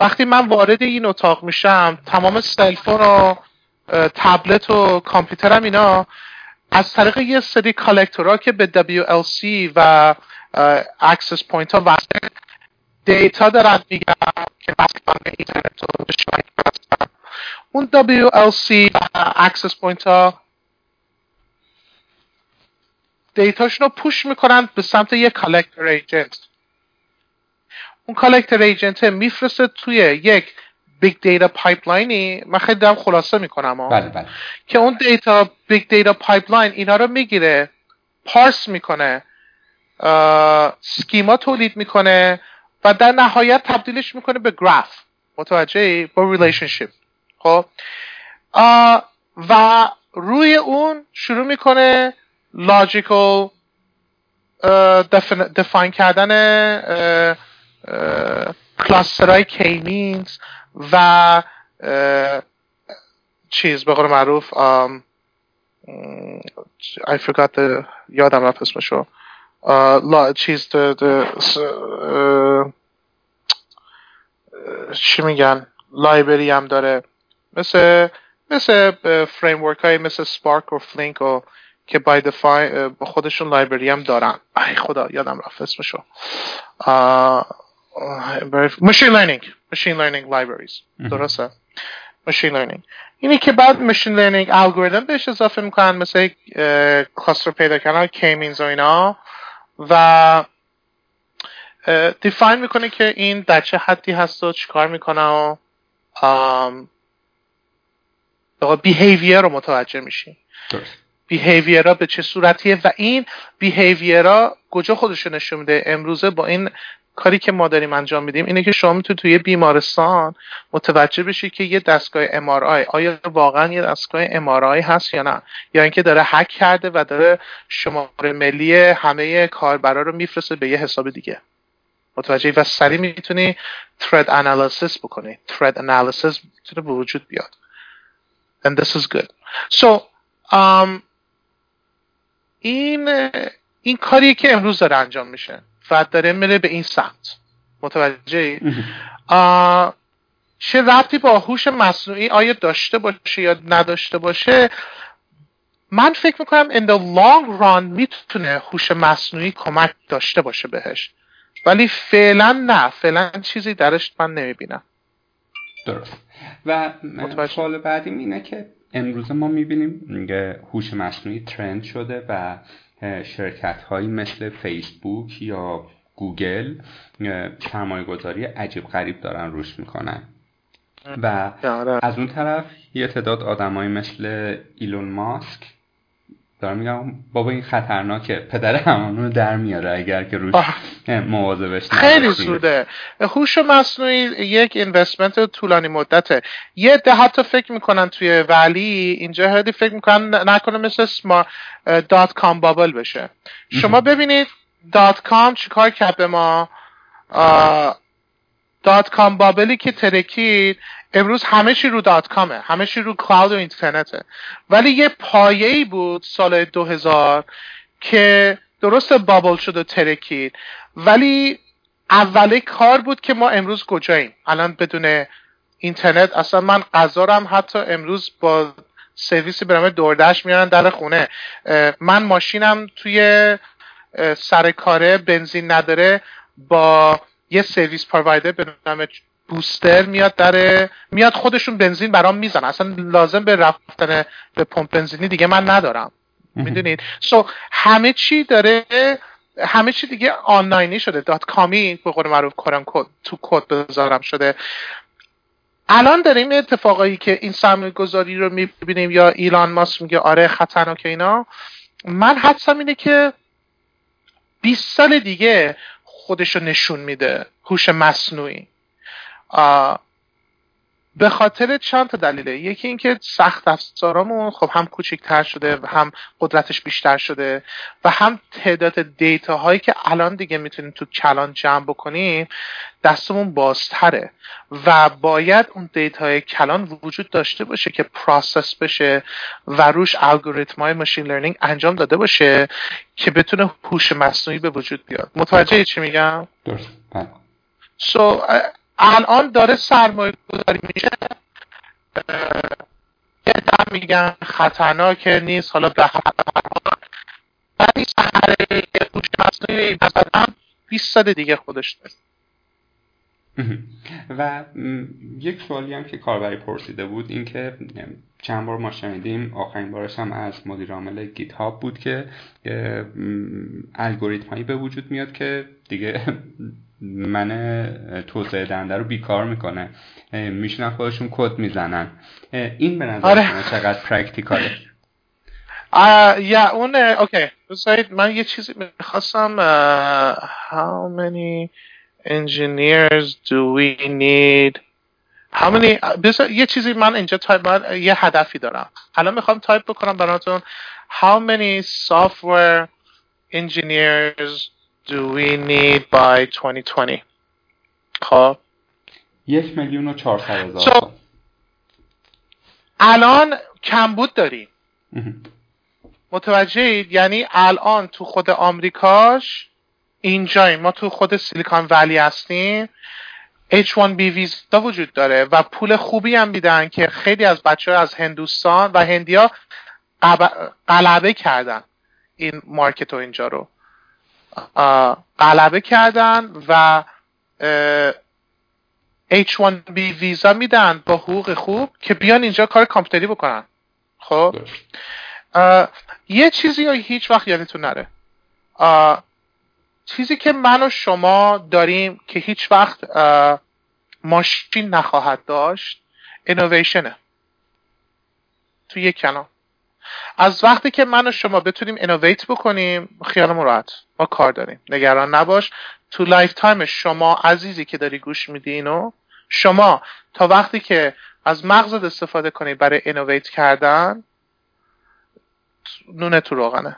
وقتی من وارد این اتاق میشم تمام cell phone و تبلت و کامپیوترم اینا از طریق یه سری collector ها که به WLC و access point ها وصل دیتا دارن میگن که کنن به اینترنت و به شبکه. اون WLC access point ها دیتاشون رو push می‌کنن به سمت یه collector agent اون collector agent میفرسته توی یک big data pipeline ی من خیلی دارم خلاصه می‌کنم. بله بله. که اون دیتا big data pipeline اینا رو می‌گیره parse می‌کنه schema تولید می‌کنه و در نهایت تبدیلش می‌کنه به گراف متوجه با relationship خب. و روی اون شروع می‌کنه logical define کردن cluster های K-means و چیز به قول معروف I forgot the یادم رفت اسمشو. چیز چی میگن؟ library هم داره. مثل مثل framework های مثل Spark و Flink و که by default خودشون library هم دارن. ای خدا یادم رفت اسمشو. machine learning machine learning libraries درسته؟ machine learning اینی که بعد machine learning الگوریتم بهش اضافه می‌کنن مثل کلاستر پیدا کردن کیمینز و اینا. و دیفاین می‌کنه که این در چه حدی هست و چیکار می‌کنه و بیهیویر رو متوجه میشی. درست. بیهیویرها به چه صورتیه؟ و این بیهیویرها کجا خودشو نشون میده؟ امروزه با این کاری که ما داریم انجام میدیم اینه که شما می‌تونید توی بیمارستان متوجه بشید که یه دستگاه MRI آیا واقعا یه دستگاه MRI هست یا نه؟ یا اینکه داره هک کرده و داره شماره ملی همه کاربرا رو میفرسته به یه حساب دیگه. متوجه و سریع می‌تونی thread analysis بکنی. thread analysis می‌تونه به وجود بیاد. And this is good. So um, این این کاریه که امروز داره انجام میشه و داره میره به این سمت. متوجه چه ربطی با هوش مصنوعی آیا داشته باشه یا نداشته باشه؟ من فکر می‌کنم in the long run می‌تونه هوش مصنوعی کمک داشته باشه بهش. ولی فعلا نه. فعلا چیزی درش من نمی‌بینم. درست و. سوال بعدیم اینه که امروز ما می‌بینیم هوش مصنوعی ترند شده و شرکت هایی مثل فیسبوک یا گوگل سرمایه گذاری عجیب غریب دارن روش می‌کنن و آره. از اون طرف یه تعداد آدمایی مثل ایلون ماسک دارم میگم بابا این خطرناکه. پدر همانو در میاره اگر که روش. مواظبش خیلی. زوده هوش مصنوعی یک investment طولانی مدته. یه دهه حتی فکر می‌کنن توی ولی اینجا عده‌ای فکر می‌کنن نکنه مثل سما dot-com bubble بشه. شما ببینید dot-com چیکار کرد به ما؟ dot-com bubble ی که ترکید امروز همه چی رو dot-com ه همه چی رو cloud و اینترنته ولی یه پایه ای بود سال 2000 که درست bubble شد و ترکید. ولی اوله کار بود که ما امروز کجاییم؟ الان بدون اینترنت اصلا من غذا حتی امروز با سرویسی نام DoorDash میارن در خونه. من ماشینم توی سر کاره بنزین نداره با یه سرویس پروایدر به نام بوستر میاد در میاد خودشون بنزین برام میزن اصلا لازم به رفتن به پمپ بنزینی دیگه من ندارم. می‌دونید؟ سو همه چی داره همه چی دیگه آنلاینی شده. دات کامی به قول معروف کارم تو کد بذارم شده. الان داریم اتفاقایی که این سرمایه گذاری رو می‌بینیم یا ایلان ماسک میگه آره خطرناک اینا. من حدسم اینه که 20 سال دیگه خودش رو نشون میده هوش مصنوعی. به خاطر چند تا دلیله. یکی اینکه سخت افزارامون خب هم کوچکتر شده و هم قدرتش بیشتر شده و هم تعداد دیتا هایی که الان دیگه می‌تونیم تو cloud جمع بکنیم دستمون بازتره و باید اون دیتا های کلان وجود داشته باشه که process بشه و روش الگوریتم های ماشین لرنینگ انجام داده باشه که بتونه هوش مصنوعی به وجود بیاد. متوجه چی میگم؟ درست. بله. so, الان داره سرمایه گذاری میشه یه میگن خطرناک نیست. حالا به ولی سهره هوش مصنوعی مثلا 20 سال دیگه خودش داره. و یک سوالی هم که کاربری پرسیده بود این که چند بار ما شنیدیم آخرین بارش هم از مدیر عامل GitHub بود که الگوریتم هایی به وجود میاد که دیگه من توسعه دهنده رو بیکار می‌کنه. میشینن خودشون کد می‌زنن. این به نظر آره. چقدر practical ه؟ یا اون okay. من یه چیزی می‌خواستم how many engineers do we need? How many یه چیزی من اینجا تایپ من یه هدفی دارم. الان می‌خوام تایپ بکنم براتون how many software engineers do we need by 2020 خب. یک میلیون و چهارصد هزار الان کمبود داریم. متوجهید؟ یعنی الان تو خود آمریکاش اینجاییم. ما تو خود سیلیکان ولی هستیم. H1B ویزا وجود داره و پول خوبی هم میدن که خیلی از بچه ها از هندوستان و هندیا غلبه کردن این مارکت و اینجا رو. غلبه کردن و H1B ویزا میدن با حقوق خوب که بیان اینجا کار کامپیوتری بکنن. خب؟ یه چیزی هیچ وقت یادتون نره. چیزی که من و شما داریم که هیچ وقت ماشین نخواهد داشت اینویشنه تو یک کلام. از وقتی که من و شما بتونیم innovate بکنیم خیال راحت. ما کار داریم. نگران نباش. تو lifetime شما عزیزی که داری گوش میدی اینو شما تا وقتی که از مغزت استفاده کنی برای innovate کردن نونه تو روغنه.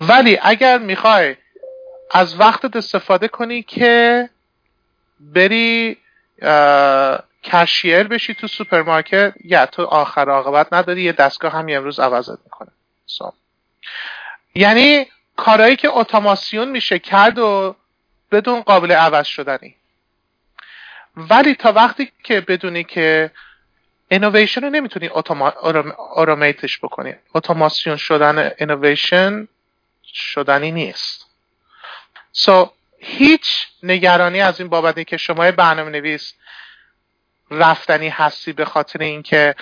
ولی اگر می‌خوای از وقتت استفاده کنی که بری cashier بشی تو سوپرمارکت یا تو آخر عاقبت نداری یه دستگاه همین امروز عوضت می‌کنه. So. یعنی کارهایی که اتوماسیون میشه کرد و بدون قابل عوض شدنی. ولی تا وقتی که بدونی که اینویشن رو نمی‌تونی automate ش بکنی. اتوماسیون شدن اینویشن شدنی نیست. so so, هیچ نگرانی از این بابتی که شما برنامه نویس رفتنی هستی به خاطر اینکه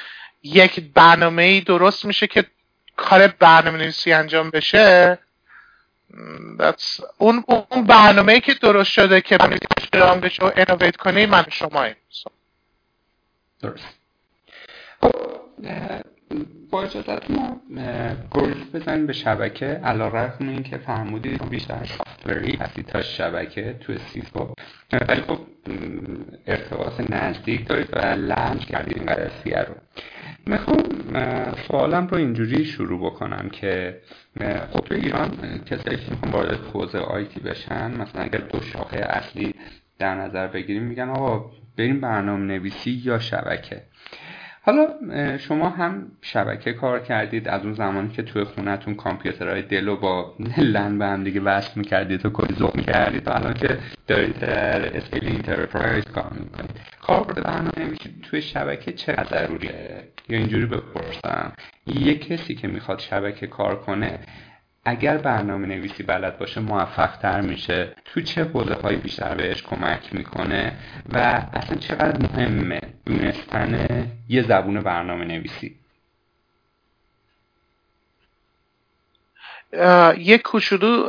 یک برنامه ای درست میشه که کار برنامه نویسی انجام بشه. اون اون برنامه ای که درست شده که انجام بشه و innovate کنی من شما درست. خب، با اجازت ما بزنیم به شبکه. علی‌رغم این که فرمودید بیشتر. software ی هستید تا شبکه تو سیسکو ولی خب ارتباط نزدیک دارید و لمس کردید این قضیه رو. می‌خوام سوالم رو اینجوری شروع بکنم که خب تو ایران کسایی که می‌خوان وارد حوزه IT بشن مثلا اگر دو شاخه اصلی در نظر بگیریم میگن آقا بریم برنامه نویسی یا شبکه. حالا شما هم شبکه کار کردید از اون زمانی که توی خونتون کامپیوترهای Dell و با LAN به هم دیگه وصل می‌کردید و کلی ذوق می‌کردید و الان که دارید در scale enterprise کار می‌کنید. کاربرد برنامه نویسی توی شبکه چقدر ضروریه؟ یا اینجوری بپرسم یه کسی که می‌خواد شبکه کار کنه اگر برنامه نویسی بلد باشه موفق تر میشه. تو چه حوزه هایی بیشتر بهش کمک می‌کنه؟ و اصلا چقدر مهمه دونستن یه زبون برنامه نویسی یک کوچولو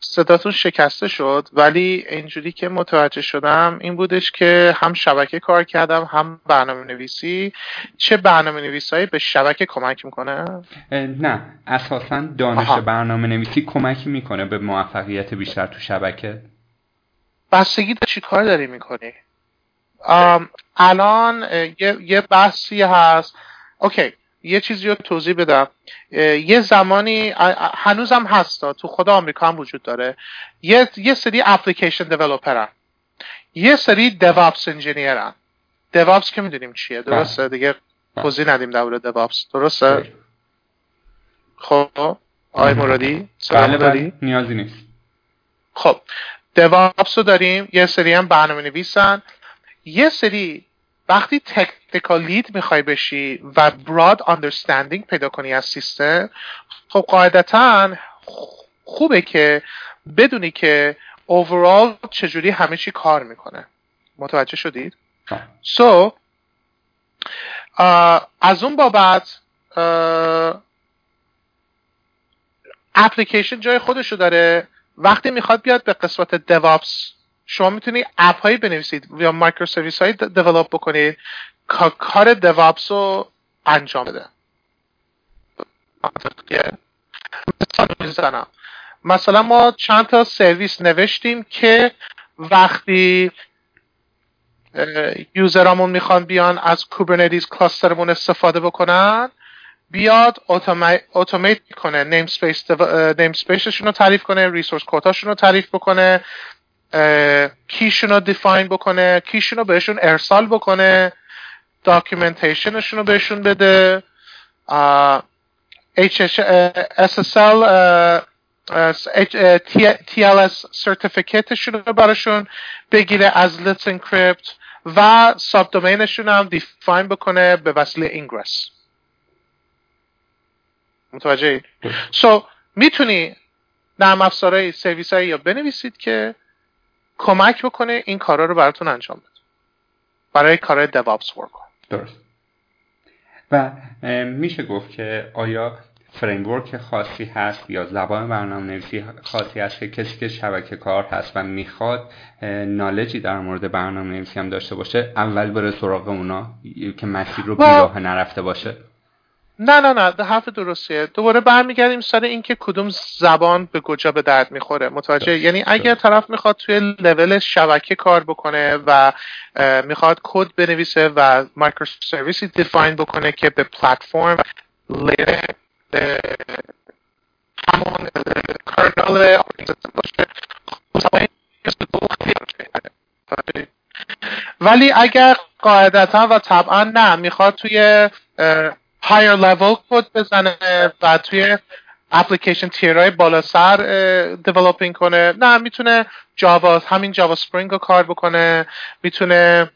صداتون شکسته شد ولی اینجوری که متوجه شدم این بودش که هم شبکه کار کردم هم برنامه نویسی چه برنامه نویسایی به شبکه کمک می‌کنه؟ نه اساسا دانش برنامه نویسی کمکی می‌کنه به موفقیت بیشتر تو شبکه بستگی چی کار داری می‌کنی؟ الان یه, یه بحثی هست اوکی یه چیزی رو توضیح بدم. یه زمانی هنوزم هستا تو خود آمریکا هم وجود داره. یه, یه سری اپلیکیشن دیولوپرن یه سری دیوابس انجینیرن دیوابس که می‌دونیم چیه؟ درسته؟ بله. دیگه بله. توضیح ندیم در دیوابس درسته؟ بله. خب. آقای مرادی بله بله. نیازی نیست. خب. دیوابس رو داریم. یه سری هم برنامه نویسن یه سری وقتی تکنیکال لید می‌خوای بشی و براد understanding پیدا کنی از سیستم خب قاعدتا خوبه که بدونی که اوورال چجوری همه چی کار می‌کنه متوجه شدید؟ سو so, از اون بابت اپلیکیشن جای خودشو داره وقتی می‌خواد بیاد به قسمت DevOps شما می‌تونید اپ هایی بنویسید یا مایکرو سرویس هایی دیولپ بکنید کار دیوابس رو انجام بده. مثلا مثلا ما چند تا سرویس نوشتیم که وقتی user امون می‌خوان بیان از Kubernetes cluster مون استفاده بکنن بیاد automate کنه namespace name رو تعریف کنه resource quota شون رو تعریف بکنه key شون رو define بکنه key شون رو بهشون ارسال بکنه documentation شون رو بهشون بده. SSL TLS سرتیفیکیتشون رو براشون بگیره از Let's Encrypt و ساب دومینشون هم دیفاین بکنه به وسیله اینگرس متوجه سو so, می‌تونی نرم افزارهای سرویس هایی یا بنویسید که کمک بکنه این کارا رو براتون انجام بده. برای کار دوابس ورک درست. و میشه گفت که آیا فریمورک خاصی هست یا زبان برنامه نویسی خاصی هست که کسی که شبکه کار هست و می‌خواد نالجی در مورد برنامه نویسی هم داشته باشه اول بره سراغ اونا که مسیر رو بیراه نرفته باشه؟ نه نه نه حرف درستیه دوباره برمیگردیم سر اینکه کدوم زبان به کجا به درد می‌خوره. متوجه؟ یعنی اگر طرف می‌خواد توی لول شبکه کار بکنه و می‌خواد کد بنویسه و microservice ی define بکنه که به پلتفرم همون kernel باشه ولی اگر قاعدتا و طبعا نه می‌خواد توی higher level کد بزنه و توی application tier های بالا سر developing کنه. نه می‌تونه Java همین Java Spring رو کار بکنه. می‌تونه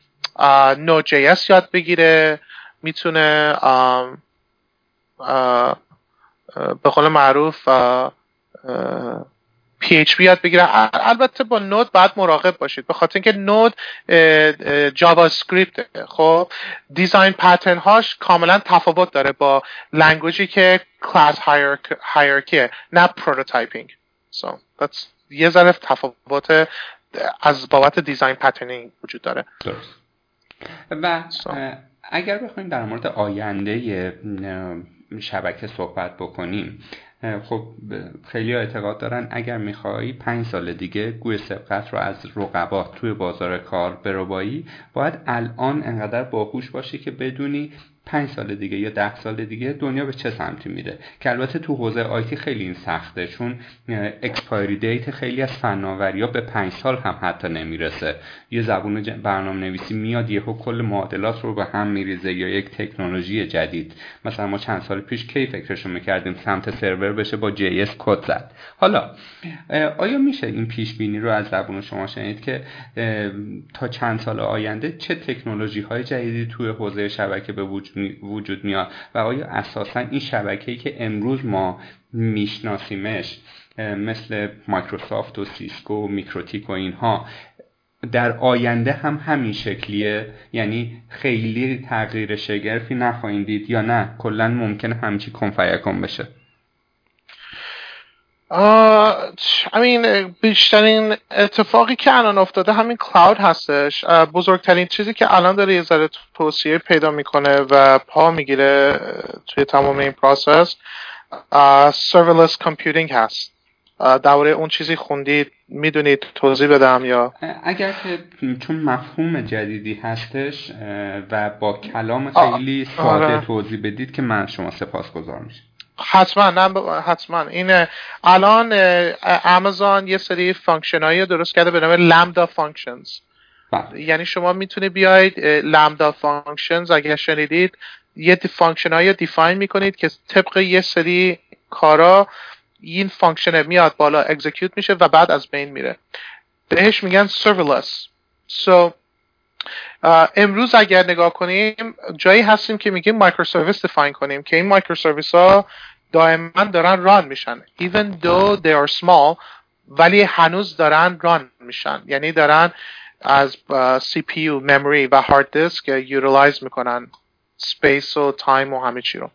Node JS یاد بگیره. می‌تونه به قول معروف PHP یاد بگیرن. البته با Node باید مراقب باشید. به خاطر اینکه Node JavaScript خب؟ design pattern هاش کاملا تفاوت داره با language ی که کلاس hierarchy ه نه prototyping. So that's یه ذره تفاوت از بابت design patterning وجود داره. درست. و اگر بخوایم در مورد آینده شبکه صحبت بکنیم خب خیلی اعتقاد دارن اگر می‌خوای پنج سال دیگه گوی سبقت رو از رقبا توی بازار کار بربایی باید الان انقدر باهوش باشی که بدونی پنج سال دیگه یا ده سال دیگه دنیا به چه سمتی میره؟ که البته تو حوزه IT خیلی این سخته چون expiry date خیلی از فناوری ها به پنج سال هم حتی نمی‌رسه. یه زبون برنامه نویسی میاد یهو کل معادلات رو به هم میریزه یا یک تکنولوژی جدید. مثلا ما چند سال پیش کی فکرشو می‌کردیم سمت سرور بشه با JS کد زد؟ حالا آیا میشه این پیش بینی رو از زبون شما شنید که تا چند سال آینده چه تکنولوژی های جدیدی توی حوزه شبکه به وجود میاد. و آیا اساسا این شبکه‌ای که امروز ما میشناسیمش مثل مایکروسافت و Cisco و MikroTik و اینها در آینده هم همین شکلیه؟ یعنی خیلی تغییر شگرفی نخواهید دید یا نه؟ کلا ممکنه همه‌چی کن‌فیکون بشه. همین بیشترین اتفاقی که الان افتاده همین cloud هستش. بزرگترین چیزی که الان داره یه ذره توسعه پیدا می‌کنه و پا می‌گیره توی تمام این process serverless computing هست. درباره اون چیزی خوندید می‌دونید توضیح بدم یا؟ اگر که چون مفهوم جدیدی هستش و با کلام خیلی ساده آره. توضیح بدید که من شما سپاس گذار میشم حتما نه حتما. این الان آمازون یه سری function درست کرده به نام Lambda Functions یعنی شما می‌تونه بیاید Lambda Functions اگر شنیدید یه function هایی define می‌کنید که طبق یه سری کارا این function میاد بالا execute میشه و بعد از بین میره. بهش میگن serverless. So امروز اگر نگاه کنیم جایی هستیم که میگیم microservice define کنیم که این microservice ها دائما دارن run میشن. Even though they are small ولی هنوز دارن run میشن. یعنی دارن از CPU memory و هارد دیسک utilize می‌کنن. space و time و همه چی رو.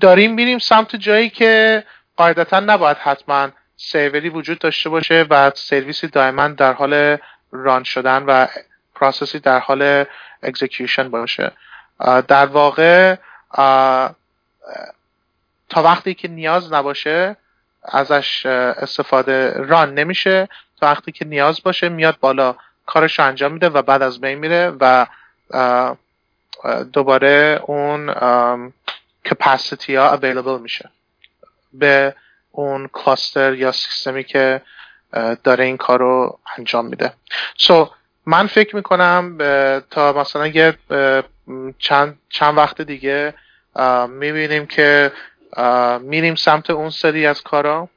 داریم میریم سمت جایی که قاعدتا نباید حتما سروری وجود داشته باشه و سرویسی دائما در حال run شدن و process ی در حال execution باشه. در واقع تا وقتی که نیاز نباشه ازش استفاده run نمیشه. تا وقتی که نیاز باشه میاد بالا کارش رو انجام میده و بعد از بین میره و دوباره اون capacity ها available میشه. به اون cluster یا سیستمی که داره این کار رو انجام میده. سو so, من فکر می‌کنم تا مثلا یه چند, چند وقت دیگه می‌بینیم که میریم سمت اون سری از کارا.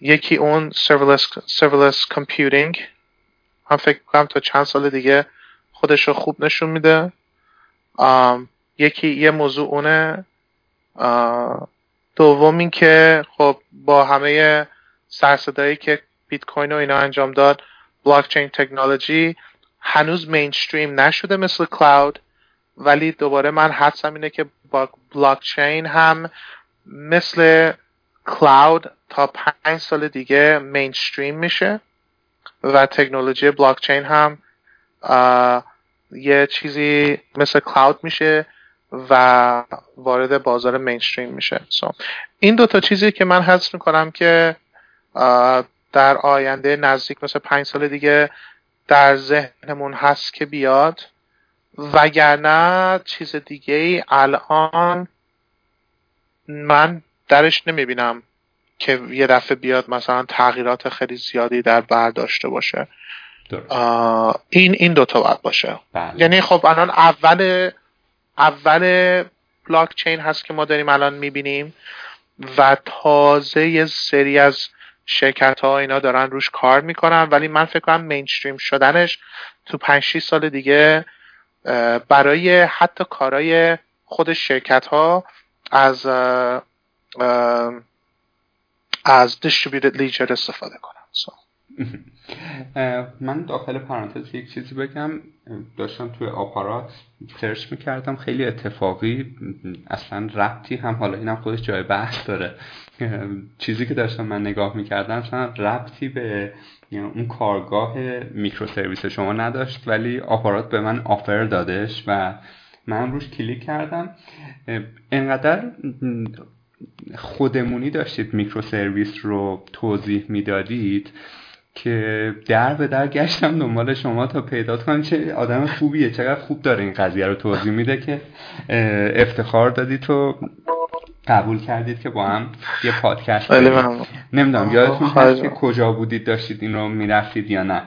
یکی اون serverless, computing. هم فکر می‌کنم تا چند سال دیگه خودش رو خوب نشون میده. یکی یه موضوع اونه. دوم این که خب با همه سرصدایی که بیت کوین و اینا انجام داد بلاکچین تکنولوژی هنوز مینستریم نشده مثل کلاود ولی دوباره من حدسم اینه که با بلاکچین هم مثل کلاود تا پنج سال دیگه مینستریم میشه و تکنولوژی بلاکچین هم یه چیزی مثل کلاود میشه. و وارد بازار مینستریم میشه. So, این دوتا چیزی که من حس می‌کنم که در آینده نزدیک مثل پنج سال دیگه در ذهنمون هست که بیاد. وگرنه چیز دیگه ای الان من درش نمی‌بینم که یه دفعه بیاد مثلا تغییرات خیلی زیادی در برداشته باشه. این این دوتا باید باشه. بله. یعنی خب الان اول اول بلاک چین هست که ما داریم الان می‌بینیم و تازه یه سری از شرکت ها اینا دارن روش کار می‌کنن ولی من فکر کنم مینستریم شدنش تو 5 6 سال دیگه برای حتی کارای خود شرکت ها از از distributed ledger استفاده کنن. من داخل پرانتز یک چیزی بگم. داشتم توی آپارات سرچ می‌کردم خیلی اتفاقی اصلا ربطی هم حالا اینم خودش جای بحث داره. چیزی که داشتم من نگاه می‌کردم اصلا ربطی به اون کارگاه میکروسرویس شما نداشت ولی آپارات به من offer دادش و من روش کلیک کردم. انقدر خودمونی داشتید میکروسرویس رو توضیح می‌دادید. که در به در گشتم دنبال شما تا پیدا کنم. چه آدم خوبیه. چقدر خوب داره این قضیه رو توضیح میده که افتخار دادی تو قبول کردید که با هم یه پادکست نمی‌دونم یادتون هست که کجا بودید داشتید این رو می‌رفتید یا نه؟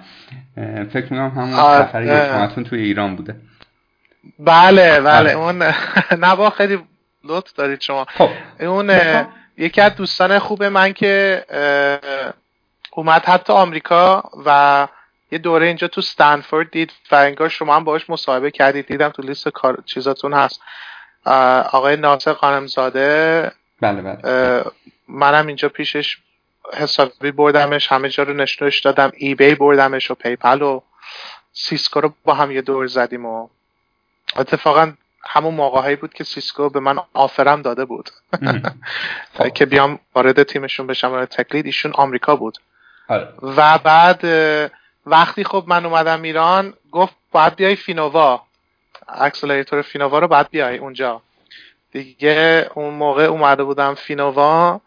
فکر می‌کنم همون سفر یکماتون توی ایران بوده. بله بله. اون نبا خیلی لطف دارید شما. خب. اون یکی از دوستان خوب من که اومد حتی آمریکا و یه دوره اینجا تو استنفورد دید و انگار شما هم باش مصاحبه کردید. دیدم تو لیست کار چیزاتون هست. آقای ناصر خانمزاده بله بله. منم اینجا پیشش حسابی بردمش. همه جا رو نشونش دادم. ای بی بردمش و پیپل و سیسکو رو با هم یه دور زدیم و اتفاقا همون موقع بود که سیسکو به من آفرم داده بود. که بیام وارد تیمشون بشم وارد تکلید. ایشون آمریکا بود. آره. و بعد وقتی خب من اومدم ایران گفت باید بیای فینووا اکسلریتور فینووا رو باید بیای اونجا دیگه اون موقع اومده بودم فینووا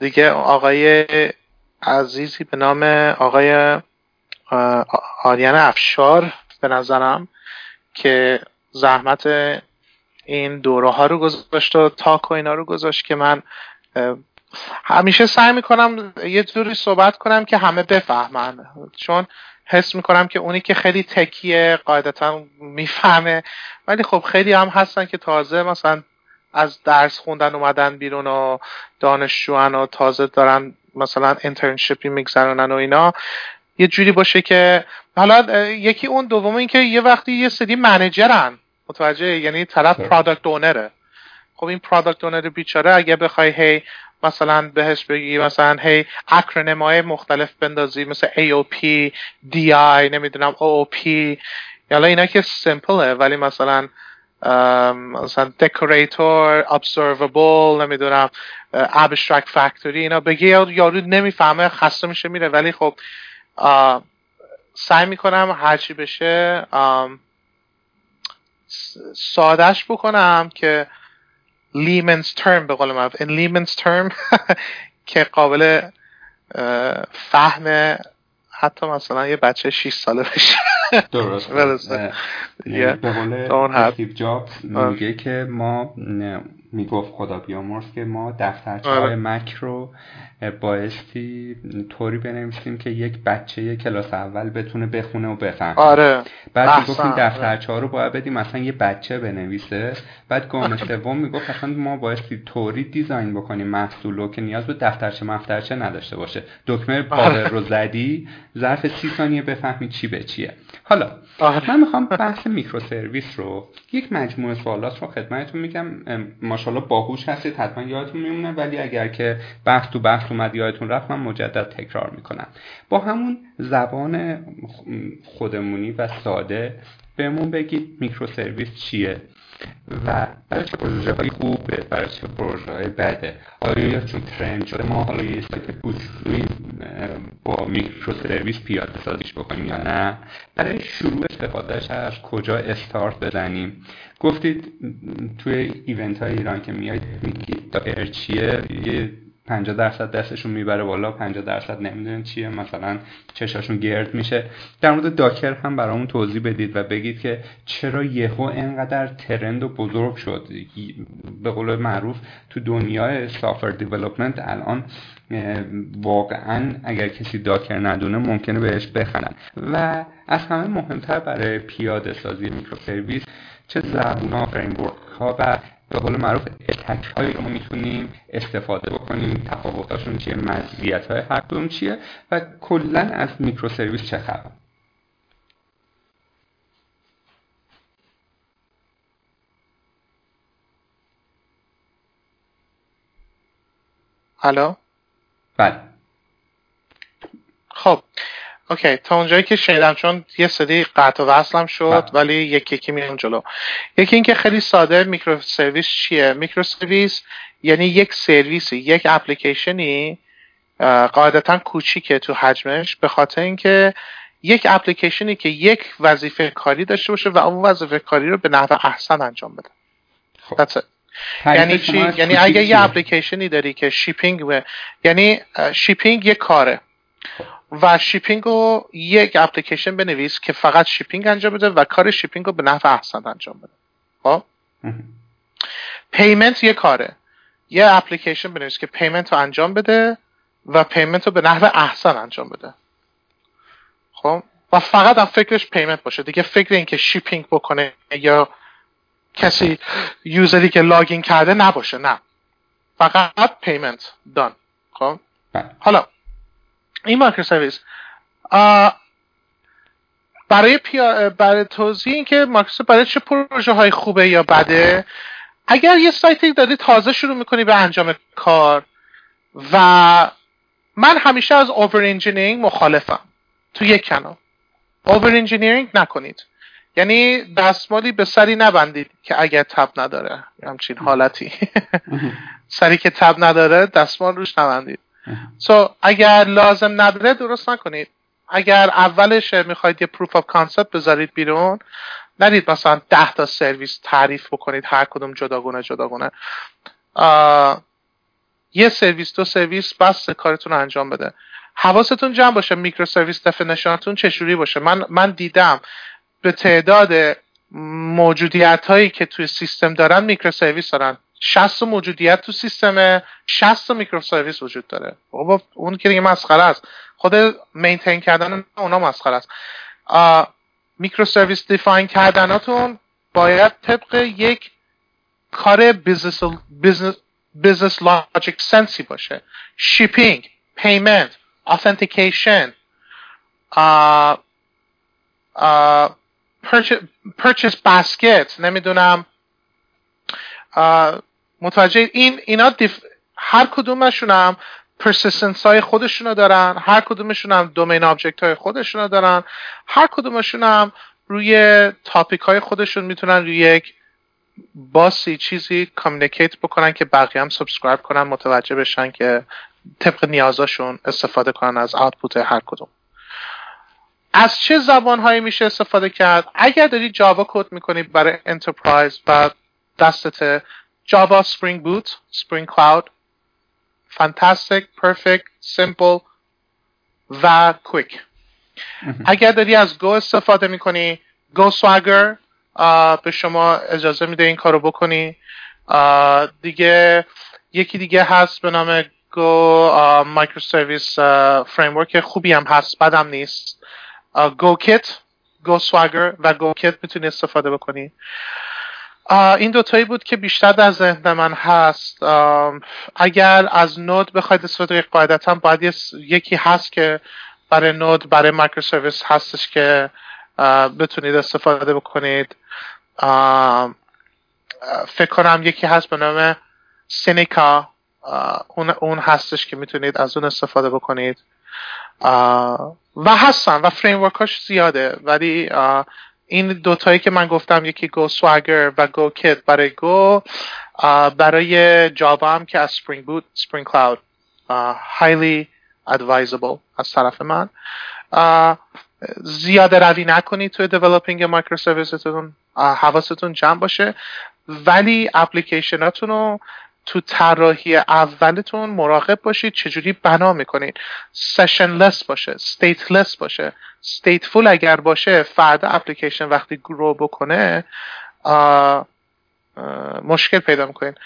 دیگه آقای عزیزی به نام آقای آریان افشار به نظرم که زحمت این دوره ها رو گذاشت و تاک و اینا رو گذاشت که من همیشه سعی می‌کنم یه جوری صحبت کنم که همه بفهمن. چون حس می‌کنم که اونی که خیلی تکیه قاعدتا می‌فهمه. ولی خب خیلی هم هستن که تازه مثلا از درس خوندن اومدن بیرون و دانشجوان و تازه دارن مثلا انترنشیپی میگذرونن و اینا. یه جوری باشه که حالا یکی اون دوم این که یه وقتی یه سری منیجرن. متوجه؟ یعنی طرف پرادکت خب. اونره خب این پرادکت اونر بیچاره اگه بخوای هی مثلا بهش بگی مثلا هی اکرونیم های مختلف بندازی مثل AOP DI نمی‌دونم OOP یالا اینا که سیمپله ولی مثلا مثلا دکوریتور observable نمی‌دونم abstract factory اینا بگی یارو نمی‌فهمه خسته میشه میره. ولی خب سعی می‌کنم هرچی بشه سادش بکنم که لیمنز ترم به قول معروف. این لیمنز ترم که قابل فهم حتی مثلا یه بچه 6 ساله بشه درست به قول استیو جابز میگه که ما می‌گفت خدا بیامرز که ما دفترچه های آره. مک رو بایستی طوری بنویسیم که یک بچه کلاس اول بتونه بخونه و بفهمه. آره. بعد می‌گفت این دفترچه ها رو باید بدیم مثلا یه بچه بنویسه. بعد گام سوم می‌گفت اصلا ما بایستی طوری design بکنیم محصول رو که نیاز به دفترچه مفترچه نداشته باشه. دکمه power رو زدی ظرف سی ثانیه بفهمی چی به چیه. حالا آره. من می‌خوام بحث میکروسرویس رو یک مجموعه سوالات رو خدمتتون میگم ماشاءالله باهوش هستید حتما یادتون میمونه. ولی اگر که بحث تو بحث اومد یادتون رفت من مجدد تکرار می‌کنم. با همون زبان خودمونی و ساده بهمون بگید میکرو سرویس چیه؟ و برای چه پروژه های خوبه برای چه پروژه های بده. آیا چون ترند شده؟ ما حالا یه سایت با میکرو سرویس پیاده سازیش بکنیم یا نه؟ برای شروع استفادهش از کجا استارت بزنیم؟ گفتید توی ایونت های ایران که میاید میگید داکر چیه؟ یه 50 درصد دستشون می‌بره بالا 50 درصد نمی‌دونن چیه. مثلا چشاشون گرد میشه. در مورد داکر هم برامون توضیح بدید و بگید که چرا یهو انقدر ترند و بزرگ شد. به قول معروف تو دنیای سافر دیولپمنت الان واقعا اگر کسی داکر ندونه ممکنه بهش بخنن و از همه مهمتر برای پیاده سازی میکروسرویس چه زبون ها ها و به قول معروف اتک هایی رو ما می‌تونیم استفاده بکنیم. تفاوتاشون چیه؟ مزیت های هر کدوم چیه؟ و کلا از میکرو سرویس چه خبر؟ الو؟ بله. خب okay تا اونجایی که شنیدم چون یه سری قطع و وصلم شد بله. ولی یکی یکی میرم جلو. یکی اینکه خیلی ساده میکروسرویس چیه؟ میکروسرویس یعنی یک سرویس یک اپلیکیشنی قاعدتا کوچیکه تو حجمش به خاطر اینکه یک اپلیکیشنی که یک وظیفه کاری داشته باشه و اون وظیفه کاری رو به نحو احسن انجام بده. خب. یعنی چی؟ یعنی اگه یه اپلیکیشنی داری که shipping یعنی shipping یه کاره. و shipping رو یک اپلیکیشن بنویس که فقط shipping انجام بده و کار shipping رو به نحو احسن انجام بده. خب؟ payment یه کاره. یه اپلیکیشن بنویس که payment رو انجام بده و payment رو به نحو احسن انجام بده. خب؟ و فقط هم فکرش payment باشه. دیگه فکر اینکه shipping بکنه یا کسی user ی که login کرده نباشه. نه. فقط payment. Done خب؟ بله. حالا این microservice. برای پیا... برای توضیح اینکه microservice برای چه پروژه های خوبه یا بده اگر یه سایتی داری تازه شروع می‌کنی به انجام کار و من همیشه از over-engineering مخالفم. تو یک کنال Over-engineering نکنید. یعنی دستمالی به سری نبندید که اگر تب نداره. همچین حالتی. سری که تب نداره دستمال روش نبندید. so so, اگر لازم نداره درست نکنید. اگر اولش می‌خواید یه proof of concept بذارید بیرون ندید مثلا ده تا سرویس تعریف بکنید هر کدوم جداگونه جداگونه. یه سرویس دو سرویس بس کارتون رو انجام بده. حواستون جمع باشه میکرو سرویس definition تون چجوری باشه. من من دیدم به تعداد موجودیت هایی که توی سیستم دارن میکرو سرویس دارن. 60 موجودیت تو سیستم 60 میکرو سرویس وجود داره. بابا اون که دیگه مسخره است. خود maintain کردن اونا مسخره است. میکرو سرویس define کردناتون باید طبق یک کار business business logic sense ی باشه. shipping payment authentication purchase basket نمی‌دونم متوجه این اینا هر کدومشون هم persistence های خودشونو دارن هر کدومشون هم domain object های خودشونو دارن هر کدومشون هم روی topic های خودشون می‌تونن روی یک bus ی چیزی communicate بکنن که بقیه هم subscribe کنن متوجه بشن که طبق نیازاشون استفاده کنن از output هر کدوم. از چه زبان هایی میشه استفاده کرد؟ اگر داری Java code می‌کنی برای enterprise و دستت Java Spring Boot Spring Cloud. fantastic perfect simple و quick. اگر داری از Go استفاده می‌کنی Go Swagger به شما اجازه میده این کارو بکنی. دیگه یکی دیگه هست به نام Go microservice framework. خوبی هم هست بدم نیست. Go kit Go Swagger و Go kit می‌تونی استفاده بکنی. این دوتایی بود که بیشتر در ذهن من هست. اگر از Node بخواید استفاده قاعدتا باید یکی هست که برای Node برای microservice هستش که بتونید استفاده بکنید. فکر کنم یکی هست به نام Seneca. اون, اون هستش که می‌تونید از اون استفاده بکنید. و هستن و فریم هاش زیاده ولی این دوتایی که من گفتم یکی Go Swagger و Go kit برای Go برای Java هم که از Spring Boot Spring Cloud highly advisable از طرف من. زیاده روی نکنید توی developing micro حواستون جمع باشه. ولی اپلیکیشناتون رو تو طراحی اولتون مراقب باشید چجوری بنا می‌کنید. sessionless باشه stateless باشه. stateful اگر باشه فردا اپلیکیشن وقتی grow بکنه مشکل پیدا می‌کنید.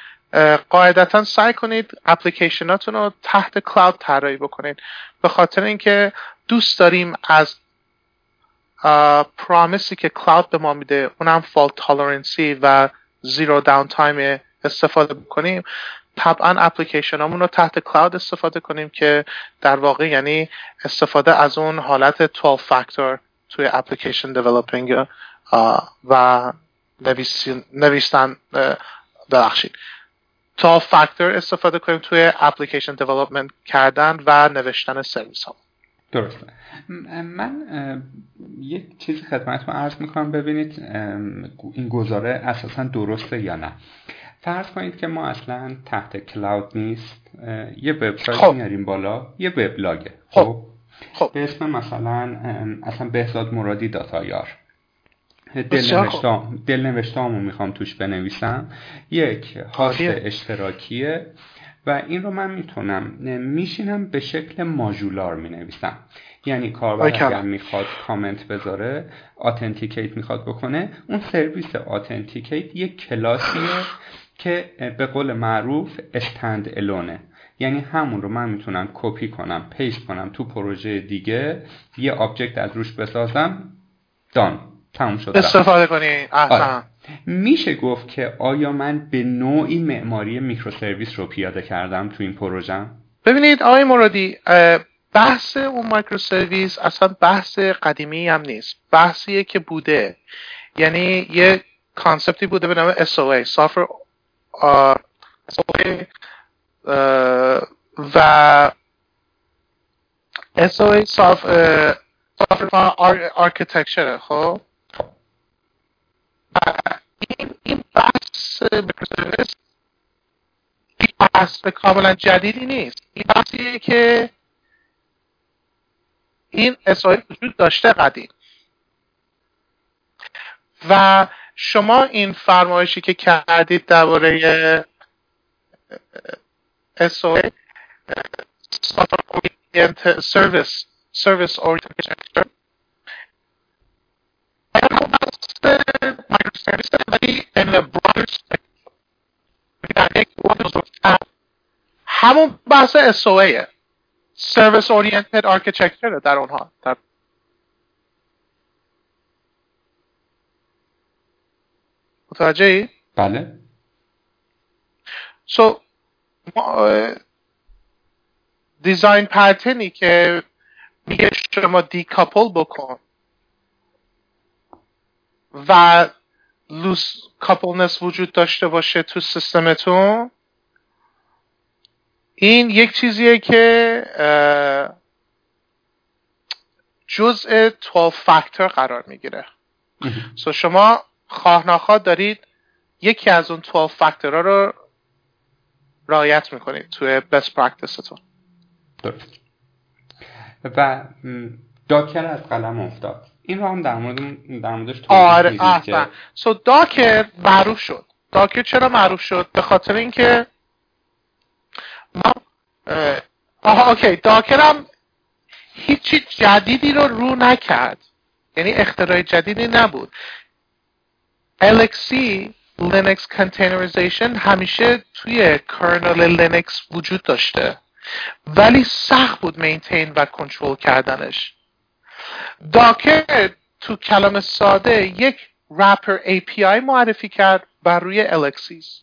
قاعدتا سعی کنید اپلیکیشناتون رو تحت cloud طراحی بکنید. به خاطر اینکه دوست داریم از promise ی که cloud به ما میده اونم fault tolerancy و zero downtime استفاده بکنیم. طبعا اپلیکیشن رو تحت cloud استفاده کنیم که در واقع یعنی استفاده از اون حالت 12 فاکتور توی application developing و نویستن ببخشید. 12 فاکتور استفاده کنیم توی اپلیکیشن دیولپمنت کردن و نوشتن سرویس ها درسته. من یک چیزی خدمتتون عرض می‌کنم ببینید این گزاره اساسا درسته یا نه. فرض کنید که ما اصلا تحت کلاود نیست یه وبسایت خب. میاریم بالا یه وبلاگه خب. خب؟ خب. به اسم مثلا اصلا بهزاد مرادی داتایار. دل نوشتام دل نوشتامو می‌خوام توش بنویسم. یک host اشتراکیه و این رو من می‌تونم میشینم به شکل ماژولار می‌نویسم. یعنی کاربر اگر می‌خواد کامنت بذاره authenticate می‌خواد بکنه اون سرویس authenticate یک کلاسیه که به قول معروف standalone ه یعنی همون رو من می‌تونم کپی کنم paste کنم تو پروژه دیگه یه object از روش بسازم done تموم شد استفاده کنی. آره. میشه گفت که آیا من به نوعی معماری میکرو سرویس رو پیاده کردم تو این پروژه؟ ببینید آقای مرادی بحث اون microservice اصلا بحث قدیمی هم نیست. بحثیه که بوده. یعنی یه concept ی بوده به نام SOA Software و SOA Software Architecture خب؟ این این بحث سرویس بحث کاملا جدیدی نیست. این بحثیه که این اسرائیل وجود داشته قدیم. و شما این فرمایشی که کردید درباره SO service service oriented همون بحث SOA service oriented architecture در اونها. در متوجه ای؟ بله. So design pattern ی که میگه شما decouple بکن و loose coupleness وجود داشته باشه تو سیستمتون این یک چیزیه که جزء 12 فاکتور قرار می‌گیره. سو شما خواه نخواه دارید یکی از اون 12 فاکتورها رو رعایت می‌کنید توی بست پرکتستون درست. و داکر از قلم افتاد. این رو هم در مورد در موردش آره که... سو داکر معروف شد. داکر چرا معروف شد؟ به خاطر اینکه ما آها اوکی. داکر هم هیچی جدیدی رو رو نکرد. یعنی اختراع جدیدی نبود. LXC Linux Containerization همیشه توی kernel Linux وجود داشته. ولی سخت بود maintain و کنترل کردنش. Docker تو کلام ساده یک wrapper API معرفی کرد بر روی LXCs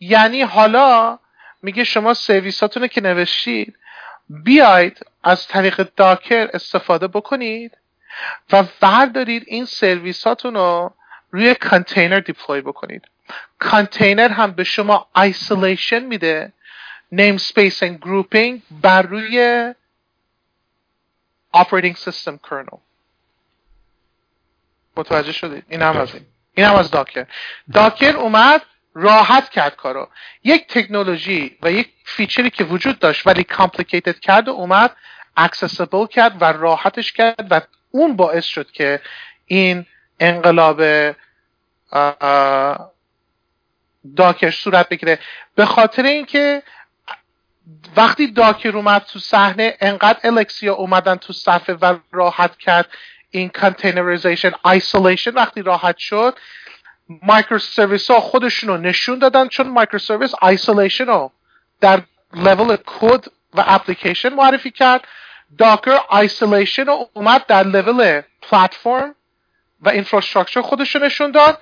یعنی حالا میگه شما سرویساتون که نوشتید بیاید از طریق Docker استفاده بکنید و بردارید این سرویساتون رو روی container deploy بکنید. کانتینر هم به شما isolation میده. Name space and grouping بر روی operating system kernel. متوجه شدید؟ این هم از این. این هم از Docker، Docker اومد راحت کرد کارو. یک تکنولوژی و یک feature ی که وجود داشت ولی complicated کرد و اومد accessible کرد و راحتش کرد و اون باعث شد که این انقلاب Docker صورت بگیره. به خاطر اینکه وقتی Docker اومد تو صحنه انقدر الکسیا اومدن تو صفحه و راحت کرد این containerization isolation وقتی راحت شد microservice ها خودشون رو نشون دادن چون microservice رو در level کد و اپلیکیشن معرفی کرد. Docker isolation رو اومد در level پلتفرم و infrastructure خودش نشون داد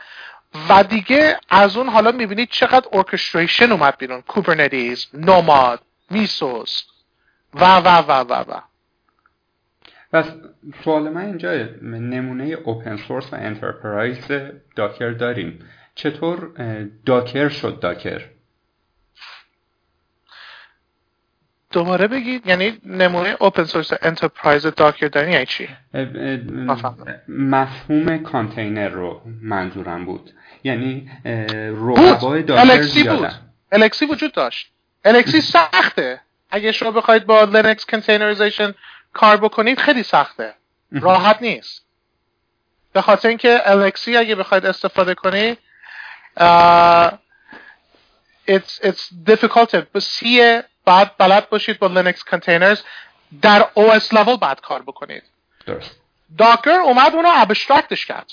و دیگه از اون حالا می‌بینید چقدر orchestration اومد بیرون. Kubernetes Nomad Mesos و و و و و. و سوال من اینجا نمونه open source و enterprise Docker داریم. چطور Docker شد Docker دوباره بگید یعنی نمونه open source enterprise Docker داریم یعنی چی؟ مفهوم کانتینر رو منظورم بود. یعنی رقبای Docker زیادن. LXC وجود داشت. LXC سخته. اگه شما بخواید با Linux containerization کار بکنید خیلی سخته. راحت نیست. به خاطر اینکه LXC اگه بخواید استفاده کنید uh, it's, it's difficult. C باید بلد باشید با Linux containers در OS level باید کار بکنید. درست. Docker اومد اونو abstract ش کرد.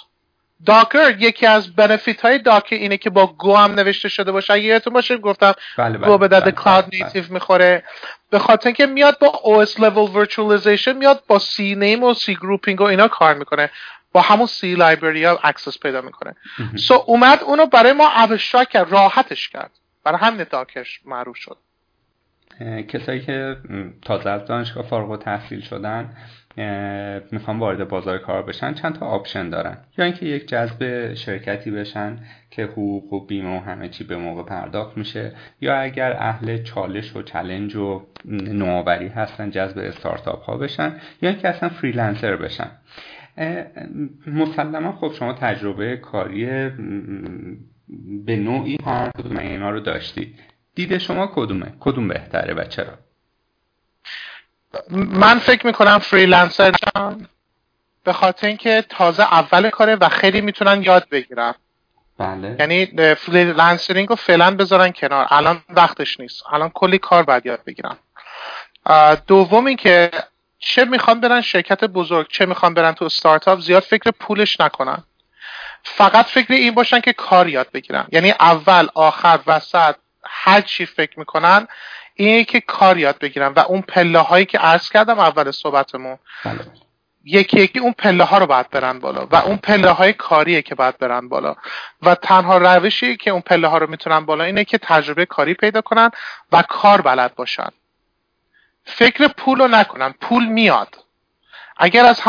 Docker یکی از benefit های Docker اینه که با Go هم نوشته شده باشه. اگه یادتون باشه گفتم بله گو به بله درد بله cloud بله. native می‌خوره. به خاطر اینکه میاد با OS level virtualization میاد با C name و cgrouping و اینا کار می‌کنه. با همون C library ها access پیدا می‌کنه. so اومد اونو برای ما abstract کرد راحتش کرد. برای همین Docker ش معروف شد. کسایی که تازه از دانشگاه فارغ التحصیل شدن اه، می‌خوان وارد بازار کار بشن چند تا option دارن. یا اینکه یک جذب شرکتی بشن که حقوق و بیمه و همه چی به موقع پرداخت میشه یا اگر اهل چالش و challenge و نوآوری هستن جذب استارتاپ ها بشن یا اینکه اصلا freelancer بشن. مسلما خب شما تجربه کاری به نوعی هر کدوم اینا رو داشتید. دید شما کدومه؟ کدوم بهتره و چرا؟ من فکر می‌کنم freelancer نشن به خاطر اینکه تازه اول کاره و خیلی می‌تونن یاد بگیرن. بله. یعنی freelancing رو فعلا بذارن کنار. الان وقتش نیست. الان کلی کار باید یاد بگیرن. دوم اینکه چه می‌خوان برن شرکت بزرگ چه می‌خوان برن تو استارتاپ زیاد فکر پولش نکنن. فقط فکر این باشن که کار یاد بگیرن. یعنی اول آخر وسط هر چی فکر می‌کنن اینه که کار یاد بگیرن و اون پله هایی که عرض کردم اول صحبتمون. بله. یکی یکی اون پله ها رو باید برن بالا و اون پله های کاریه که باید برن بالا. و تنها روشی که اون پله ها رو می‌تونن بالا اینه که تجربه کاری پیدا کنن و کار بلد باشن. فکر پول رو نکنن پول میاد. اگر از